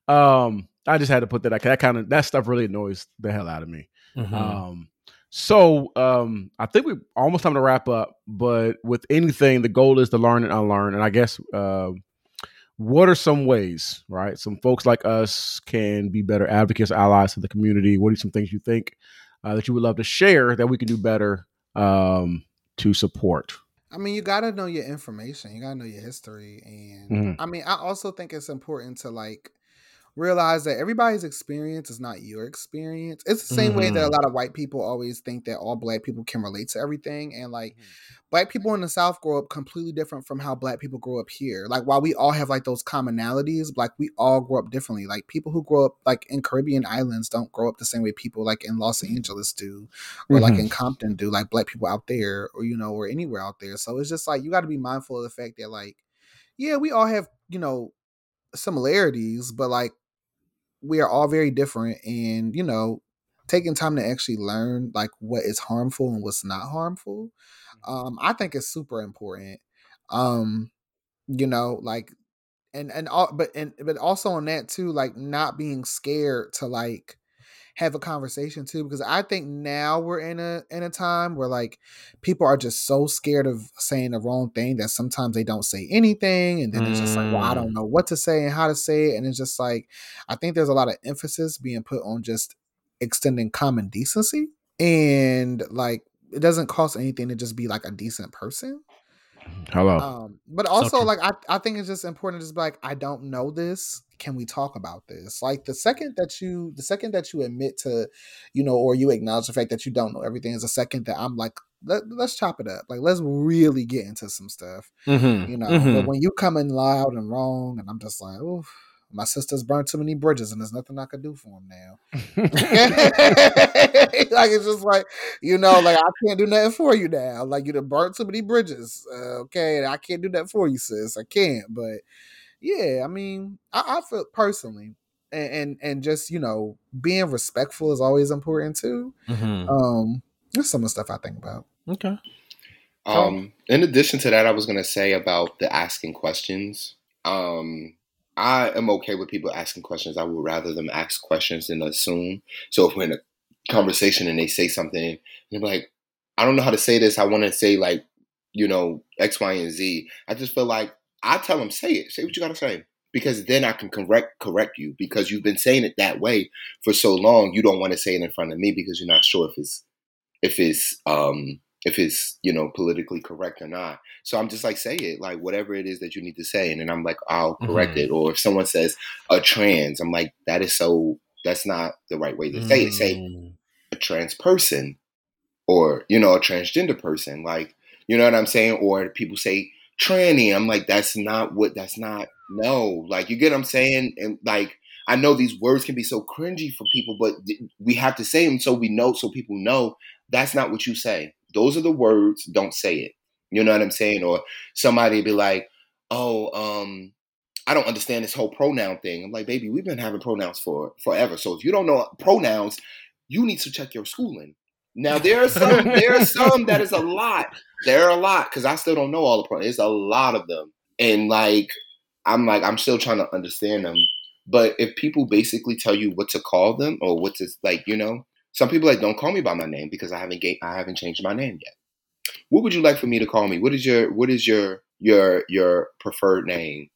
Um, I just had to put that that kind of that stuff really annoys the hell out of me. Mhm. Um, so um, I think we're almost time to wrap up. But with anything, the goal is to learn and unlearn. And I guess uh, what are some ways, right? Some folks like us can be better advocates, allies to the community. What are some things you think uh, that you would love to share that we can do better um, to support? I mean, you gotta know your information. You gotta know your history, and Mhm. I mean, I also think it's important to like realize that everybody's experience is not your experience. It's the same way that a Mhm. lot of white people always think that all black people can relate to everything, and like black people in the South grow up completely different from how black people grow up here. Like while we all have like those commonalities, like we all grow up differently. Like people who grow up like in Caribbean islands don't grow up the same way people like in Los Angeles do, or like Mhm. in Compton do, like black people out there, or you know, or anywhere out there. So it's just like you got to be mindful of the fact that like, yeah, we all have you know similarities, but like we are all very different, and you know, taking time to actually learn like what is harmful and what's not harmful um i think it's super important um you know like and and all but and but also on that too like not being scared to like have a conversation too because i think now we're in a in a time where like people are just so scared of saying the wrong thing that sometimes they don't say anything and then it's just like well i don't know what to say and how to say it and it's just like i think there's a lot of emphasis being put on just extending common decency and like it doesn't cost anything to just be like a decent person Hello. um but also true. like I, I think it's just important to just be like i don't know this can we talk about this like the second that you the second that you admit to you know or you acknowledge the fact that you don't know everything is a second that i'm like Let, let's chop it up like let's really get into some stuff Mhm, you know mhm. but when you come in loud and wrong and i'm just like oh my sister's burned too many bridges and there's nothing i could do for him now like it's just like you know, like I can't do nothing for you now. Like you done burnt too many bridges. Uh, okay, I can't do that for you, sis. I can't. But yeah, I mean, I, I feel personally, and, and and just you know, being respectful is always important too. Mhm. Um, that's some of the stuff I think about. Okay. Um, in addition to that, I was gonna say about the asking questions. Um, I am okay with people asking questions. I would rather them ask questions than assume. So if we're in a conversation and they say something, and they're like, "I don't know how to say this. I want to say like, you know, X, Y, and Z." I just feel like I tell them, "Say it. Say what you gotta say." Because then I can correct correct you because you've been saying it that way for so long. You don't want to say it in front of me because you're not sure if it's if it's um if it's you know politically correct or not so i'm just like say it like whatever it is that you need to say and then i'm like i'll correct Mhm. it or if someone says a trans i'm like that is so that's not the right way to say it say Mm. a trans person or you know a transgender person like you know what i'm saying or people say tranny i'm like that's not what that's not no like you get what i'm saying and like i know these words can be so cringy for people but we have to say them so we know so people know that's not what you say those are the words don't say it you know what i'm saying or somebody be like oh um I don't understand this whole pronoun thing. I'm like, baby, we've been having pronouns for forever. So if you don't know pronouns, you need to check your schooling. Now there are some, there are some that is a lot. There are a lot because I still don't know all the pronouns. There's a lot of them, and like I'm like I'm still trying to understand them. But if people basically tell you what to call them or what to like, you know, some people like don't call me by my name because I haven't ga- I haven't changed my name yet. What would you like for me to call me? What is your what is your your your preferred name?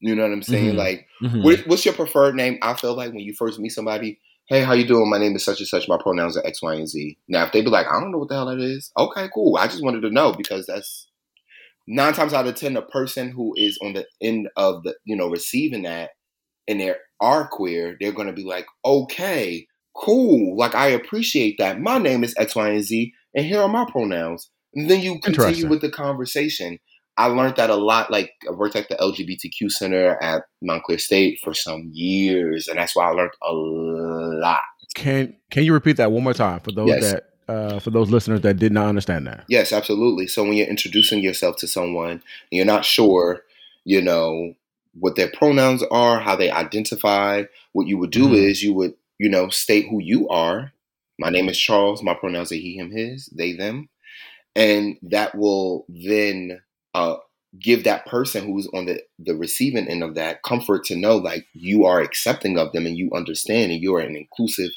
You know what I'm saying? Mhm. Like Mhm. what, what's your preferred name? I feel like when you first meet somebody, hey, how you doing? My name is such and such. My pronouns are X, Y, and Z. Now, if they be like, I don't know what the hell that is, okay, cool. I just wanted to know because that's nine times out of ten, a person who is on the end of the, you know, receiving that and they are queer, they're going to be like, okay, cool. Like, I appreciate that. My name is X, Y, and Z, and here are my pronouns. And then you continue with the conversation. I learned that a lot. Like I worked at the LGBTQ center at Montclair State for some years, and that's why I learned a lot. Can Can you repeat that one more time for those Yes. that uh, for those listeners that did not understand that? Yes, absolutely. So when you're introducing yourself to someone, and you're not sure, you know, what their pronouns are, how they identify, what you would do Mhm. is you would, you know, state who you are. My name is Charles. My pronouns are he, him, his, they, them. And that will then uh, give that person who's on the, the receiving end of that comfort to know like you are accepting of them and you understand and you're an inclusive,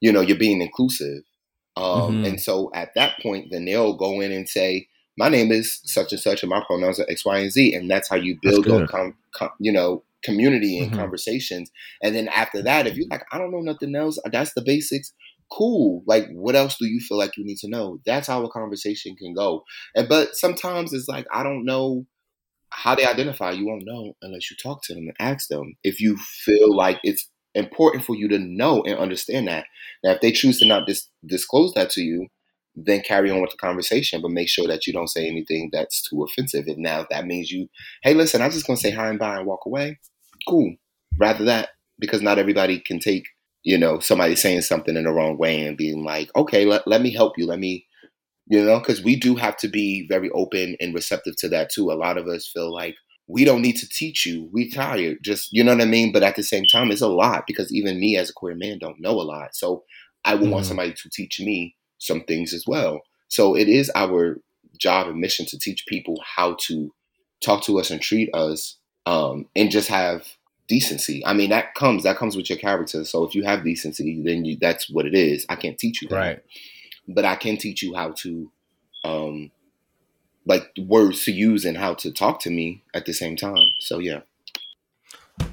you know, you're being inclusive. Um, Mhm. And so at that point, then they'll go in and say, my name is such and such, and my pronouns are X, Y, and Z, and that's how you build, those com- com- you know, community and Mhm. conversations. And then after that, if you're like, I don't know nothing else, that's the basics. Cool. Like, what else do you feel like you need to know? That's how a conversation can go. And but sometimes it's like I don't know how they identify. You won't know unless you talk to them and ask them. If you feel like it's important for you to know and understand that. Now, if they choose to not dis- disclose that to you, then carry on with the conversation, but make sure that you don't say anything that's too offensive. If now that means you, hey, listen, I'm just gonna say hi and bye and walk away, cool. Rather that because not everybody can take, you know, somebody saying something in the wrong way and being like, okay, let, let me help you, let me, you know, because we do have to be very open and receptive to that too. A lot of us feel like we don't need to teach you. We tired. Just you know what I mean? But at the same time, it's a lot because even me as a queer man don't know a lot. So I would mm-hmm. want somebody to teach me some things as well. So it is our job and mission to teach people how to talk to us and treat us um, and just have decency. I mean, that comes that comes with your character. So if you have decency, then you, that's what it is. I can't teach you that, right? But I can teach you how to um, like words to use and how to talk to me at the same time. So yeah.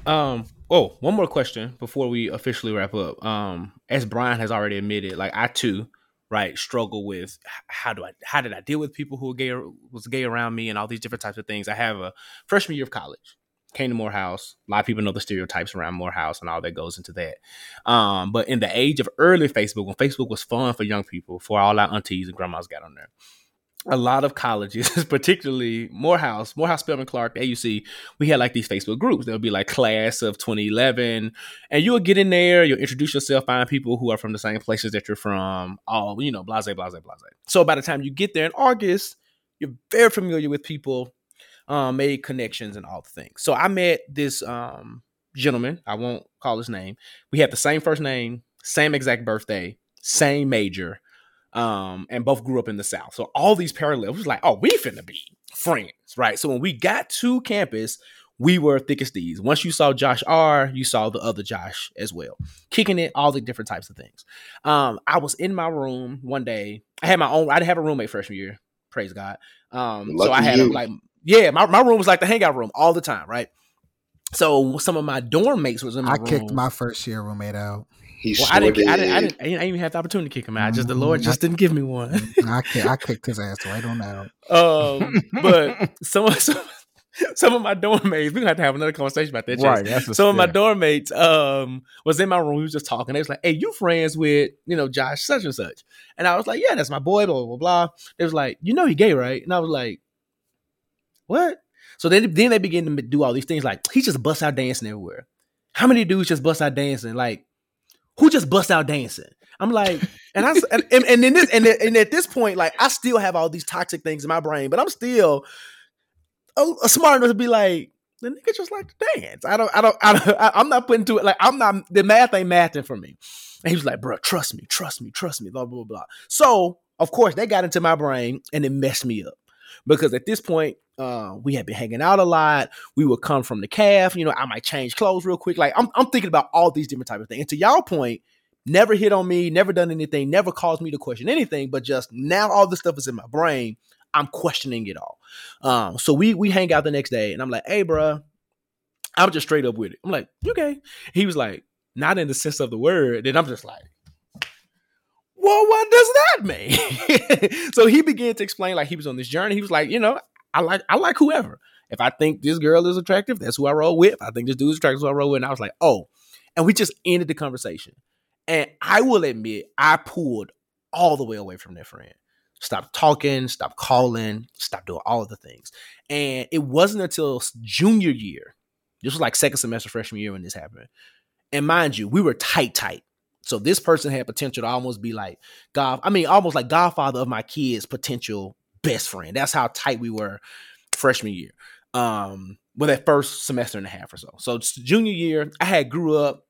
Um. Oh, one more question before we officially wrap up. Um, as Brian has already admitted, like I too, right, struggle with how do I how did I deal with people who were gay was gay around me and all these different types of things. I have a freshman year of college, came to Morehouse. A lot of people know the stereotypes around Morehouse and all that goes into that. Um, but in the age of early Facebook, when Facebook was fun for young people, for all our aunties and grandmas got on there, a lot of colleges, particularly Morehouse, Morehouse, Spelman Clark, AUC, we had like these Facebook groups. There would be like class of 2011, and you would get in there, you'll introduce yourself, find people who are from the same places that you're from, all, you know, blase, blase, blase. So by the time you get there in August, you're very familiar with people, um, made connections and all the things. So I met this um, gentleman, I won't call his name. We had the same first name, same exact birthday, same major um, and both grew up in the South. So all these parallels was like, oh, we finna be friends, right? So when we got to campus, we were thick as thieves. Once you saw Josh R, you saw the other Josh as well, kicking it, all the different types of things. Um, I was in my room one day. I had my own. I didn't have a roommate freshman year. Praise God. Um, so I had a, like, yeah, my, my room was like the hangout room all the time, right? So some of my dorm mates was in my room. I room. kicked my first year roommate out. He well, I didn't, I didn't, I didn't, I didn't, even have the opportunity to kick him out. Just the Lord just didn't give me one. I, kicked, I kicked his ass right on out. Um, but some of some, some of my dorm mates, we're gonna have to have another conversation about that. Right. That's some of my dorm mates um was in my room. We was just talking. They was like, "Hey, you friends with you know Josh such and such?" And I was like, "Yeah, that's my boy." Blah blah blah. They was like, "You know he gay, right?" And I was like, "What?" So then then they begin to do all these things like he just busts out dancing everywhere. How many dudes just bust out dancing? Like who just bust out dancing? I'm like, and I and, and, and then this and, and at this point, like I still have all these toxic things in my brain, but I'm still a, a smart enough to be like, the nigga just like to dance. I don't, I don't, I don't I, am not putting to it like I'm not the math ain't mathing for me. And he was like, bro, trust me, trust me, trust me, blah blah blah. So of course they got into my brain and it messed me up because at this point uh, we had been hanging out a lot. We would come from the calf. You know, I might change clothes real quick. Like I'm, I'm thinking about all these different type of things. And to y'all point, never hit on me, never done anything, never caused me to question anything. But just now, all this stuff is in my brain. I'm questioning it all. Um, so we we hang out the next day, and I'm like, "Hey, bro," I'm just straight up with it. I'm like, "You okay?" He was like, "Not in the sense of the word." And I'm just like, well, what does that mean? so he began to explain like he was on this journey. He was like, you know, I like I like whoever. If I think this girl is attractive, that's who I roll with. If I think this dude is attractive, who I roll with. And I was like, oh. And we just ended the conversation. And I will admit, I pulled all the way away from that friend. Stop talking, stop calling, stop doing all of the things. And it wasn't until junior year, this was like second semester freshman year when this happened. And mind you, we were tight, tight. So this person had potential to almost be like God. I mean, almost like Godfather of my kids' potential best friend. That's how tight we were freshman year. Um, well, that first semester and a half or so. So junior year, I had grew up,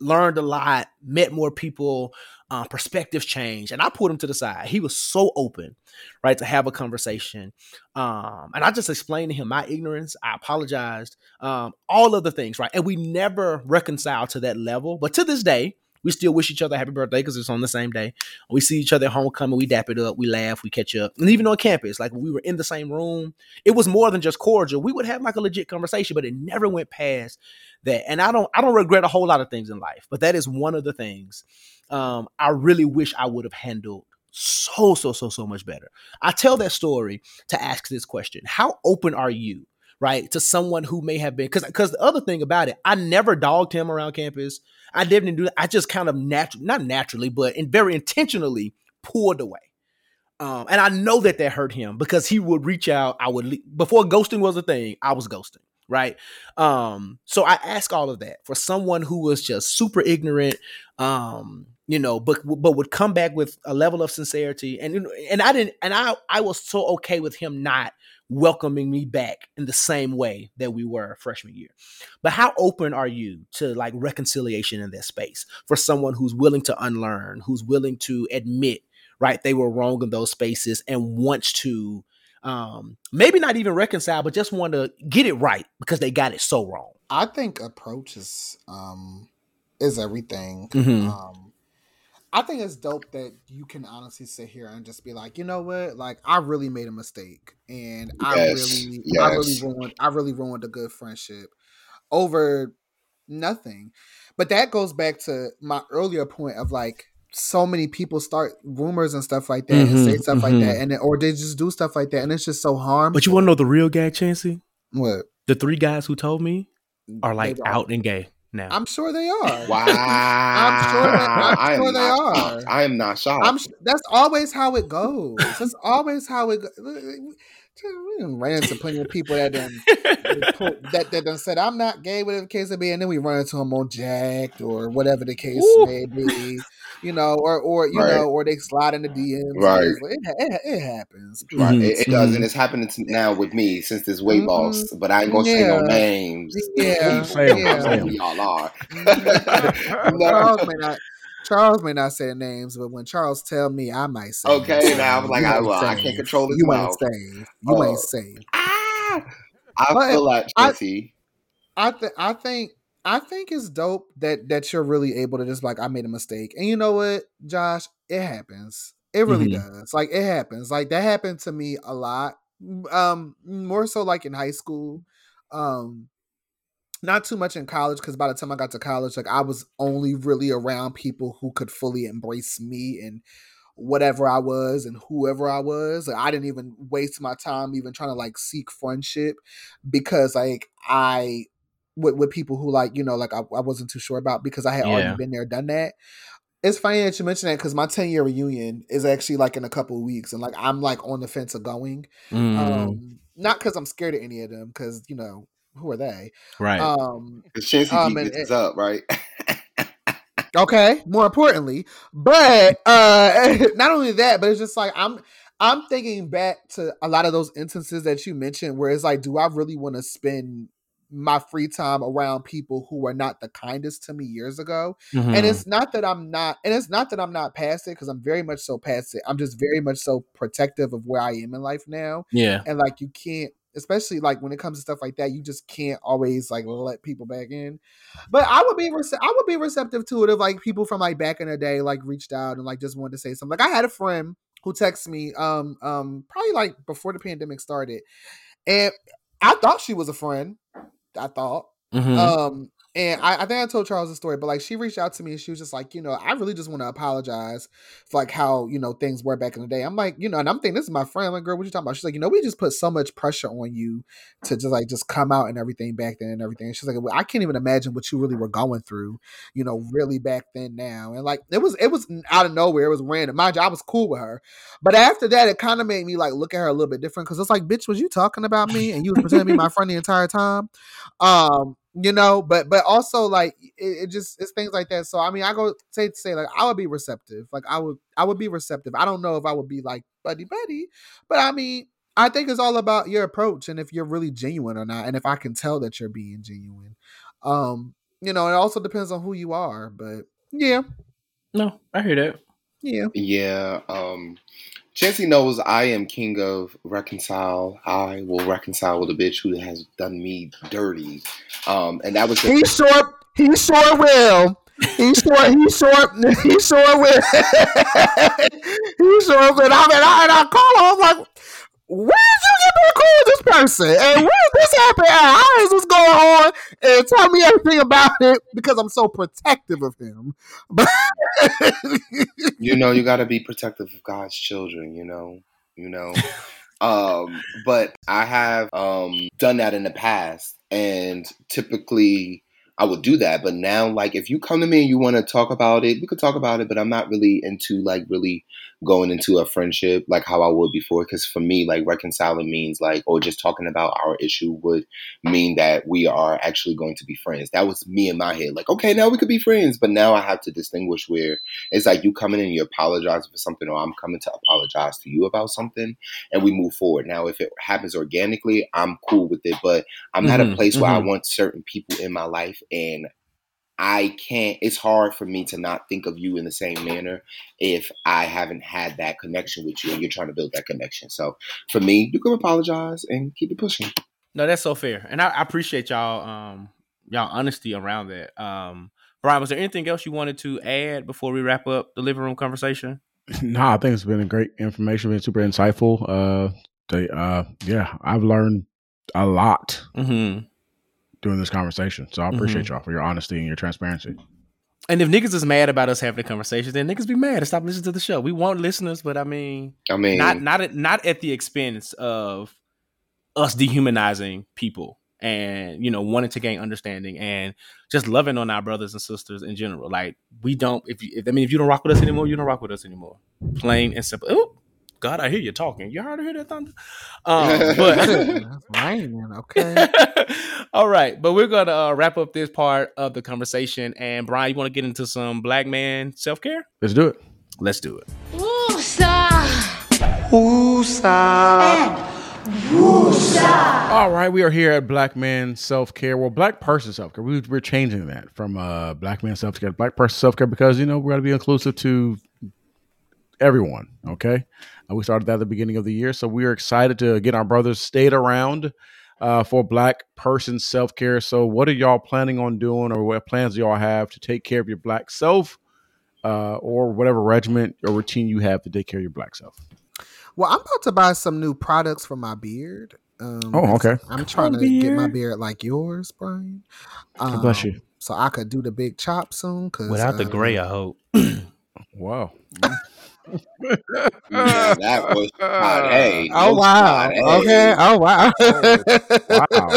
learned a lot, met more people, uh, perspectives changed, and I put him to the side. He was so open, right, to have a conversation. Um, and I just explained to him my ignorance. I apologized, um, all of the things, right, and we never reconciled to that level. But to this day, We still wish each other happy birthday because it's on the same day. We see each other at homecoming, we dap it up, we laugh, we catch up. And even on campus, like we were in the same room, it was more than just cordial. We would have like a legit conversation, but it never went past that. And I don't I don't regret a whole lot of things in life, but that is one of the things um, I really wish I would have handled so so so so much better. I tell that story to ask this question: How open are you, right, to someone who may have been? Because because the other thing about it, I never dogged him around campus. I didn't do that. I just kind of natural, not naturally, but in very intentionally pulled away. Um, and I know that that hurt him because he would reach out. I would le- before ghosting was a thing. I was ghosting, right? Um, so I ask all of that for someone who was just super ignorant, um, you know, but but would come back with a level of sincerity, and and I didn't, and I I was so okay with him not welcoming me back in the same way that we were freshman year. But how open are you to like reconciliation in that space for someone who's willing to unlearn, who's willing to admit right they were wrong in those spaces and wants to um maybe not even reconcile but just want to get it right because they got it so wrong I think approach is um is everything. Mhm. Um I think it's dope that you can honestly sit here and just be like, you know what, like I really made a mistake, and I Yes, really, I really ruined, I really ruined a good friendship over nothing. But that goes back to my earlier point of like so many people start rumors and stuff like that and say stuff like mhm. that, and then, or they just do stuff like that, and it's just so harmful. but you want to know the real gag Chancey what? the three guys who told me are like They out and gay now I'm sure they are. Wow. I'm sure that- I'm I am they are. shocked. I am not shocked. I'm. That's always how it goes. That's always how it. Go- we ran into plenty of people that done that that done said I'm not gay, whatever the case may be, and then we run into them on Jack'd or whatever the case Ooh. may be, you know, or or you Right. know, or they slide in the DMs. Right. It, it, it happens. Right. Mhm, It, it does, and it's happening to, now with me since this weight Mhm. loss. But I ain't gonna say no names. Yeah, Say 'em, yeah. say 'em. Y'all are. Mm-hmm. Charles may not. Charles may not say names, but when Charles tell me, I might say. Okay, it. now I'm like, I- ain't well, I can't control his You mouth. ain't safe. You Uh, ain't safe. Ah, I But feel like I- Chancey. I think I think I think it's dope that that you're really able to just like I made a mistake. And you know what, Josh, it happens. It really Mhm. does. Like it happens. Like that happened to me a lot. Um more so like in high school. Um not too much in college because by the time I got to college, like I was only really around people who could fully embrace me and whatever I was and whoever I was. Like, I didn't even waste my time even trying to like seek friendship because like I with, with people who like you know like I, I wasn't too sure about because I had Yeah. already been there, done that. It's funny that you mentioned that because my 10 year reunion is actually like in a couple of weeks and like I'm like on the fence of going. Mm, Um not because I'm scared of any of them, because you know, who are they? right Um Because Chancey Um, beat and this it- up, right? Okay, more importantly, but uh not only that, but it's just like I'm I'm thinking back to a lot of those instances that you mentioned where it's like, do I really want to spend my free time around people who were not the kindest to me years ago? Mhm. And it's not that I'm not, and it's not that I'm not past it because I'm very much so past it. I'm just very much so protective of where I am in life now yeah and like you can't especially like when it comes to stuff like that you just can't always like let people back in but i would be rece- i would be receptive to it if like people from like back in the day like reached out and like just wanted to say something like i had a friend who texted me um um probably like before the pandemic started and i thought she was a friend i thought Mhm. um, and I, I think I told Charles the story, but like she reached out to me and she was just like, you know, I really just want to apologize for like how, you know, things were back in the day. I'm like, you know, and I'm thinking this is my friend. Like, girl, what you talking about? She's like, you know, we just put so much pressure on you to just like just come out and everything back then and everything. And she's like, well, I can't even imagine what you really were going through, you know, really back then now. And like it was it was out of nowhere. It was random. Mind you, I was cool with her. But after that, it kind of made me like look at her a little bit different because it's like, bitch, was you talking about me and you was pretending to be my friend the entire time? Um, you know, but but also like it, it just it's things like that. So I mean, I go say say like I would be receptive. Like I would I would be receptive. I don't know if I would be like buddy buddy, but I mean, I think it's all about your approach and if you're really genuine or not, and if I can tell that you're being genuine. Um, you know, it also depends on who you are, but yeah, no i hear that yeah. yeah. Um, Chancey knows I am king of reconcile. I will reconcile with a bitch who has done me dirty. Um, and that was the He sure he sure will. he sure he sure he sure with he sure with I mean I, and I call him. Like where get cool with this person? And where did this happen? How is this going on? And tell me everything about it because I'm so protective of him. You know, you got to be protective of God's children. You know, you know. um, but I have um done that in the past, and typically I would do that. But now, like, if you come to me and you want to talk about it, we could talk about it. But I'm not really into like really going into a friendship like how I would before. Because for me, like reconciling means like, or just talking about our issue would mean that we are actually going to be friends. That was me in my head. Like, okay, now we could be friends. But now I have to distinguish where it's like you coming in, you apologize for something, or I'm coming to apologize to you about something, and we move forward. Now, if it happens organically, I'm cool with it. But I'm at a Mhm, place where I mhm. want certain people in my life, and I can't. It's hard for me to not think of you in the same manner if I haven't had that connection with you, and you're trying to build that connection. So for me, you can apologize and keep it pushing. No, that's so fair, and I, I appreciate y'all um y'all honesty around that. Um, Brian, was there anything else you wanted to add before we wrap up the living room conversation? No, I think it's been a great information, been super insightful. Uh, they, uh, yeah, I've learned a lot Mm-hmm. During this conversation. So I appreciate mm-hmm. y'all for your honesty and your transparency. And if niggas is mad about us having the conversation, then niggas be mad and stop listening to the show. We want listeners, but I mean, I mean, not not at, not at the expense of us dehumanizing people and you know wanting to gain understanding and just loving on our brothers and sisters in general. Like we don't if you if, I mean if you don't rock with us anymore, you don't rock with us anymore. Plain and simple. Oh God, I hear you talking. You hard to hear that thunder. Um, but That's raining, okay. all right, but we're gonna uh, wrap up this part of the conversation. And Brian, you want to get into some black man self care? Let's do it. Let's do it. Woo! All right, we are here at Black Man Self Care. Well, Black Person Self Care. We, we're changing that from uh, Black Man Self Care to Black Person Self Care because you know we got to be inclusive to everyone. Okay, uh, we started that at the beginning of the year, so we are excited to get our brothers stayed around uh, for Black Person Self Care. So, what are y'all planning on doing, or what plans do y'all have to take care of your Black self, uh, or whatever regiment or routine you have to take care of your Black self? Well, I'm about to buy some new products for my beard. Um, Oh, okay. I'm trying to get my beard like yours, Brian. God bless Um, you. So I could do the big chop soon. Cause, Without the um, gray, I hope. Wow. Yeah, that was hot. Hey, Oh wow! spot, hey. Okay. Oh wow! Wow.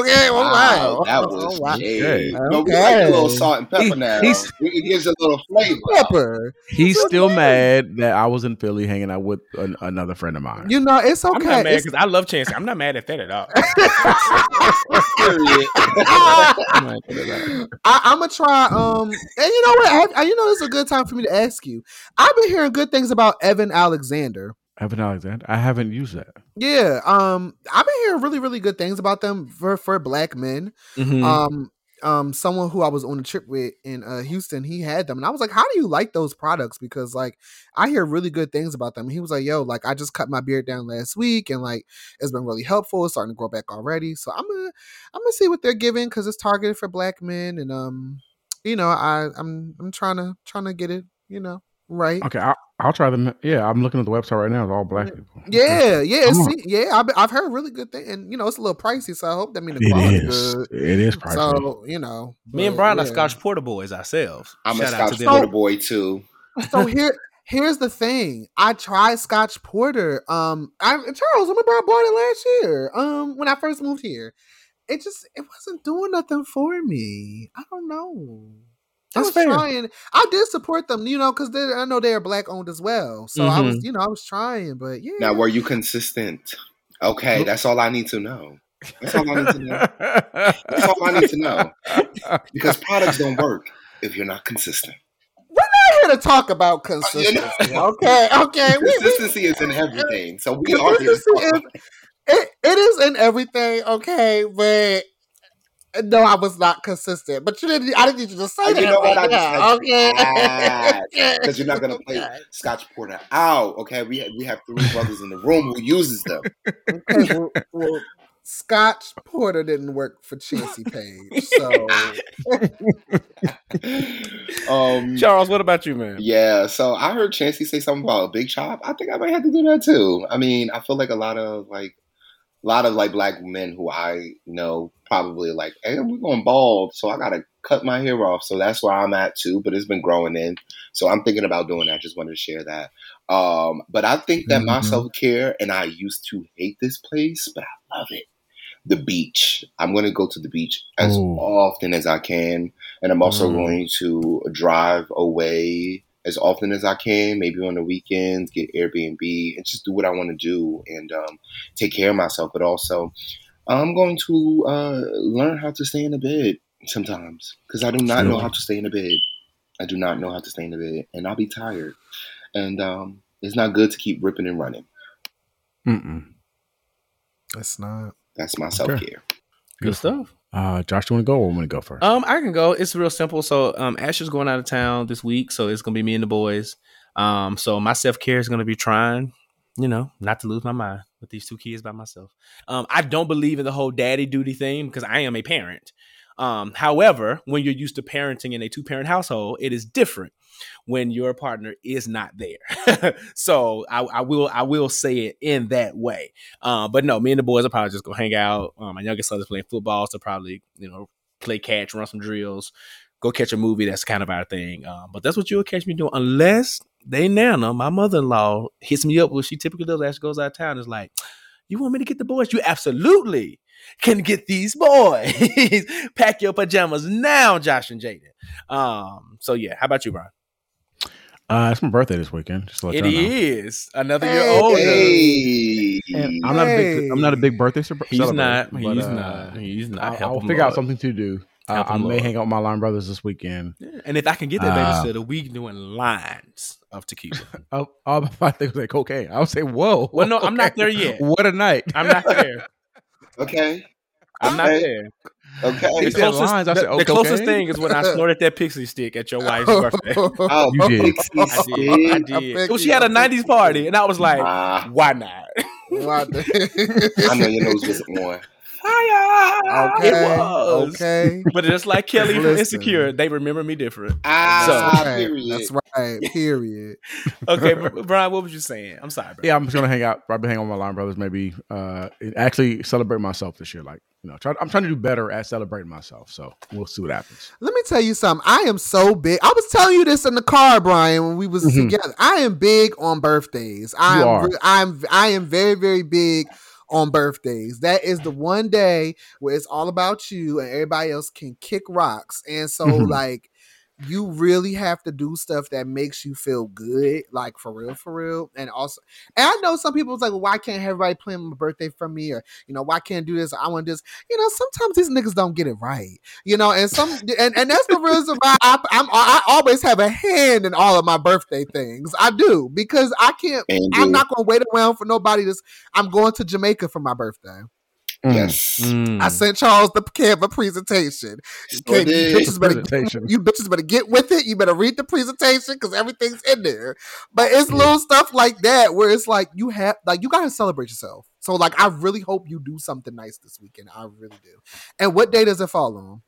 okay. Oh wow! That was oh, wow. hey. Okay. No, we like a little salt and pepper He- now. he's- We can a little flavor. Pepper. He's still mad that I was in Philly hanging out with an, another friend of mine. You know it's I'm okay. not mad because I love Chance. I'm not mad at that at all. I'm not mad at that. I, I'm gonna try. Um, and you know what? I, I- you know, this is a good time for me to ask you. I've been hearing good things about Evan Alexander. Evan Alexander. I haven't used that. Yeah. Um, I've been hearing really, really good things about them for for black men. Mhm. Um, um, someone who I was on a trip with in uh, Houston, he had them, and I was like, "How do you like those products?" Because like I hear really good things about them. He was like, "Yo, like I just cut my beard down last week, and like it's been really helpful. It's starting to grow back already. So I'm gonna I'm gonna see what they're giving because it's targeted for black men, and um, you know, I I'm I'm trying to trying to get it, you know, right. Okay, I'll, I'll try them. Yeah, I'm looking at the website right now. It's all black people. Yeah, yeah, see, yeah. I've, I've heard really good things, and you know, it's a little pricey, so I hope that means the It quality is. good. It is pricey. So you know, Me and but, Brian are. Scotch Porter boys ourselves. I'm a Shout out to Scotch them. Porter boy too. so here here's the thing i tried scotch porter um i charles remember i bought it last year um when i first moved here it just it wasn't doing nothing for me i don't know I That's was fair. trying. I did support them, you know, because I know they're black owned as well. So I Mm-hmm. was, you know, I was trying, but yeah. Now, were you consistent? Okay, that's all I need to know. That's all I need to know. That's all I need to know. Because products don't work if you're not consistent. We're not here to talk about consistency. okay, okay. We, we, Consistency is in everything. So we are here to talk about it, it is in everything, okay, but no, I was not consistent. But you didn't. I didn't need you to say you that. know what? right I just now, okay. because you're not gonna play Scotch Porter out. Okay, we have, we have three brothers in the room who uses them. Okay, well, well, Scotch Porter didn't work for Chancey Page, so um, Charles, what about you, man? yeah, so I heard Chancey say something about a big chop. I think I might have to do that too. I mean, I feel like a lot of like a lot of like black men who I know probably like, hey, we're going bald, so I gotta cut my hair off. So that's where I'm at too. But it's been growing in, so I'm thinking about doing that. Just wanted to share that. Um, but I think that my Mhm. self care, and I used to hate this place, but I love it. The beach. I'm going to go to the beach as Ooh. often as I can, and I'm also Mm. going to drive away as often as I can. Maybe on the weekends, get Airbnb, and just do what I want to do and um, take care of myself. But also, I'm going to uh, learn how to stay in the bed sometimes because I do not know how to stay in the bed. I do not know how to stay in the bed, and I'll be tired. And um, it's not good to keep ripping and running. Mm-mm. It's not. That's my self care. Good stuff. Uh, Josh, do you want to go or want me to go first? Um, I can go. It's real simple. So, um, Asher's going out of town this week, so it's gonna be me and the boys. Um, so my self care is gonna be trying, you know, not to lose my mind with these two kids by myself. Um, I don't believe in the whole daddy duty thing because I am a parent. Um, however, when you're used to parenting in a two parent household, it is different when your partner is not there. so I, I will I will say it in that way. Um, but no, me and the boys are probably just gonna hang out. Um, my youngest son is playing football, so probably you know play catch, run some drills, go catch a movie. That's kind of our thing. Um, but that's what you'll catch me doing, unless they nana, my mother in law, hits me up. What she typically does as she goes out of town is like, "You want me to get the boys? You absolutely can get these boys. Pack your pajamas now, Josh and Jaden." Um, so yeah, how about you, Brian? Uh, it's my birthday this weekend. Just to let It y'all know. another year Hey, older. Hey, And I'm not a big. I'm not a big birthday celebra- He's celebrator. not. but, He's uh, not. He's not. I'll, I'll figure out something to do. Uh, I may Lord. hang out with my line brothers this weekend. Yeah, And if I can get that Uh, babysitter, we doing lines of tequila. Oh, all my things like cocaine. I would say, whoa. Well, no, I'm not there yet. What a night. I'm not there. okay, I'm not Okay. there. okay. The closest, lines, I the, said, the closest thing is when I snorted that pixie stick at your wife's birthday. Oh, You did. Pixie I did. I stick. did. Well, she had a '90s party, and I was like, Ah, "Why not?" What I the- know your nose was on. Fire! okay. It was. Okay. But just like Kelly from Insecure, they remember me different. Ah, That's right. period. That's right. Period. Okay, Brian, what was you saying? I'm sorry, bro. Yeah, I'm just gonna hang out. Probably hang out with my line brothers. Maybe uh, actually celebrate myself this year. Like you know, try, I'm trying to do better at celebrating myself. So we'll see what happens. Let me tell you something. I am so big. I was telling you this in the car, Brian, when we was Mhm. together. I am big on birthdays. I'm are. re- I'm I am very very big on birthdays. That is the one day where it's all about you and everybody else can kick rocks. And so Mhm. like you really have to do stuff that makes you feel good, like for real, for real. And also, and I know some people was like, well, why can't everybody plan my birthday for me? Or, you know, why can't I do this? I want this. You know, sometimes these niggas don't get it right. You know, and some, and, and that's the reason why I, I'm, I always have a hand in all of my birthday things. I do because I can't. I'm not gonna wait around for nobody. To, I'm going to Jamaica for my birthday. Yes. Mm. I sent Charles the Canva presentation. You, Sure can't- you did. bitches better, you bitches better get with it. You better read the presentation because everything's in there. But it's little stuff like that where it's like you have like you gotta celebrate yourself. So like I really hope you do something nice this weekend. I really do. And what day does it fall on?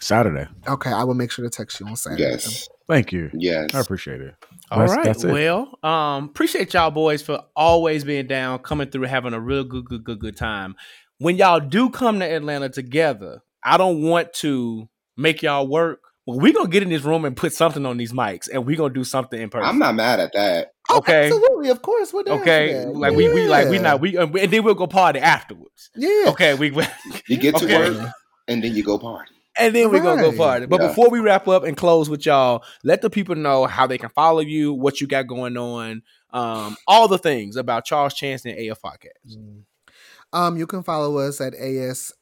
Saturday. Okay, I will make sure to text you on Saturday. Yes. Thank you. Yes. I appreciate it. All That's- right. that's it. Well, um, appreciate y'all boys for always being down, coming through, having a real good, good, good, good time. When y'all do come to Atlanta together, I don't want to make y'all work. Well, we're gonna get in this room and put something on these mics, and we're gonna do something in person. I'm not mad at that. Oh, Okay. absolutely, of course. We're down okay, for that. like we, we, like we Yeah. not we, and then we'll go party afterwards. Yeah. Okay, we, You get to Okay. work and then you go party. and then we're gonna go party. But Yeah. before we wrap up and close with y'all, let the people know how they can follow you, what you got going on, um, all the things about Charles Chance and AF Podcast. Um, you can follow us at ASFXCK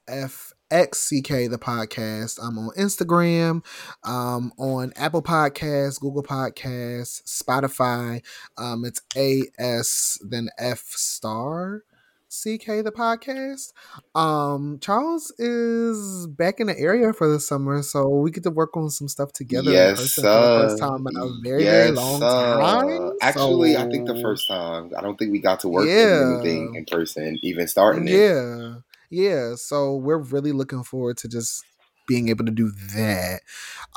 the podcast. I'm on Instagram, um, on Apple Podcasts, Google Podcasts, Spotify. Um, it's AS then F star CK the podcast. Um, Charles is back in the area for the summer, so we get to work on some stuff together in Yes, the first time in a very, very long sir. time. Actually, I think the first time. I don't think we got to work Yeah. anything in person, even starting it. Yeah. Yeah. So we're really looking forward to just being able to do that.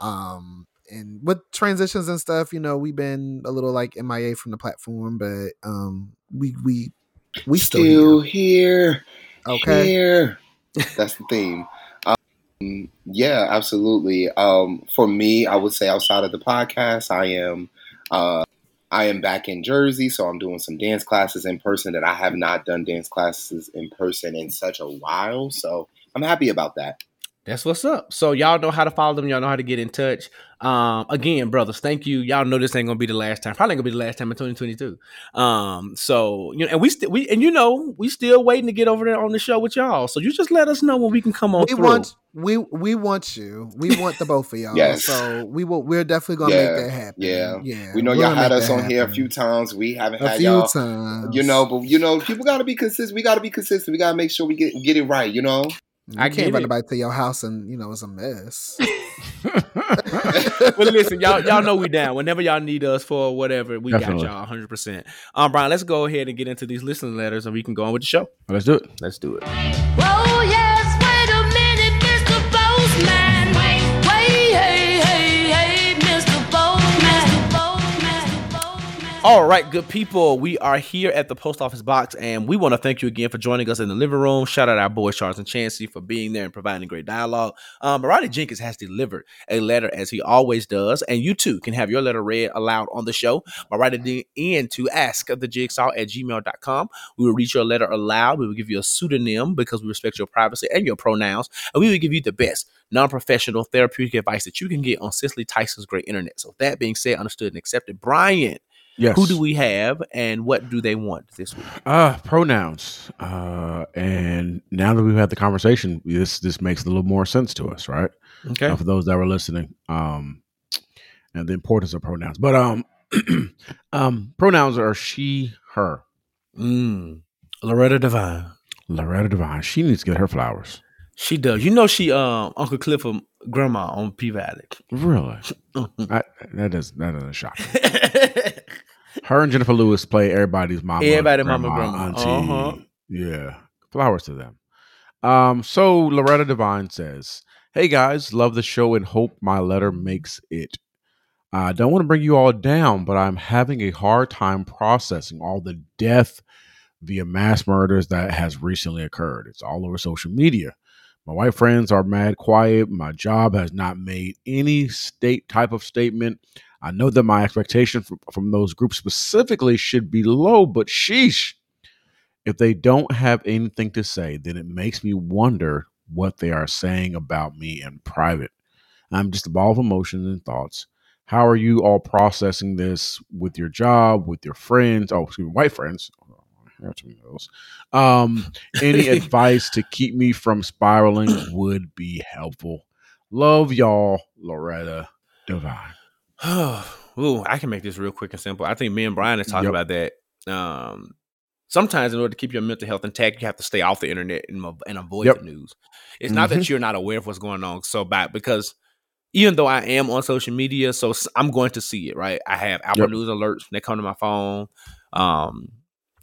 Um, and with transitions and stuff, you know, we've been a little like MIA from the platform, but um, we we we still, still here. here. Okay. Here. That's the theme. Um, yeah, absolutely. Um, for me, I would say outside of the podcast, I am uh, I am back in Jersey, so I'm doing some dance classes in person that I have not done dance classes in person in such a while. So I'm happy about that. That's what's up. So y'all know how to follow them. Y'all know how to get in touch. Um, again, brothers, thank you. Y'all know this ain't gonna be the last time. Probably ain't gonna be the last time in 2022. Um, so you know, and we still we and you know we still waiting to get over there on the show with y'all. So you just let us know when we can come on. We through. want we we want you. We want the both of y'all. Yes. So we will. We're definitely gonna Yeah, make that happen. yeah. Yeah. We know we're y'all had us that on here a few times. We haven't a had few y'all. times. You know, but you know, people got to be consistent. We got to be consistent. We got to make sure we get get it right. You know. You I can't get invite it. nobody to your house and you know it's a mess. well, listen, y'all, y'all know we down. Whenever y'all need us for whatever, we Definitely. got y'all 100. percent Um, Brian, let's go ahead and get into these listening letters, and we can go on with the show. Let's do it. Let's do it. All right, good people. We are here at the post office box, and we want to thank you again for joining us in the living room. Shout out our boys Charles and Chancey for being there and providing great dialogue. Um, Roddy Jenkins has delivered a letter as he always does, and you too can have your letter read aloud on the show by writing it in to ask the jigsaw at gmail.com. We will read your letter aloud. We will give you a pseudonym because we respect your privacy and your pronouns, and we will give you the best non-professional therapeutic advice that you can get on Cicely Tyson's great internet. So that being said, understood and accepted. Brian, Yes. who do we have and what do they want this week? Uh, pronouns. Uh, and now that we've had the conversation, this this makes a little more sense to us, right? Okay. Uh, for those that were listening, um, and the importance of pronouns. But um, um, pronouns are she, her. Mm. Loretta Devine. Loretta Devine. She needs to get her flowers. She does. You know she um Uncle Cliff Clifford grandma on P Valley. Really? I, that does that doesn't shock me. Her and Jennifer Lewis play everybody's mama. Everybody mama, grandma. auntie. Uh-huh. Yeah. Flowers to them. Um, so Loretta Devine says, Hey guys, love the show and hope my letter makes it. I don't want to bring you all down, but I'm having a hard time processing all the death via mass murders that has recently occurred. It's all over social media. My white friends are mad quiet. My job has not made any state type of statement. I know that my expectation from, from those groups specifically should be low, but sheesh. If they don't have anything to say, then it makes me wonder what they are saying about me in private. I'm just a ball of emotions and thoughts. How are you all processing this with your job, with your friends? Oh, excuse me, white friends. I have too many of those. Um, any advice to keep me from spiraling would be helpful. Love y'all, Loretta Devine. Ooh, I can make this real quick and simple. I think me and Brian have talked Yep. about that. Um, sometimes in order to keep your mental health intact, you have to stay off the internet and, and avoid Yep. the news. It's not that you're not aware of what's going on so bad because even though I am on social media, so I'm going to see it, right? I have Apple Yep. News alerts they come to my phone. Um,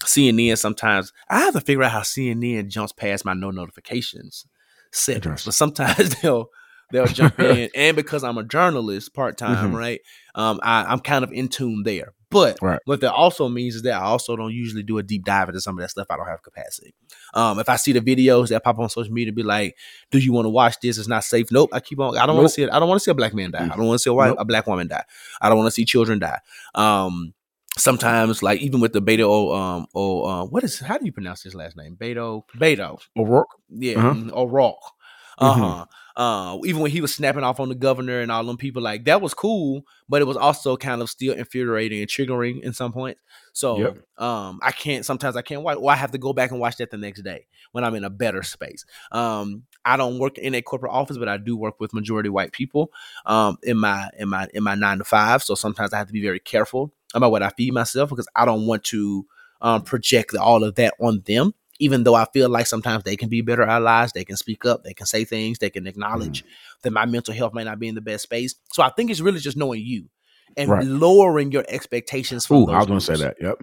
CNN sometimes I have to figure out how CNN jumps past my no notifications settings, but sometimes they'll they'll jump in, and because I'm a journalist part time, Mhm. right? Um, I, I'm kind of in tune there. But Right. what that also means is that I also don't usually do a deep dive into some of that stuff. I don't have capacity. Um, if I see the videos that pop on social media, be like, "Do you want to watch this? It's not safe." Nope. I keep on. I don't want to see it. I don't want to see a black man die. Mm. I don't want to see a white, Nope. a black woman die. I don't want to see children die. Um, sometimes, like even with the Beto, um, or uh, what is how do you pronounce his last name? Beto, Beto. O'Rourke? Yeah, Uh-huh. mm, O'Rourke. Uh Mhm. huh. Uh, even when he was snapping off on the governor and all them people, like that was cool, but it was also kind of still infuriating and triggering in some points. So, Yep. um, I can't. Sometimes I can't watch, or I have to go back and watch that the next day when I'm in a better space. Um, I don't work in a corporate office, but I do work with majority white people. Um, in my in my in my nine to five, so sometimes I have to be very careful about what I feed myself because I don't want to um project all of that on them even though I feel like sometimes they can be better allies, they can speak up, they can say things, they can acknowledge that my mental health may not be in the best space. So I think it's really just knowing you and Right. lowering your expectations Ooh, I was going to say that. Yep.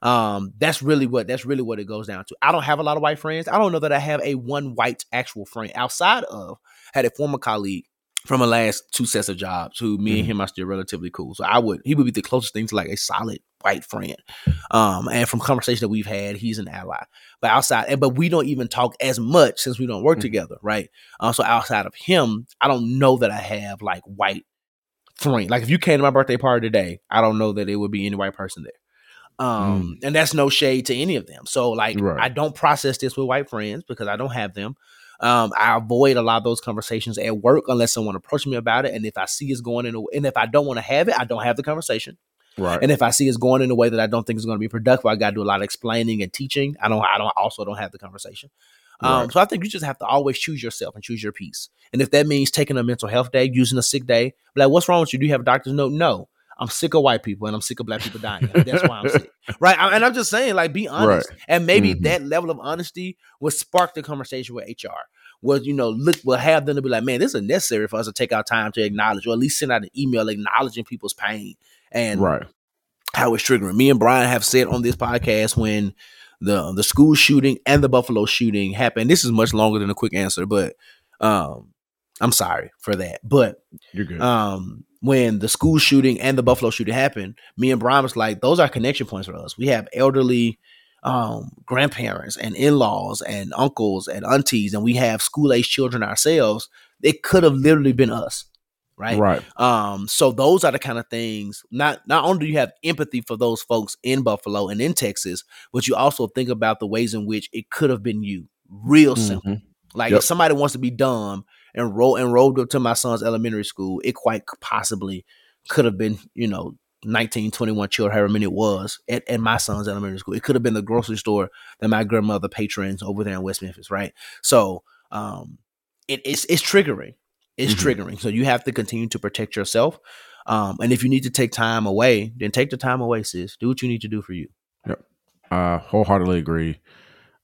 Um, that's really what that's really what it goes down to. I don't have a lot of white friends. I don't know that I have a one white actual friend outside of had a former colleague from the last two sets of jobs who me and Mhm. him are still relatively cool. So I would he would be the closest thing to like a solid white friend. Um, and from conversation that we've had, he's an ally. But outside, and but we don't even talk as much since we don't work Mhm. together, right? Um, so outside of him, I don't know that I have like white friend. Like if you came to my birthday party today, I don't know that it would be any white person there. Um, and that's no shade to any of them. So like Right. I don't process this with white friends because I don't have them. Um, I avoid a lot of those conversations at work unless someone approaches me about it. And if I see it's going in a and if I don't want to have it, I don't have the conversation. Right. And if I see it's going in a way that I don't think is going to be productive, I got to do a lot of explaining and teaching. I don't. I don't. Also, don't have the conversation. Um, Right. So I think you just have to always choose yourself and choose your piece. And if that means taking a mental health day, using a sick day, like, what's wrong with you? Do you have a doctor's note? No. I'm sick of white people and I'm sick of black people dying. That's why I'm sick. Right. And I'm just saying, like, be honest. And maybe Mhm. that level of honesty will spark the conversation with HR. Where, you know, look, will have them to be like, man, this is necessary for us to take our time to acknowledge or at least send out an email acknowledging people's pain. And right. how it's triggering. Me and Brian have said on this podcast when the the school shooting and the Buffalo shooting happened. This is much longer than a quick answer, but um, I'm sorry for that. But You're good. um, when the school shooting and the Buffalo shooting happened, me and Brian was like, those are connection points for us. We have elderly um, grandparents and in-laws and uncles and aunties, and we have school-age children ourselves. It could have literally been us, right? right. Um, so those are the kind of things. Not not only do you have empathy for those folks in Buffalo and in Texas, but you also think about the ways in which it could have been you. Real simple. Mhm. Like Yep. if somebody wants to be dumb and roll and rolled up to my son's elementary school, it quite possibly could have been, you know, 19, 21 children, however many it was at, at my son's elementary school. It could have been the grocery store that my grandmother patrons over there in West Memphis, right? So um it, it's it's triggering. It's Mhm. triggering. So you have to continue to protect yourself. Um, and if you need to take time away, then take the time away, sis. Do what you need to do for you. Yep. I wholeheartedly agree.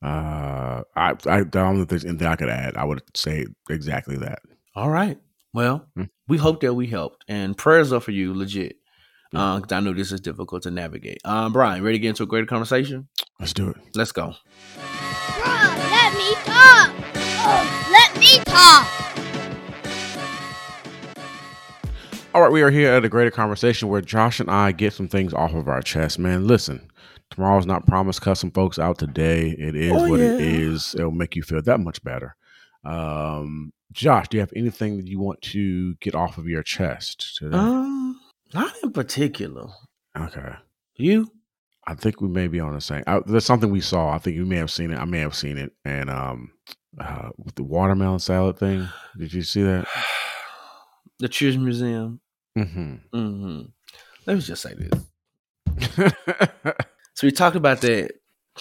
Uh, I, I don't know if there's anything I could add. I would say exactly that. All right. Well, Hmm. we hope that we helped. And prayers are for you, legit. Yeah. Because I know this is difficult to navigate. Um, Brian, ready to get into a greater conversation? Let's do it. Let's go. Bruh, let me talk. Oh, let me talk. All right, we are here at a greater conversation where Josh and I get some things off of our chest. Man, listen, tomorrow's not promised. Cut some folks out today. It is Oh, what it yeah. is. It'll make you feel that much better. Um, Josh, do you have anything that you want to get off of your chest today? Um, not in particular. okay. You? I think we may be on the same. I, there's something we saw. I think you may have seen it. I may have seen it. And um, uh, with the watermelon salad thing, did you see that? The Children's Museum. Mm-hmm. hmm Let me just say this. So we talked about that.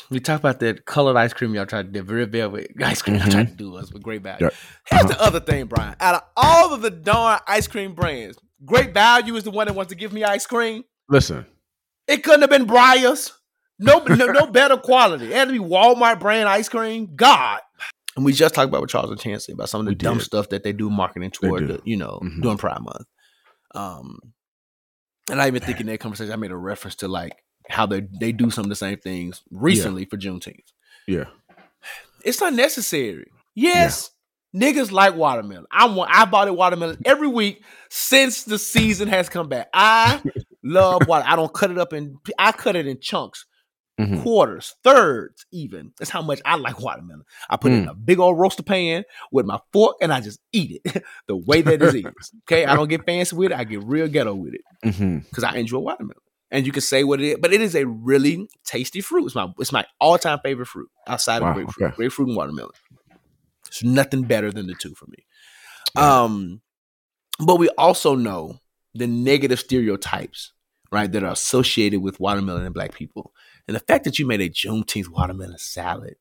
We talked about that colored ice cream y'all tried to do, very velvet ice cream y'all tried to do us with great value. Yep. Here's the other thing, Brian. Out of all of the darn ice cream brands, Great Value is the one that wants to give me ice cream. Listen, It couldn't have been Breyers. No, no, no better quality. It had to be Walmart brand ice cream. God. And we just talked about with Charles and Chancellor about some of the We dumb did. stuff that they do marketing toward do. the, you know, Mhm. during Pride Month. Um, and I even think in that conversation, I made a reference to like how they they do some of the same things recently for Juneteenth. yeah. It's not necessary. Yes, niggas like watermelon. I want. I bought it watermelon every week since the season has come back. I love water. I don't cut it up in. I cut it in chunks, Mhm. quarters, thirds, even. That's how much I like watermelon. I put it in a big old roaster pan with my fork, and I just eat it the way that it is. Okay, I don't get fancy with it. I get real ghetto with it Mm-hmm. because I enjoy watermelon. And you can say what it is, but it is a really tasty fruit. It's my it's my all time favorite fruit outside Wow, of grapefruit. okay. Grapefruit and watermelon. There's nothing better than the two for me. Um, but we also know the negative stereotypes, right, that are associated with watermelon and black people. And the fact that you made a Juneteenth watermelon salad,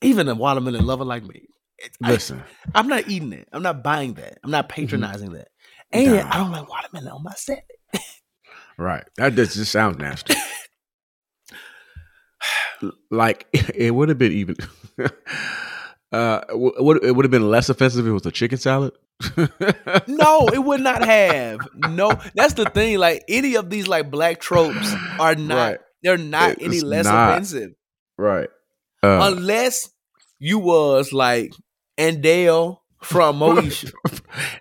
even a watermelon lover like me, it- Listen, I'm not eating it. I'm not buying that. I'm not patronizing that. And Nah. I don't like watermelon on my salad. right? That just, just sounds nasty. like it would have been even. uh, would it would have been less offensive if it was a chicken salad? No, it would not have. No, that's the thing. Like any of these like black tropes are not. Right. They're not any less not. offensive right. Uh, unless you was like Andell from Moesha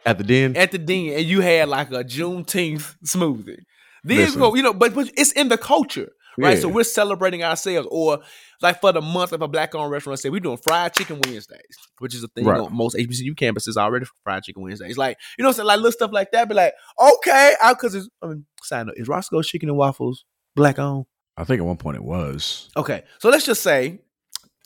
At the den. at the den, and you had like a Juneteenth smoothie. Then Listen. go, you know, but, but it's in the culture, right? So we're celebrating ourselves, or like for the month of a black-owned restaurant, say we're doing fried chicken Wednesdays, which is a thing Right. on most HBCU campuses already for fried chicken Wednesdays. Like you know, what I'm saying like little stuff like that. Be like, okay, because it's I mean, sign up. Is Roscoe's Chicken and Waffles black owned? I think at one point it was. Okay, so let's just say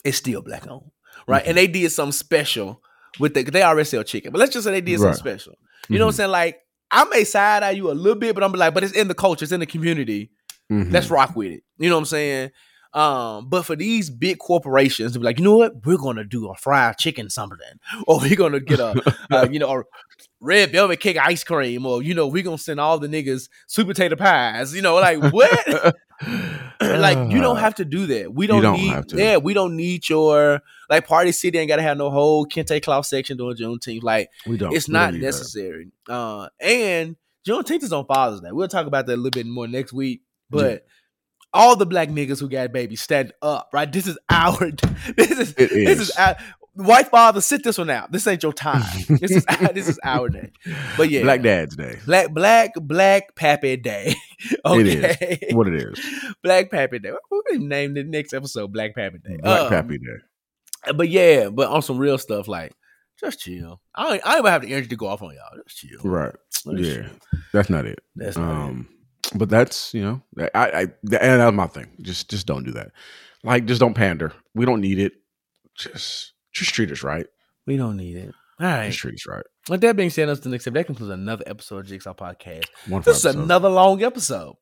it's still black owned, right? And mm-hmm. they did something special with the. They already sell chicken, but let's just say they did something Right. special. You know what I'm mm-hmm. saying? Like I may side eye you a little bit, but I'm like, but it's in the culture, it's in the community. Mhm. Let's rock with it. You know what I'm saying? Um, but for these big corporations to be like, you know what, we're gonna do a fried chicken something, or we're gonna get a, uh, you know, a red velvet cake ice cream, or you know, we're gonna send all the niggas sweet potato pies. You know, like what? like you don't have to do that. We don't, don't need yeah, we don't need your like Party City ain't gotta have no whole Kente Cloth section during Juneteenth. Like We don't. it's we not need that. necessary. Uh and Juneteenth is on Father's Day. We'll talk about that a little bit more next week. But all the black niggas who got babies, stand up, right? This is our this is It this is is. our white father, sit this one out. This ain't your time. this is this is our day. But yeah. Black Dad's Day. Black black black pappy day. okay. It is what it is. Black Pappy Day. We're gonna name the next episode Black Pappy Day. Black Um, Pappy Day. But yeah, but on some real stuff, like just chill. I ain't, I ain't even have the energy to go off on y'all. Just chill. Right. Just Yeah. chill. That's not it. That's not it. Um, but that's you know, I, I and that's my thing. Just just don't do that. Like, just don't pander. We don't need it. Just just treat us right. We don't need it. All right. Just treat us right. With that being said, that's the next step. That concludes another episode of Jigsaw Podcast. This is another long episode.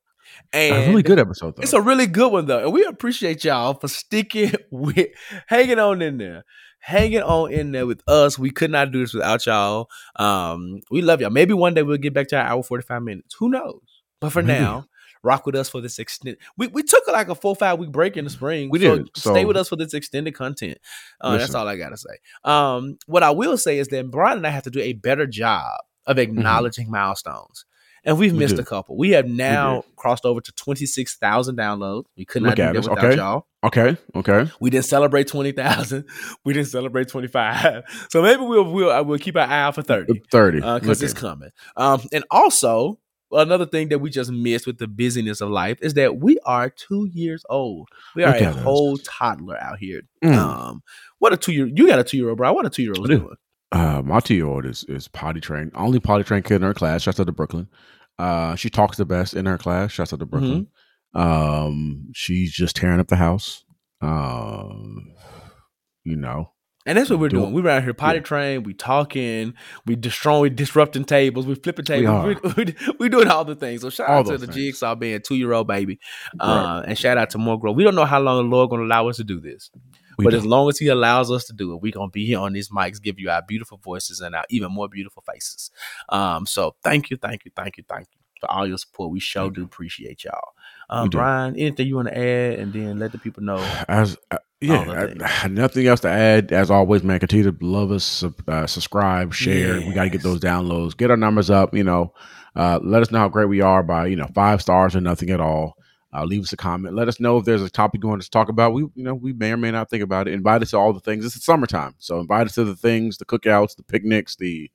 And a really good episode though. It's a really good one though, and we appreciate y'all for sticking with, hanging on in there, hanging on in there with us. We could not do this without y'all. Um, we love y'all. Maybe one day we'll get back to our hour forty five minutes. Who knows? But for Maybe. now, rock with us for this extended. We we took like a full five week break in the spring. We so did, stay with us for this extended content. Uh, that's all I gotta say. Um, what I will say is that Brian and I have to do a better job of acknowledging milestones. And we've We missed do. a couple. We have now crossed over to 26,000 downloads. We could not Look do at that us, without okay. y'all. okay. Okay. We didn't celebrate 20,000. We didn't celebrate 25. So maybe we'll we'll, uh, we'll keep our eye out for 30 Thirty. because Look it's coming. Um, and also, another thing that we just missed with the busyness of life is that we are two years old. We are a whole toddler out here. Mm. Um, what a two year you got a two year old, bro. What a two year old doing? Uh, my two year old is is potty trained. Only potty trained kid in her class. Shouts out to Brooklyn. Uh, she talks the best in her class. Shouts out to Brooklyn. Um, she's just tearing up the house. Um, you know, And that's what we're Do- doing. We're out here potty Yeah. train. We talking. We destroying, disrupting tables. We flipping tables. We, we, we doing all the things. So shout All out to the things. Jigsaw being two year old baby, Right. uh, and shout out to more growth. We don't know how long the Lord going to allow us to do this, we but don't. as long as He allows us to do it, we're gonna be here on these mics, give you our beautiful voices and our even more beautiful faces. Um, so thank you, thank you, thank you, thank you for all your support. We sure do appreciate y'all. Um, Brian, anything you want to add, and then let the people know. as uh, yeah, I- nothing else to add. As always, man, continue to love us, sub- uh, subscribe, share. We got to get those downloads, get our numbers up. You know, uh, let us know how great we are by you know five stars or nothing at all. Uh, leave us a comment. Let us know if there's a topic you want us to talk about. We you know we may or may not think about it. Invite us to all the things. It's summertime, so invite us to the things, the cookouts, the picnics, the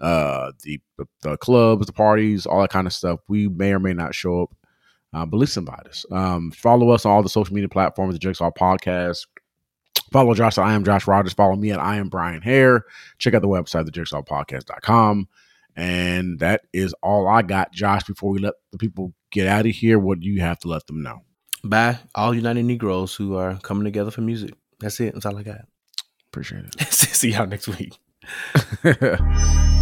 uh the the clubs, the parties, all that kind of stuff. We may or may not show up. Uh, but at least invite us. Um, follow us on all the social media platforms, the Jigsaw Podcast. Follow Josh I am Josh Rogers. Follow me at I am Brian Hare. Check out the website, thejigsawpodcast.com. And that is all I got, Josh. Before we let the people get out of here, what do you have to let them know? By all United Negroes who are coming together for music. That's it. That's all I got. Appreciate it. See y'all next week. it.